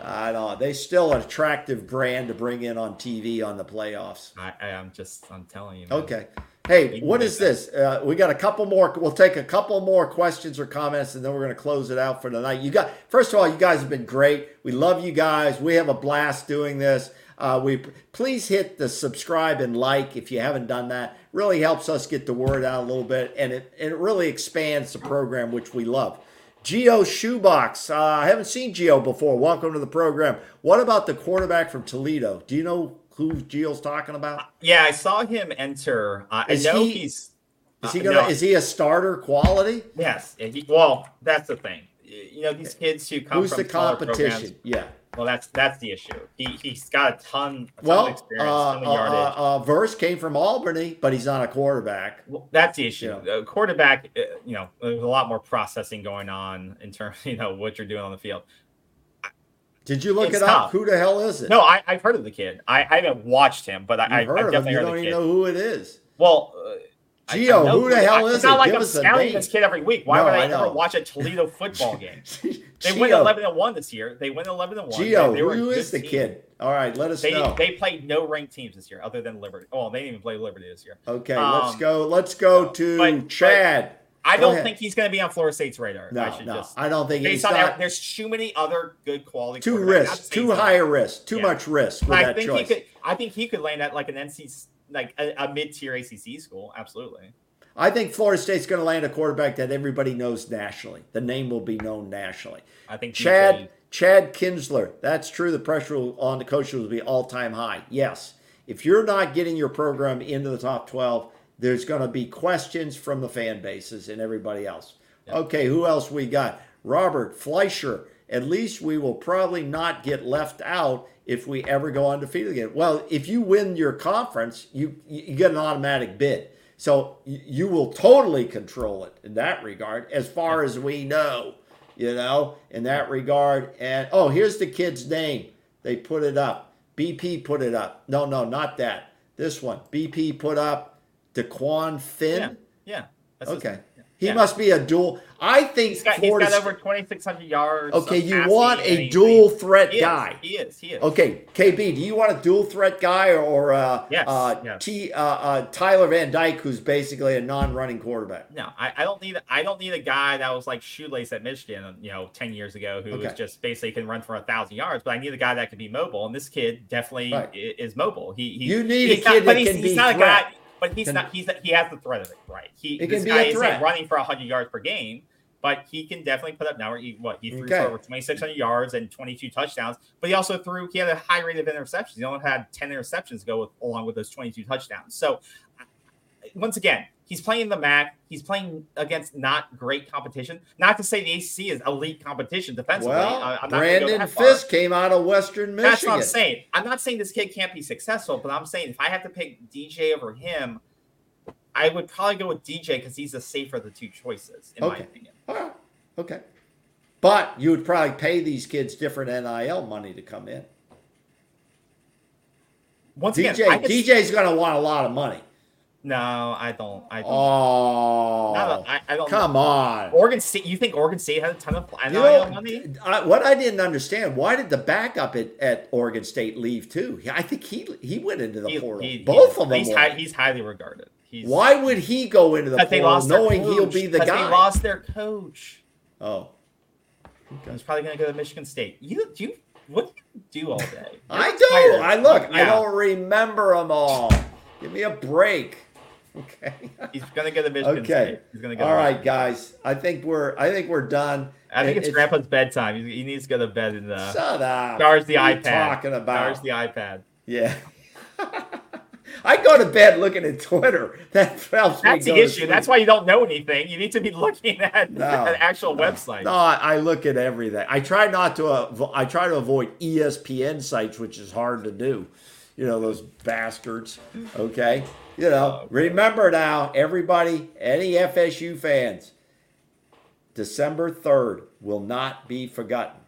I don't. They still an attractive brand to bring in on TV on the playoffs. I, am just. I'm telling you. Man. Okay. Hey, what is this? Uh, we got a couple more. We'll take a couple more questions or comments, and then we're going to close it out for tonight. You got. First of all, you guys have been great. We love you guys. We have a blast doing this. Uh, we please hit the subscribe and like if you haven't done that. Really helps us get the word out a little bit, and it and it really expands the program, which we love. Geo Shoebox. Uh, I haven't seen Geo before. Welcome to the program. What about the quarterback from Toledo? Do you know who Geo's talking about? Yeah, I saw him enter. Uh, I know he, he's. Is he uh, gonna? No. Is he a starter quality? Yes. He, well, that's the thing. You know, these kids who come Who's from the competition? Programs, yeah. Well, that's that's the issue. He he's got a ton, a ton well, of experience, uh, ton of uh, uh, uh, Verse came from Albany, but he's not a quarterback. Well, that's the issue. Yeah. Uh, quarterback, uh, you know, there's a lot more processing going on in terms, you know, what you're doing on the field. Did you look it's it up? Who the hell is it? No, I, have heard of the kid. I, I haven't watched him, but I, heard I, definitely of him. You heard don't even know who it is. Well, Geo, who the hell is it's not it? like Give I'm scouting this kid every week. Why no, would I, I ever watch a Toledo football game? they went 11 and 1 this year. They went 11 and 1. Geo, who is the team. kid? All right, let us they, know. They played no ranked teams this year other than Liberty. Oh, they didn't even play Liberty this year. Okay, um, let's go. Let's go to but, Chad. But I don't think he's going to be on Florida State's radar. No, I no, just, I don't think based he's on not, There's too many other good quality. Too risk, too high a risk, too yeah. much risk. I think choice. he could. I think he could land at like an NC, like a, a mid tier ACC school. Absolutely. I think Florida State's going to land a quarterback that everybody knows nationally. The name will be known nationally. I think Chad Chad Kinsler. That's true. The pressure on the coach will be all time high. Yes. If you're not getting your program into the top 12, there's going to be questions from the fan bases and everybody else. Okay, who else we got? Robert Fleischer. At least we will probably not get left out if we ever go undefeated again. Well, if you win your conference, you you get an automatic bid. So you will totally control it in that regard, as far as we know, you know, in that regard. And oh, here's the kid's name. They put it up. BP put it up. No, no, not that. This one. BP put up Dequan Finn. Yeah, yeah. That's his- Okay. He Yeah. must be a dual. I think He's got, he's Florida got over 2,600 yards. Okay, you want a dual threat he guy. He is. He is. Okay, KB, do you want a dual threat guy or uh, Yes, uh, yes. T, uh, uh, Tyler Van Dyke, who's basically a non-running quarterback? No, I, I don't need I don't need a guy that was like shoelace at Michigan, you know, ten years ago, who was just basically can run for a thousand yards. But I need a guy that can be mobile, and this kid definitely Right. is mobile. He, he You need a he's not- kid but that he's, can he's be not a guy, but he's not he's he has the threat of it, right? He He this guy a isn't running for hundred yards per game, but he can definitely put up now. He what he threw Okay. for over twenty six hundred yards and twenty two touchdowns, but he also threw he had a high rate of interceptions. He only had ten interceptions to go with along with those twenty two touchdowns. So once again, he's playing the MAC. He's playing against not great competition. Not to say the ACC is elite competition defensively. Well, I- I'm not gonna go Brandon. Fiske came out of Western Michigan. That's what I'm saying. I'm not saying this kid can't be successful, but I'm saying if I have to pick DJ over him, I would probably go with DJ because he's the safer of the two choices, in my opinion. All right, okay. But you would probably pay these kids different NIL money to come in. Once again, DJ could- DJ's going to want a lot of money. No, I don't. I don't. Oh, I, I, I don't. come on. Oregon State. You think Oregon State had a ton of You know, money? I, what I didn't understand, why did the backup at, at Oregon State leave too? I think he he went into the He- portal. he- Both he- of them. He's, high, he's highly regarded. He's, why would he go into the portal knowing he'll be the guy? They lost their coach. oh, He's probably going to go to Michigan State. You do you, what do you do all day? I do. I look. I don't remember them all. Give me a break. Okay. He's going to get to Michigan Okay. State. He's going to go. All right, guys. I think we're. I think we're done. I think It- it's, Grandpa's bedtime. He, he needs to go to bed and uh, Shut up. charge the What are you iPad. Talking about. Charge the iPad. Yeah. I go to bed looking at Twitter. That helps That's the issue. That's why you don't know anything. You need to be looking at No. an actual website. No, I, look at everything. I try not to. Uh, I try to avoid ESPN sites, which is hard to do. You know those bastards. Okay. You know. Remember now, everybody, any FSU fans, December third will not be forgotten.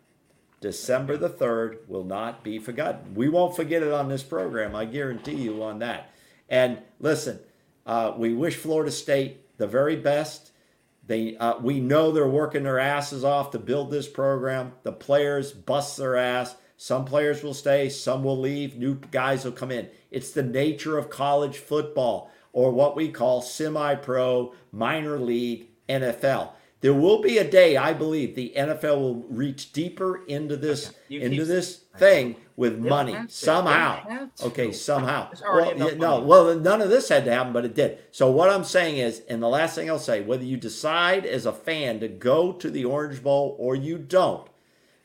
December the 3rd will not be forgotten. We won't forget it on this program. I guarantee you on that. And listen, uh, we wish Florida State the very best. They, uh, we know they're working their asses off to build this program. The players bust their ass. Some players will stay, some will leave, new guys will come in. It's the nature of college football, or what we call semi pro, minor league, NFL. There will be a day, I believe, the NFL will reach deeper into this You into this thing with money somehow. They don't have to. Okay, somehow. Well, no, well, none of this had to happen, but it did. So what I'm saying is, and the last thing I'll say, whether you decide as a fan to go to the Orange Bowl or you don't,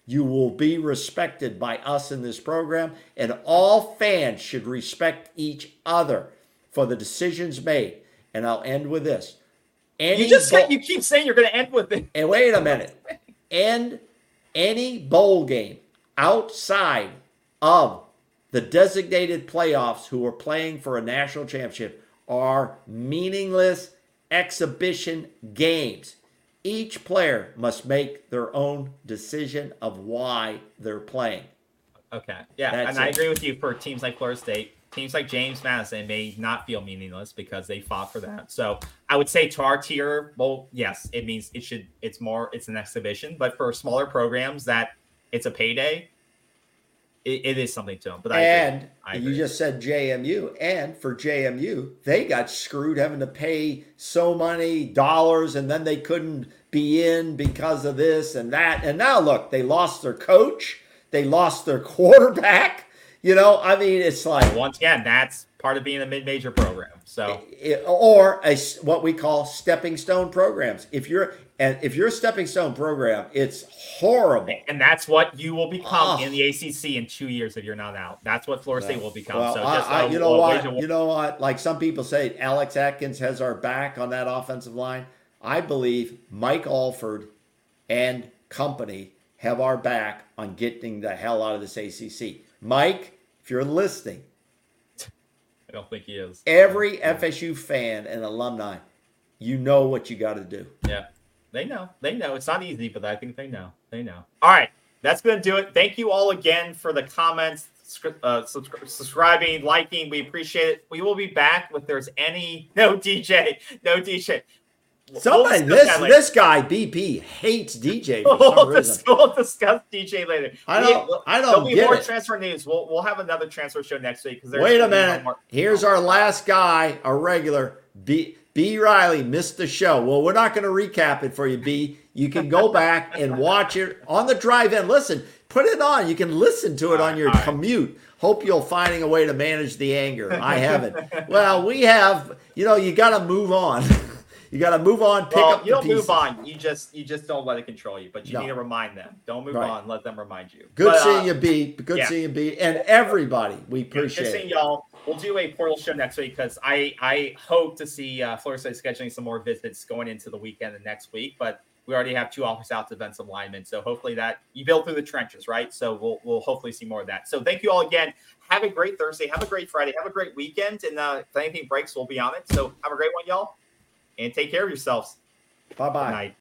you will be respected by us in this program, and all fans should respect each other for the decisions made. And I'll end with this. Any You just bowl, you keep saying you're going to end with it. and wait a minute. End any bowl game outside of the designated playoffs who are playing for a national championship are meaningless exhibition games. Each player must make their own decision of why they're playing. Okay. Yeah, That's and I agree with you for teams like Florida State. Teams like James Madison may not feel meaningless because they fought for that. So I would say to our tier, well, yes, it means it should it's more it's an exhibition, but for smaller programs that it's a payday, it, it is something to them. But I and you just said JMU, and for JMU, they got screwed having to pay so many dollars, and then they couldn't be in because of this and that. And now look, they lost their coach, they lost their quarterback. You know, I mean, it's like once again, that's part of being a mid-major program. So, or a what we call stepping stone programs. If you're and if you're a stepping stone program, it's horrible. And that's what you will become oh. in the ACC in two years if you're not out. That's what Florida State will become. Well, so just I, I, you know what? You know what? Like some people say, Alex Atkins has our back on that offensive line. I believe Mike Alford and company have our back on getting the hell out of this ACC. Mike, if you're listening, I don't think he is. Every FSU fan and alumni, you know what you got to do. Yeah, they know. They know. It's not easy, but I think they know. They know. All right, that's going to do it. Thank you all again for the comments, uh, subscribing, liking. We appreciate it. We will be back if there's any. No DJ. No DJ. Somebody, we'll this this guy BP hates DJ. We'll, some reason. we'll discuss DJ later. I don't. We, I don't there'll be more it. transfer news. We'll we'll have another transfer show next week. Because wait a minute. Here's our last guy, a regular B. B. Riley missed the show. Well, we're not going to recap it for you, B. You can go back and watch it on the drive-in. Listen, put it on. You can listen to it on your commute. Hope you're finding a way to manage the anger. I haven't. well, we have. You know, you got to move on. You got to move on. Pick well, up. You don't move on. You just you just don't let it control you. But you no. need to remind them. Don't move right. on. Let them remind you. Good but, seeing uh, you, B. Good yeah. seeing you, B. And everybody, we appreciate Good seeing y'all. We'll do a portal show next week because I I hope to see uh, Florida State scheduling some more visits going into the weekend and next week. But we already have two offers out to defensive linemen, so hopefully that you build through the trenches, right? So we'll we'll hopefully see more of that. So thank you all again. Have a great Thursday. Have a great Friday. Have a great weekend. And uh, if anything breaks, we'll be on it. So have a great one, y'all and take care of yourselves. Bye bye.